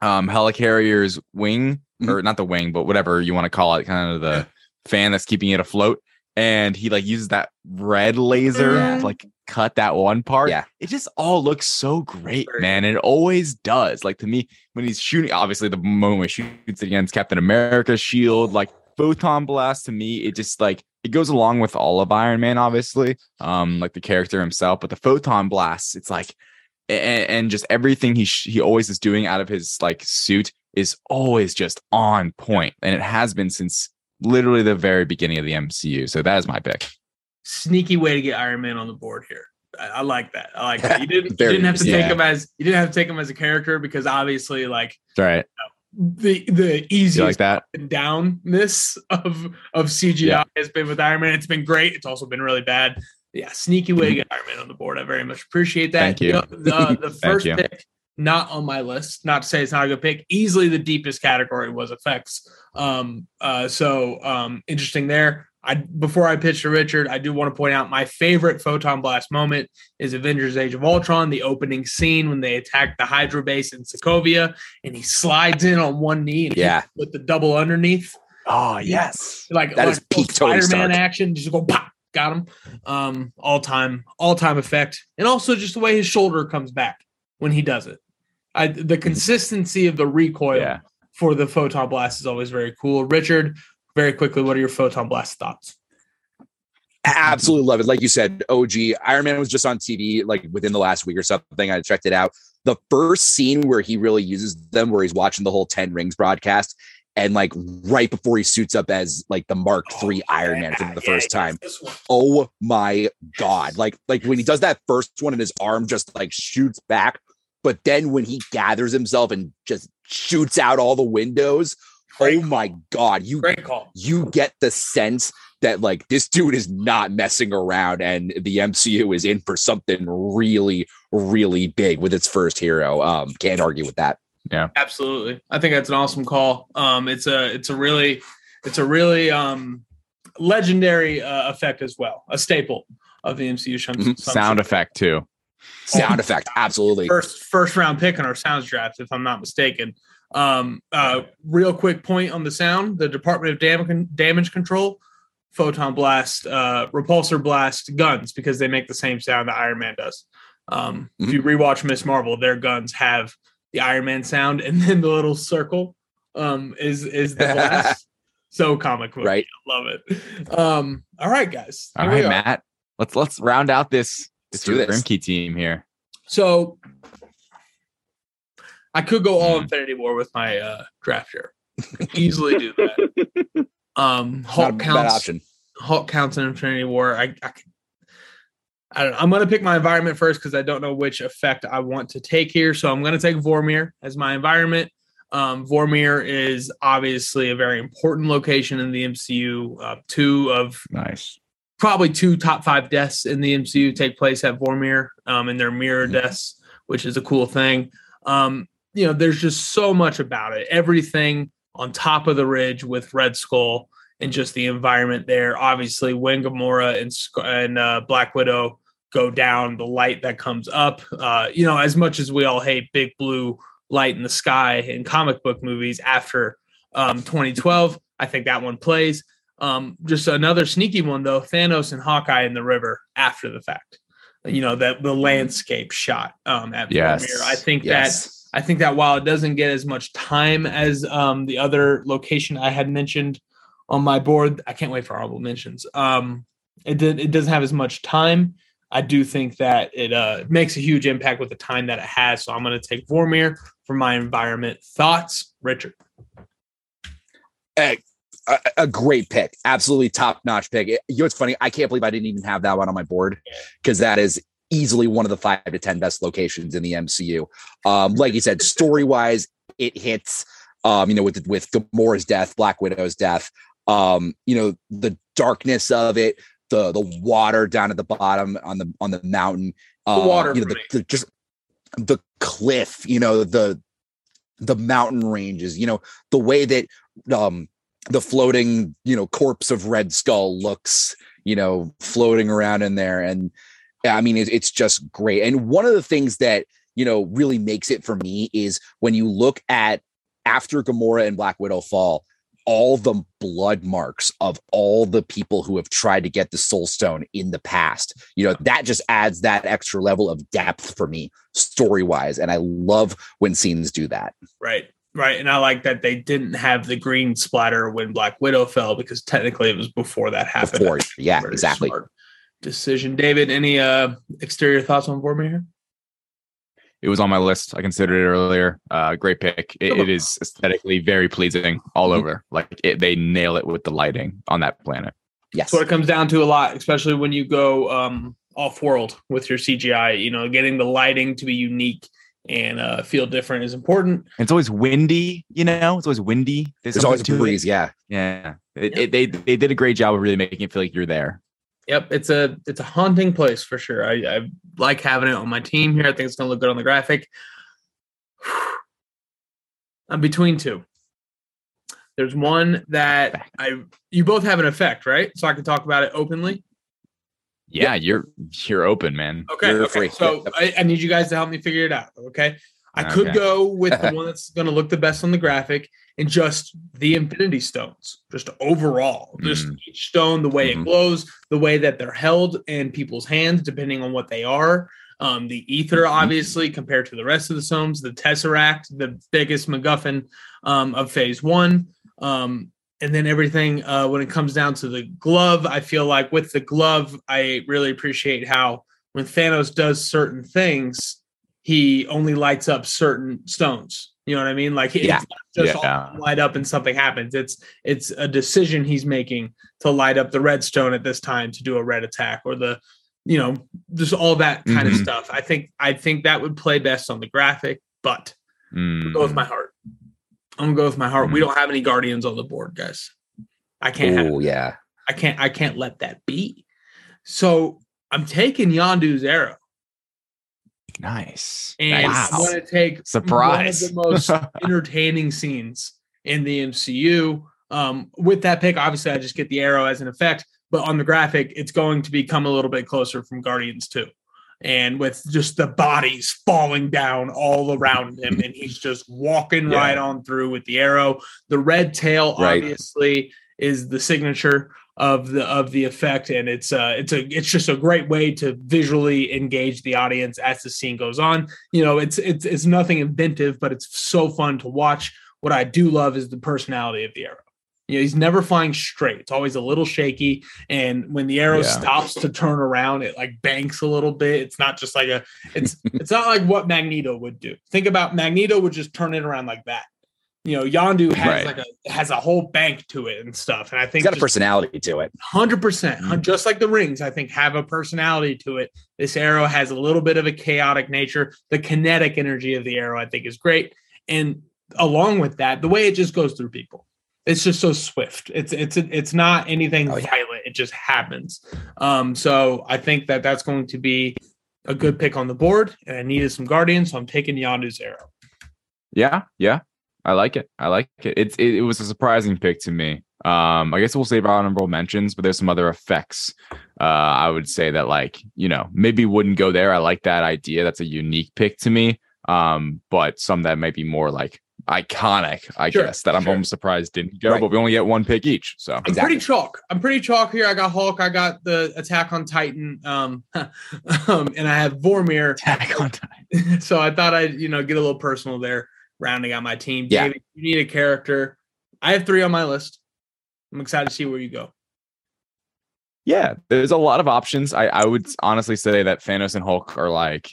um helicarrier's wing or not the wing but whatever you want to call it kind of the fan that's keeping it afloat. And he like uses that red laser Yeah. to like cut that one part. Yeah. it just all looks so great man it always does. Like to me when he's shooting obviously the moment he shoots against captain america's shield like photon blast to me it just like it goes along with all of iron man obviously um like the character himself but the photon blasts it's like and, and just everything he sh- he always is doing out of his like suit is always just on point, and it has been since literally the very beginning of the MCU. So that is my pick. Sneaky way to get Iron Man on the board here. I, I like that. I like that. You didn't, you didn't have to take Yeah. him as you didn't have to take him as a character because obviously, like All right, the the easiest like that? and downness of of CGI Yeah. has been with Iron Man. It's been great. It's also been really bad. Yeah, sneaky way to get Iron Man on the board. I very much appreciate that. Thank you. know, The, the first pick, not on my list. Not to say it's not a good pick. Easily the deepest category was effects. Um, uh, so um, interesting there. I before I pitch to Richard, I do want to point out my favorite photon blast moment is Avengers: Age of Ultron, the opening scene when they attack the Hydra base in Sokovia, and he slides in on one knee and Yeah. with the double underneath, Oh yes, like That like is peak Tony Spider-Man Stark. action, just go pop, got him. Um, all time, all time effect, and also just the way his shoulder comes back when he does it. I the consistency of the recoil yeah. for the photon blast is always very cool. Richard, very quickly, what are your photon blast thoughts? Absolutely love it. Like you said, OG Iron Man was just on TV like within the last week or something. I checked it out. The first scene where he really uses them, where he's watching the whole Ten Rings broadcast, and like right before he suits up as like the Mark oh, III Iron Man for the first time. Oh my god! Like like when he does that first one and his arm just like shoots back, but then when he gathers himself and just shoots out all the windows. Oh my god! You Great call. you get the sense that like this dude is not messing around and the MCU is in for something really, really big with its first hero. Um, can't argue with that. Yeah. Absolutely. I think that's an awesome call. Um, it's a it's a really it's a really um legendary uh, effect as well, a staple. of the MCU. Some, Mhm. Sound effect too. Sound effect, absolutely. first first round pick in our sounds draft, if I'm not mistaken. Um, uh, real quick point on the sound: the Department of Dam- Damage Control, photon blast, uh, repulsor blast guns because they make the same sound that Iron Man does. Um, If you rewatch Ms. Marvel, their guns have the Iron Man sound, and then the little circle um, is is the blast. so comic book, Right. I love it. Um, all right, guys. All here we right, are. Matt. Let's let's round out this Let's this this. Roembke team here. So I could go all Hmm. Infinity War with my uh, draft here. Easily do that. Um, Hulk counts. option. Hulk counts in Infinity War. I, I, I don't know. I'm going to pick my environment first because I don't know which effect I want to take here. So I'm going to take Vormir as my environment. Um, Vormir is obviously a very important location in the MCU. Uh, two of Nice. probably two top five deaths in the MCU take place at Vormir, um, and they're mirror Mhm. deaths, which is a cool thing. Um, you know, there's just so much about it. Everything on top of the ridge with Red Skull and just the environment there. Obviously, when Gamora and and uh, Black Widow go down, the light that comes up. Uh, you know, as much as we all hate big blue light in the sky in comic book movies after um, 2012, I think that one plays. Um, just another sneaky one though: Thanos and Hawkeye in the river after the fact. You know that the landscape shot um, at Yes. Vormir. I think that Yes. I think that while it doesn't get as much time as um, the other location I had mentioned on my board, I can't wait for honorable mentions. Um, it did, it doesn't have as much time. I do think that it uh, makes a huge impact with the time that it has. So I'm going to take Vormir for my environment. Thoughts, Richard? a, a- great pick, absolutely top notch pick. It- you know, it's funny. I can't believe I didn't even have that one on my board because that is easily one of the five to ten best locations in the MCU. Um, like you said, story wise, it hits. Um, you know, with with Gamora's death, Black Widow's death. Um, you know, the darkness of it, the the water down at the bottom on the on the mountain. Uh, water you know, the, the just the cliff. You know, the the mountain ranges. You know, the way that um the floating you know corpse of red skull looks you know floating around in there and i mean it, it's just great and one of the things that you know really makes it for me is when you look at after gamora and black widow fall all the blood marks of all the people who have tried to get the soul stone in the past you know that just adds that extra level of depth for me story wise and i love when scenes do that Right. Right. And I like that they didn't have the green splatter when Black Widow fell because technically it was before that happened. before yeah exactly smart Decision. David, any uh exterior thoughts on Vormir? Here? It was on my list. I considered it earlier. Uh, great pick. It, it is aesthetically very pleasing all Mhm. over. Like it, they nail it with the lighting on that planet. yes That's what it comes down to a lot, especially when you go um off world with your CGI. You know, getting the lighting to be unique and uh feel different is important. It's always windy. You know, it's always windy. there's always a something to it. breeze yeah Yeah, it, it, they they did a great job of really making it feel like you're there. Yep, it's a it's a haunting place for sure. I, I like having it on my team here. I think it's gonna look good on the graphic. I'm between two. There's one that I you both have an effect, right? So I can talk about it openly. Yeah, you're you're open, man. Okay. You're okay. free. So I, I need you guys to help me figure it out. Okay. I could Okay. go with the one that's going to look the best on the graphic and just the Infinity Stones, just overall, just Mm. each stone, the way Mhm. it glows, the way that they're held in people's hands, depending on what they are. Um, the ether, Mhm. obviously, compared to the rest of the stones, the Tesseract, the biggest MacGuffin um, of Phase One. Um, and then everything uh, when it comes down to the glove, I feel like with the glove, I really appreciate how when Thanos does certain things, he only lights up certain stones. You know what I mean? Like it's Yeah. not just Yeah. all light up and something happens. It's it's a decision he's making to light up the red stone at this time to do a red attack or the you know just all that kind of Mhm. stuff. I think I think that would play best on the graphic, but Mm. go with my heart. I'm gonna go with my heart. We Mm. don't have any guardians on the board, guys. I can't have oh yeah I can't I can't let that be. So I'm taking Yondu's arrow. Nice. And wow. I'm going to take Surprise. one of the most entertaining scenes in the MCU. Um, with that pick, obviously, I just get the arrow as an effect. but on the graphic, it's going to become a little bit closer from Guardians 2. And with just the bodies falling down all around him, and he's just walking Yeah. right on through with the arrow. The red tail, Right. obviously, is the signature of the of the effect and it's uh it's a it's just a great way to visually engage the audience as the scene goes on. You know it's it's it's nothing inventive but it's so fun to watch. What i do love is the personality of the arrow. You know he's never flying straight. It's always a little shaky and when the arrow Yeah. stops to turn around it like banks a little bit. It's not just like a it's it's not like what magneto would do. Think about magneto would just turn it around like that you know Yondu has Right. like a has a whole bank to it and stuff and i think He's got a personality to it. Hundred percent, just like the rings, I think have a personality to it. This arrow has a little bit of a chaotic nature. The kinetic energy of the arrow, I think, is great, and along with that, the way it just goes through people, it's just so swift. It's it's it's not anything Oh, yeah. violent. It just happens. Um, so I think that that's going to be a good pick on the board, and I needed some guardians, so I'm taking Yondu's arrow. Yeah, yeah. I like it. I like it. It's it, it was a surprising pick to me. Um, I guess we'll save our honorable mentions, but there's some other effects. Uh, I would say that like you know maybe wouldn't go there. I like that idea. That's a unique pick to me. Um, but some that might be more like iconic. I Sure, guess that I'm sure. almost surprised didn't go. Right. But we only get one pick each. So I'm Exactly. pretty chalk. I'm pretty chalk here. I got Hulk. I got the Attack on Titan. Um, um and I have Vormir. Attack on Titan. so I thought I'd you know get a little personal there, rounding out my team. Yeah. David, you need a character. I have three on my list. I'm excited to see where you go. Yeah, there's a lot of options. I, I would honestly say that Thanos and Hulk are like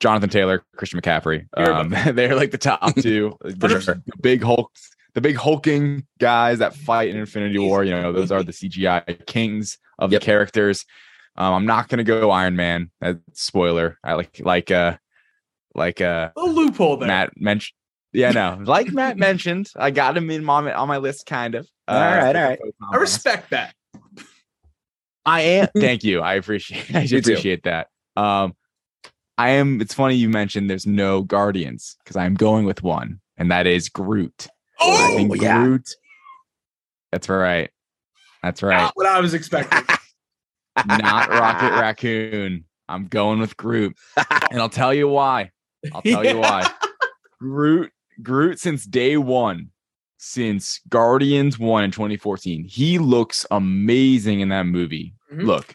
Jonathan Taylor, Christian McCaffrey. Um, they're like the top two. For 100%. sure. The big Hulk, the big hulking guys that fight in Infinity War. You know, those are the CGI kings of Yep. the characters. Um, I'm not gonna go Iron Man. That's spoiler. I like like uh like uh A loophole there. Matt mentioned. Yeah, no, like Matt mentioned, I got him in my on my list, kind of. Uh, All right, all right. I respect that. I am. Thank you. I appreciate. I Me too. appreciate that. Um, I am. It's funny you mentioned there's no Guardians because I'm going with one, and that is Groot. I Oh, think yeah. Groot. That's right. That's right. not what I was expecting. Not Rocket Raccoon. I'm going with Groot, and I'll tell you why. I'll tell you why. Groot. Groot since day one, since Guardians one in 2014, he looks amazing in that movie. Mhm. Look,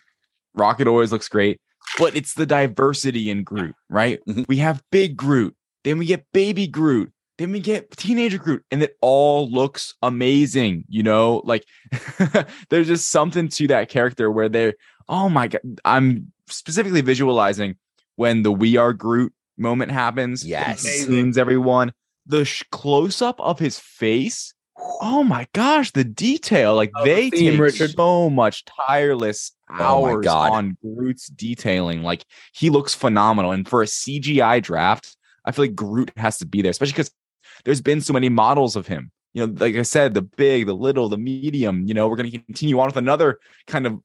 Rocket always looks great, but it's the diversity in Groot, right? Mhm. We have big Groot, then we get baby Groot, then we get teenager Groot, and it all looks amazing. You know, like there's just something to that character where they're, oh my God, I'm specifically visualizing when the We Are Groot moment happens. Yes. He Zooms everyone. The sh- close up of his face. Oh my gosh, the detail. Like Oh, the they theme, take Richard. so much tireless Oh hours God. on Groot's detailing. Like he looks phenomenal. And for a CGI draft, I feel like Groot has to be there, especially because there's been so many models of him. You know, like I said, the big, the little, the medium. You know, we're going to continue on with another kind of different.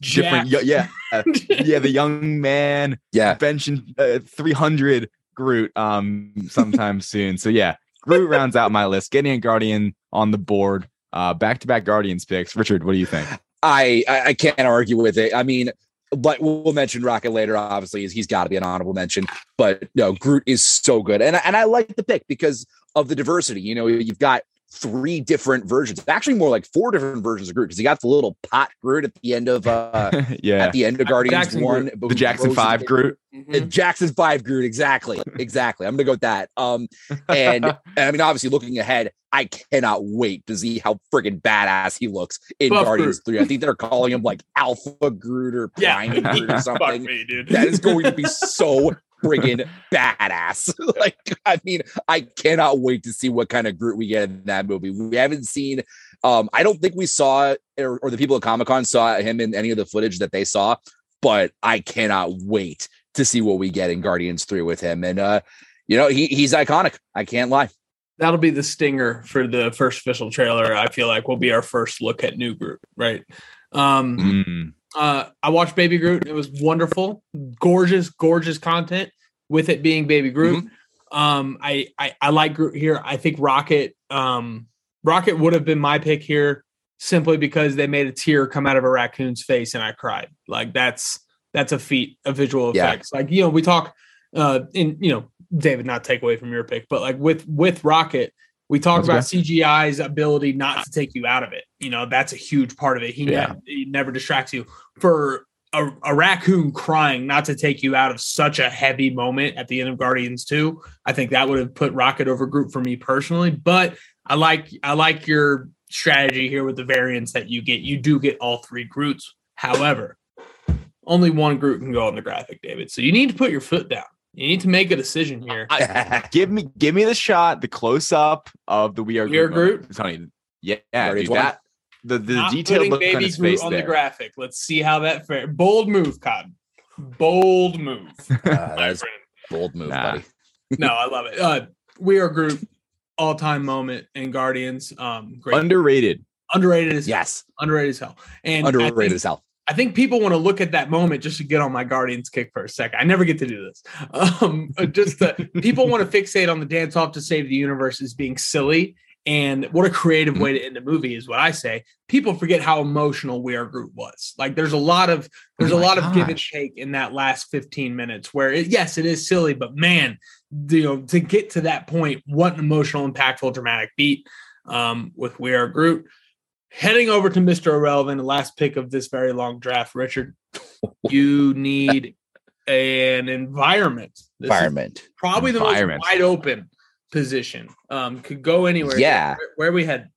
Jack. Yeah, yeah, yeah. The young man Yeah. benching uh, 300 Groot um sometime soon. So yeah, Groot rounds out my list. Getting a Guardian on the board. Uh, back to back Guardians picks. Richard, what do you think? I, I I can't argue with it. I mean, but we'll mention Rocket later. Obviously, he's got to be an honorable mention. But no, Groot is so good, and and I like the pick because of the diversity. You know, you've got three different versions. Actually, more like four different versions of Groot because you got the little pot Groot at the end of uh yeah, at the end of Guardians Jackson one, Groot. the Jackson Five into- Groot. Mhm. Uh, Jackson Five Groot, exactly, exactly. I'm gonna go with that. Um, and, and I mean, obviously, looking ahead, I cannot wait to see how friggin' badass he looks in Buff Guardians Three. I think they're calling him like Alpha Groot or Yeah. Prime Groot or Fuck something. me, dude. That is going to be so friggin' badass. like, I mean, I cannot wait to see what kind of Groot we get in that movie. We haven't seen. Um, I don't think we saw, or, or the people at Comic Con saw him in any of the footage that they saw, but I cannot wait to see what we get in Guardians 3 with him. And uh, you know, he he's iconic. I can't lie. That'll be the stinger for the first official trailer. I feel like will be our first look at new Groot, right? Um, Mm. Uh, I watched Baby Groot. It was wonderful, gorgeous, gorgeous content. With it being Baby Groot, um, I, I I like Groot here. I think Rocket, um, Rocket would have been my pick here simply because they made a tear come out of a raccoon's face and I cried. Like that's that's a feat of visual Yeah. effects. Like you know, we talk uh in you know, David, not take away from your pick, but like with with Rocket, we talk That's about CGI's ability not to take you out of it. You know, that's a huge part of it. He, Yeah. ne- he never distracts you. For a, a raccoon crying not to take you out of such a heavy moment at the end of Guardians 2, I think that would have put Rocket over Groot for me personally. But I like I like your strategy here with the variants that you get. You do get all three Groots. However, only one Groot can go on the graphic, David. So you need to put your foot down. You need to make a decision here. give me give me the shot, the close up of the We Are We Are Groot. moment. Groot? Tony, yeah, Guardians dude, that the the Not detailed putting look on baby his Groot face on there. the graphic. Let's see how that fares. Bold move, Cotton. Bold move. Uh, that's bold move, Nah. buddy. no, I love it. Uh, we are Groot all time moment and Guardians. Um, great, Underrated. underrated as Yes, underrated as hell, and underrated think- as hell. I think people want to look at that moment just to get on my Guardians kick for a second. I never get to do this. Um, just that people want to fixate on the dance off to save the universe as being silly. And what a creative way to end the movie is what I say. People forget how emotional We Are Groot was. Like there's a lot of there's Oh a lot of give and gosh. take in that last 15 minutes where it, yes, it is silly, but man, you know, to get to that point, what an emotional, impactful, dramatic beat um, with We Are Groot. Heading over to Mr. Irrelevant, the last pick of this very long draft, Richard. You need an environment. This Environment. probably the most Environment. wide open position. Um, could go anywhere. Yeah. Where, where we had.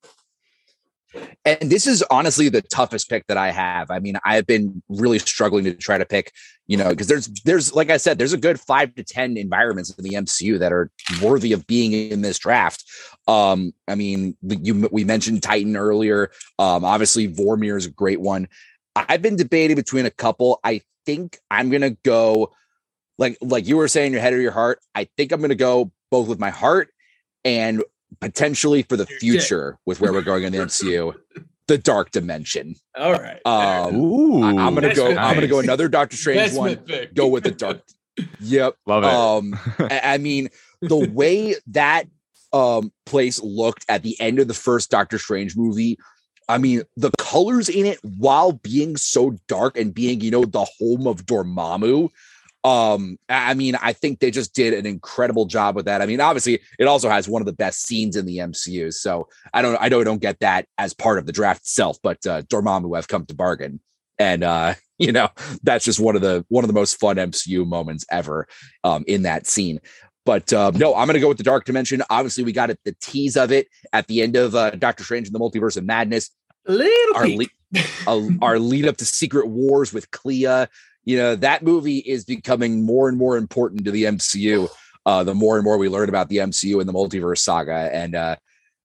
And this is honestly the toughest pick that I have. I mean, I've been really struggling to try to pick, you know, because there's there's like I said, there's a good five to ten environments in the MCU that are worthy of being in this draft. Um, I mean, you we mentioned Titan earlier. Um, obviously Vormir is a great one. I've been debating between a couple. I think I'm gonna go like like you were saying, your head or your heart. I think I'm gonna go both with my heart and potentially for the future with where we're going in the MCU, the dark dimension. All right. Um, Ooh, I, am gonna go. Investment I'm gonna go another Doctor Strange one. Pick. Go with the dark. Yep. love it. Um, I I mean, the way that um place looked at the end of the first Doctor Strange movie. I mean, the colors in it, while being so dark and being, you know, the home of Dormammu. Um, I mean, I think they just did an incredible job with that. I mean, obviously, it also has one of the best scenes in the MCU. So I don't, I know I don't get that as part of the draft itself, but uh, Dormammu have come to bargain, and uh, you know, that's just one of the one of the most fun MCU moments ever um, in that scene. But um, no, I'm going to go with the Dark Dimension. Obviously, we got it, the tease of it at the end of uh, Doctor Strange and the Multiverse of Madness. Little Our, peek. le- uh, our lead up to Secret Wars with Clea. You know, that movie is becoming more and more important to the MCU. Uh, the more and more we learn about the MCU and the multiverse saga, and uh,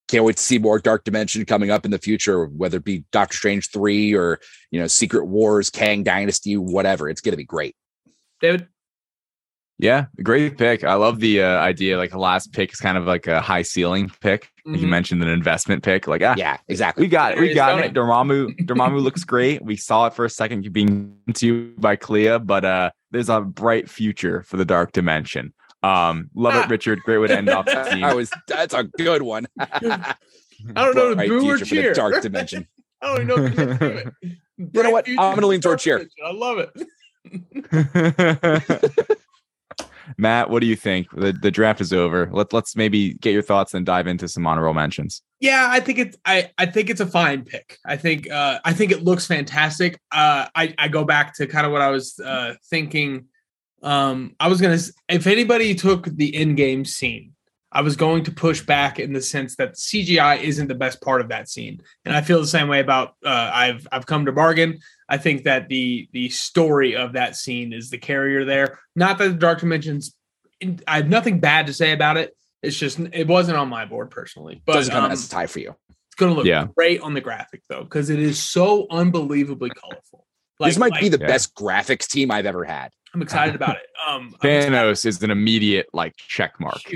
can't wait to see more Dark Dimension coming up in the future, whether it be Doctor Strange three or you know Secret Wars, Kang Dynasty, whatever. It's going to be great. David. Yeah, great pick. I love the uh, idea. Like the last pick is kind of like a high ceiling pick. Like you mentioned an investment pick. Like ah, Yeah, exactly. we got it. We got it. it? Dormammu. Dormammu looks great. We saw it for a second being to you by Clea, but uh, there's a bright future for the dark dimension. Um, love Ah. it, Richard. Great way to end off the I was that's a good one. I don't know to Bright boo or future for the cheer. Dark Dimension. I don't even know. if to do it. You know what? I'm gonna lean towards toward cheer. I love it. Matt, what do you think? The the draft is over. Let let's maybe get your thoughts and dive into some honorable mentions. Yeah, I think it's I I think it's a fine pick. I think uh I think it looks fantastic. Uh I I go back to kind of what I was uh thinking um I was to if anybody took the in-game scene, I was going to push back in the sense that CGI isn't the best part of that scene. And I feel the same way about uh I've I've come to bargain. I think that the the story of that scene is the carrier there. Not that the Dark Dimensions I have nothing bad to say about it. It's just it wasn't on my board personally. But Doesn't come um, as a tie for you. it's gonna look Yeah. great on the graphic though, because it is so unbelievably colorful. this might be the Yeah. best graphics team I've ever had. I'm excited about it. Um, Thanos is an immediate like check mark.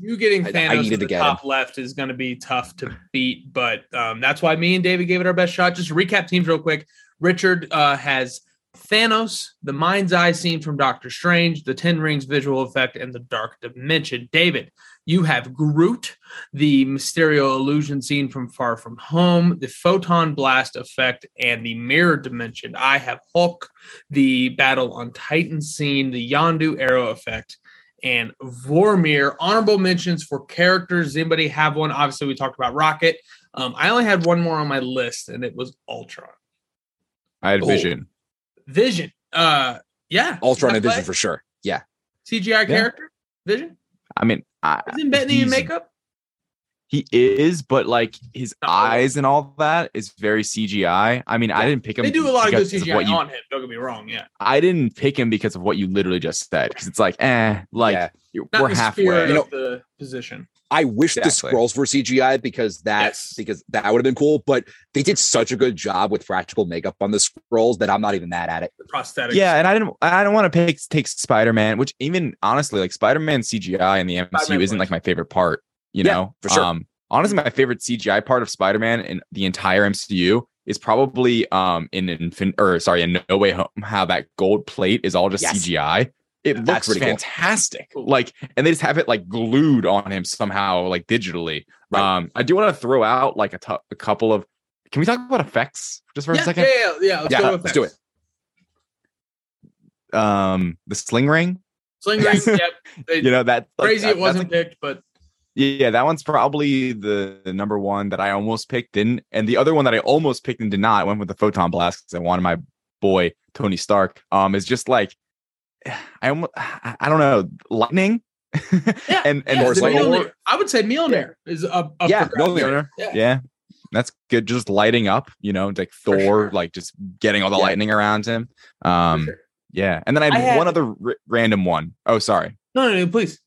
You getting I- I Thanos to the get top left is going to be tough to beat, but um, that's why me and David gave it our best shot. Just to recap teams real quick. Richard uh, has Thanos, the Mind's Eye scene from Doctor Strange, the Ten Rings visual effect, and the Dark Dimension. David, You have Groot, the Mysterio illusion scene from Far From Home, the photon blast effect, and the mirror dimension. I have Hulk, the battle on Titan scene, the Yondu arrow effect, and Vormir. Honorable mentions for characters. Does anybody have one? Obviously, we talked about Rocket. Um, I only had one more on my list, and it was Ultron. I had Oh. Vision. Vision. Uh, yeah. Ultron and Vision for sure. Yeah. CGI character. Vision. I mean, I, Isn't Bettany in makeup? He is, but like his eyes and all that is very CGI. I mean, I didn't pick him. They do a lot of good because CGI what you- on him. Don't get me wrong. Yeah. I didn't pick him because of what you literally just said. Because it's like, eh, like Yeah. you- Not we're the halfway. spirit You know- the position. I wish the scrolls were CGI because that Yes. because that would have been cool. But they did such a good job with practical makeup on the scrolls that I'm not even mad at it. The prosthetics. Yeah, and I didn't. I don't want to pick take Spider Man, which even honestly, like Spider Man CGI in the MCU Spider-Man isn't like my favorite part. You Yeah, know, for sure. Um, honestly, my favorite CGI part of Spider Man in the entire MCU is probably um in Infin or sorry, in No Way Home. How that gold plate is all just Yes. CGI. It That's looks fantastic. Cool. Like, and they just have it like glued on him somehow, like digitally. Right. Um, I do want to throw out like a a couple of. Can we talk about effects just for Yeah, a second? yeah, yeah, yeah. Let's Yeah, let's do it Um, the sling ring. Sling ring. Yep. You know that like, crazy that- it wasn't like, picked, but Yeah, that one's probably the, the number one that I almost picked, didn't. And the other one that I almost picked and did not went with the photon blast because I wanted my boy Tony Stark. Um, is just like I almost I don't know lightning. yeah. and and yeah, Mjolnir. I would say Mjolnir is a, up Yeah. Mjolnir. Yeah. yeah. that's good. Just lighting up, you know, like For Thor, sure. like just getting all the Yeah. lightning around him. Um, sure. yeah, and then I I had- one other r- random one. Oh, sorry. No, no, no, please.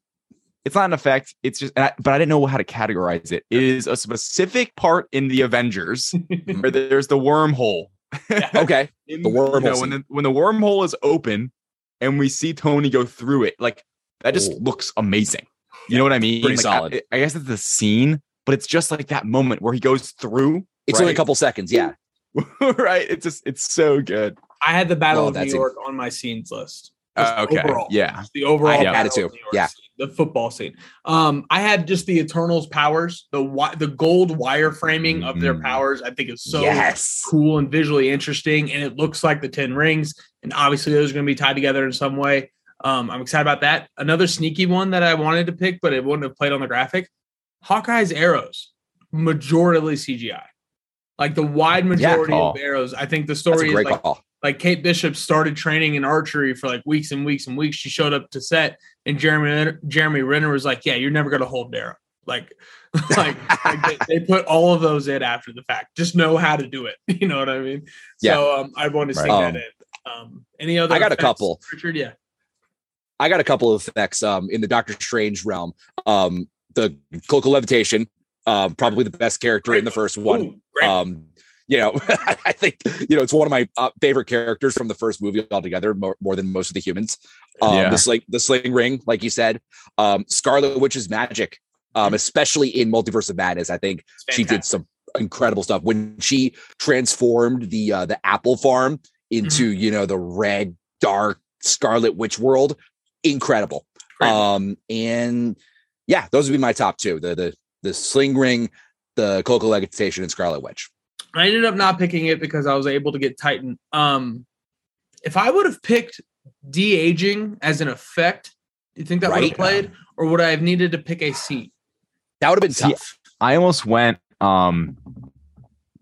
It's not an effect. It's just, and I, but I didn't know how to categorize it. It is a specific part in the Avengers where there's the wormhole. Okay. In- The wormhole you know, when the when the wormhole is open and we see Tony go through it, like that just Oh. looks amazing. You know what I mean? Pretty Like, I- solid. I, guess it's the scene, but it's just like that moment where he goes through. It's only a couple seconds. Yeah. right. It's just it's so good. I had the Battle Love of New scene. York on my scenes list. Uh, okay. Overall. Yeah. Just The overall I had Battle it too. of New York Yeah. scene, the football scene. Um, I had just the Eternals powers, the wi- the gold wire framing of their Mhm. powers. I think is so yes. cool and visually interesting, and it looks like the Ten Rings. And obviously, those are going to be tied together in some way. Um, I'm excited about that. Another sneaky one that I wanted to pick, but it wouldn't have played on the graphic. Hawkeye's arrows, majority CGI, like the wide majority call. of arrows. I think the story is like call. Like Kate Bishop started training in archery for like weeks and weeks and weeks. She showed up to set, and Jeremy Jeremy Renner was like, "Yeah, you're never gonna hold arrow." Like, like, like they, they put all of those in after the fact. Just know how to do it. You know what I mean? Yeah. So um, I want to see Right. that in. Um, any other? I got a couple. Richard. Yeah. I got a couple of effects um in the Doctor Strange realm. Um the cloak of levitation, um, probably the best character in the first one. Ooh. Um, you know, I think you know it's one of my uh, favorite characters from the first movie altogether, more, more than most of the humans. Um, Yeah. the sling, the sling ring, like you said, um, Scarlet Witch's magic, um, especially in Multiverse of Madness. I think she did some incredible stuff when she transformed the uh, the apple farm into Mm-hmm. you know the red dark Scarlet Witch world. Incredible. Great. Um, and yeah, those would be my top two: the the the sling ring, the cloak of levitation, and Scarlet Witch. I ended up not picking it because I was able to get Titan. Um, if I would have picked de aging as an effect, do you think that would have played, or would I have needed to pick a scene? That would have been See, tough. I almost went. Um,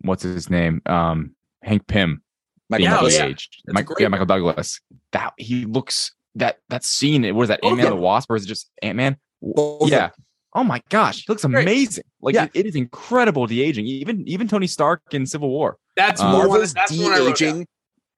what's his name? Um, Hank Pym. Michael Yeah, oh, Douglas. yeah. de-aged. Mike- yeah. Michael Douglas. That he looks that that scene. What was that? Ant Man of the. Wasp, or is it just Ant Man? Both of Yeah. Them. Oh my gosh, he looks Great. amazing. Like Yeah. it- it is incredible de aging. Even even Tony Stark in Civil War. That's uh, more. Marvel's de what I wrote down. aging.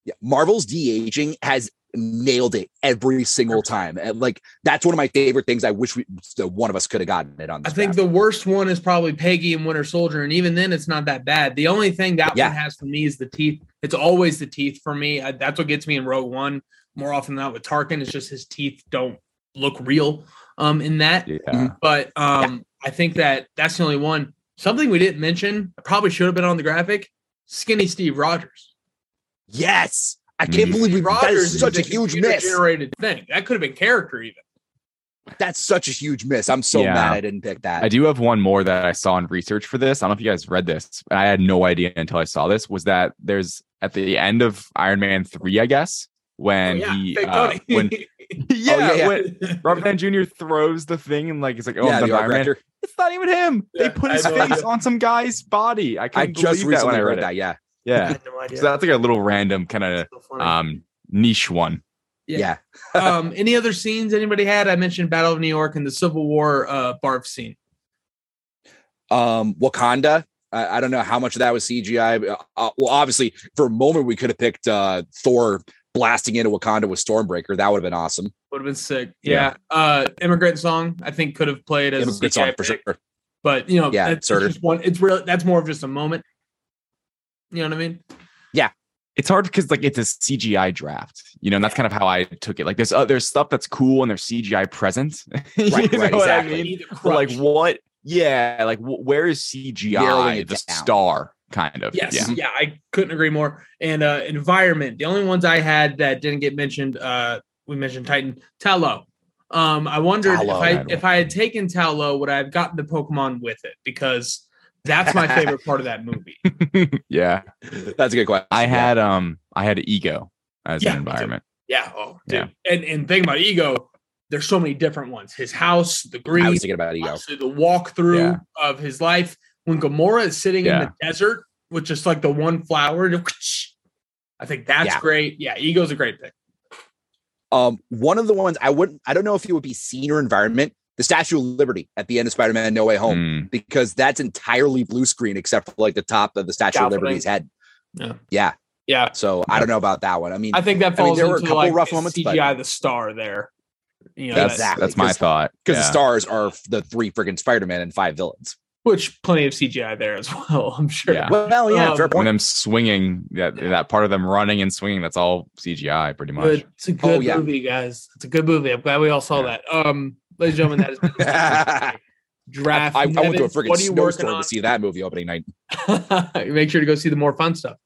Yeah, Marvel's de aging has nailed it every single time. And, Like that's one of my favorite things. I wish we so one of us could have gotten it on. I think draft. the worst one is probably Peggy and Winter Soldier, and even then, it's not that bad. The only thing that Yeah. one has for me is the teeth. It's always the teeth for me. I, that's what gets me in Rogue One more often than not with Tarkin. It's just his teeth don't look real um, in that. Yeah. But um, I think that that's the only one. Something we didn't mention, probably should have been on the graphic. Skinny Steve Rogers. yes, I can't Mhm. believe we, that Rogers is such a a huge miss. Generated thing that could have been character even. That's such a huge miss. I'm so Yeah. mad I didn't pick that. I do have one more that I saw in research for this. I don't know if you guys read this, but I had no idea until I saw this. Was that there's at the end of Iron Man three, I guess, when Oh, yeah, he uh, when yeah, yeah, yeah. when Robert Downey Jr. throws the thing and like it's like oh yeah, I'm the the Iron It's not even him. Yeah, they put his face on some guy's body. I I couldn't just believe that when recently I read read it. that. Yeah. Yeah, no so that's like a little random kind of So um niche one. Yeah. Yeah. um, any other scenes anybody had? I mentioned Battle of New York and the Civil War uh, barf scene. Um, Wakanda. I, I don't know how much of that was CGI. Uh, uh, well, obviously, for a moment, we could have picked uh, Thor blasting into Wakanda with Stormbreaker. That would have been awesome. Would have been sick. Yeah. Uh, Immigrant Song, I think, could have played as a Immigrant song for pick, sure. But you know, Yeah, that's just one. It's real. That's more of just a moment. You know what I mean? Yeah. It's hard because like it's a CGI draft, you know, and that's kind of how I took it. Like there's uh, there's stuff that's cool and there's CGI present. you Right, know right, what I mean? Like what? Yeah, like wh- where is CGI the down. star kind of? Yes, Yeah. yeah. I couldn't agree more. And uh environment, the only ones I had that didn't get mentioned, uh, we mentioned Titan Ta Lo. Um, I wondered Ta Lo, if I that if I had taken Ta Lo, would I have gotten the Pokemon with it? Because that's my favorite part of that movie. yeah. That's a good question. I had um I had ego as Yeah, an environment. Yeah. Oh, dude. Yeah. And and think about Ego. There's so many different ones. His house, the I green, was thinking about ego. obviously the walkthrough Yeah. of his life. When Gamora is sitting in the desert with just like the one flower, I think that's Yeah. great. Yeah, Ego's a great pick. Um, one of the ones I wouldn't, I don't know if it would be scene or environment. The Statue of Liberty at the end of Spider-Man: No Way Home, Mm, because that's entirely blue screen except for like the top of the Statue of Liberty's head. Yeah. Yeah. Yeah. So I don't know about that one. I mean, I think that I mean, falls there were a couple like rough the moments, but- CGI the star there. You know, that's that- Exactly, that's my 'cause- thought. because yeah. the stars are the three freaking Spider-Man and five villains. Which plenty of CGI there as well. I'm sure. Yeah. Well, yeah, Um, fair when point. them swinging that that part of them running and swinging that's all CGI pretty much. Good. It's a good Oh, yeah. movie, guys. It's a good movie. I'm glad we all saw Yeah. that. Um, ladies and gentlemen, that has been I, draft. I went to a Nebens, friggin' what are you working snowstorm to see that movie opening night. Make sure to go see the more fun stuff.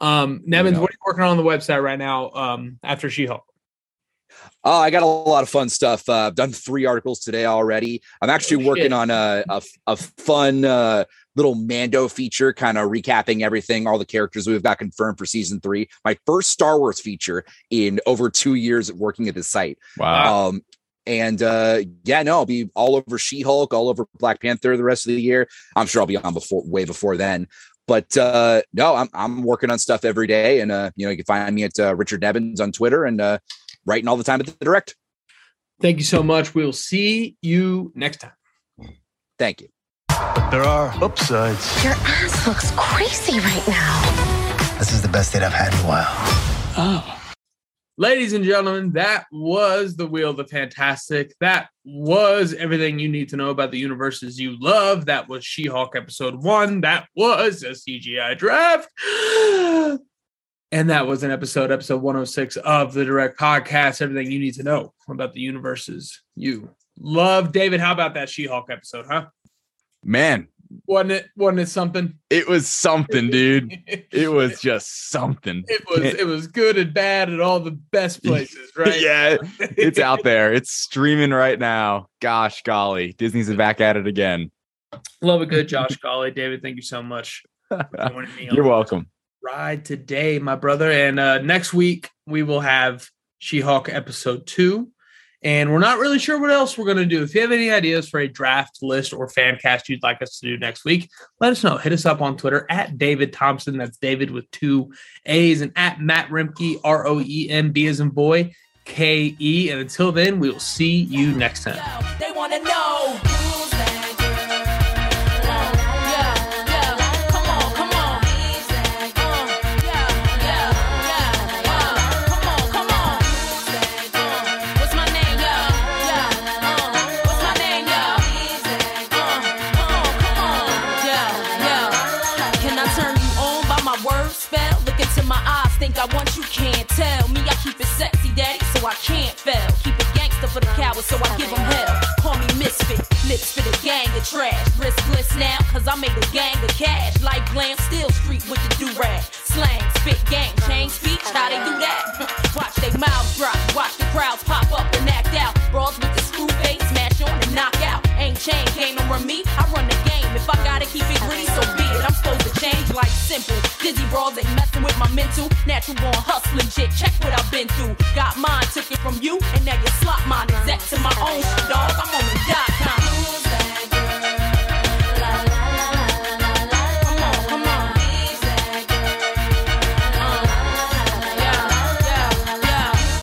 Um, Nebens, know. what are you working on on the website right now? Um, after She-Hulk. Oh, I got a lot of fun stuff. Uh, I've done three articles today already. I'm actually Oh, working shit. on a, a, a fun uh, little Mando feature, kind of recapping everything, all the characters we've got confirmed for season three. My first Star Wars feature in over two years of working at this site. Wow. Um, and uh, yeah, no, I'll be all over She Hulk, all over Black Panther the rest of the year. I'm sure I'll be on before, way before then. But uh, no, I'm I'm working on stuff every day, and uh, you know you can find me at uh, Richard Nebens on Twitter and uh, writing all the time at the Direct. Thank you so much. We will see you next time. Thank you. But there are upsides. Your ass looks crazy right now. This is the best date I've had in a while. Oh. Ladies and gentlemen, that was the Wheel of the Fantastic. That was everything you need to know about the universes you love. That was She Hulk episode one. That was a CGI draft. And that was an episode, episode 106 of the Direct Podcast. Everything you need to know about the universes you love. David, how about that She Hulk episode, huh? Man, Wasn't it? Wasn't it something? it was something, dude. It was just something. It was it was good and bad at all the best places, right? yeah, it's out there. It's streaming right now. Gosh golly, Disney's back at it again. Love a good Josh Golly. David, thank you so much for joining me. You're the welcome. Ride today, my brother. And uh, next week we will have She-Hulk episode two. And we're not really sure what else we're going to do. If you have any ideas for a draft list or fan cast you'd like us to do next week, let us know. Hit us up on Twitter at David Thompson. That's David with two A's and at Matt Roembke, R O E M B as in boy, K E. And until then, we will see you next time. I can't fail. Keep it gangster for the cowards, so I give them hell. Call me misfit, lips for the gang of trash. Riskless now, cause I made a gang of cash. Like glam, still street with the do-rag. Slang, spit, gang, change speech, how they do that? Watch they mouths drop, watch the crowds pop up and act out. Brawls with the screw face, smash on and knock out. Ain't chain, can't run me, I run the game. If I gotta keep it gritty, so be change like simple. Dizzy brawls ain't messing with my mental. Natural born hustling shit. Check what I've been through. Got mine, took it from you, and now you slot mine. That to my own dog. I'm on the dot com.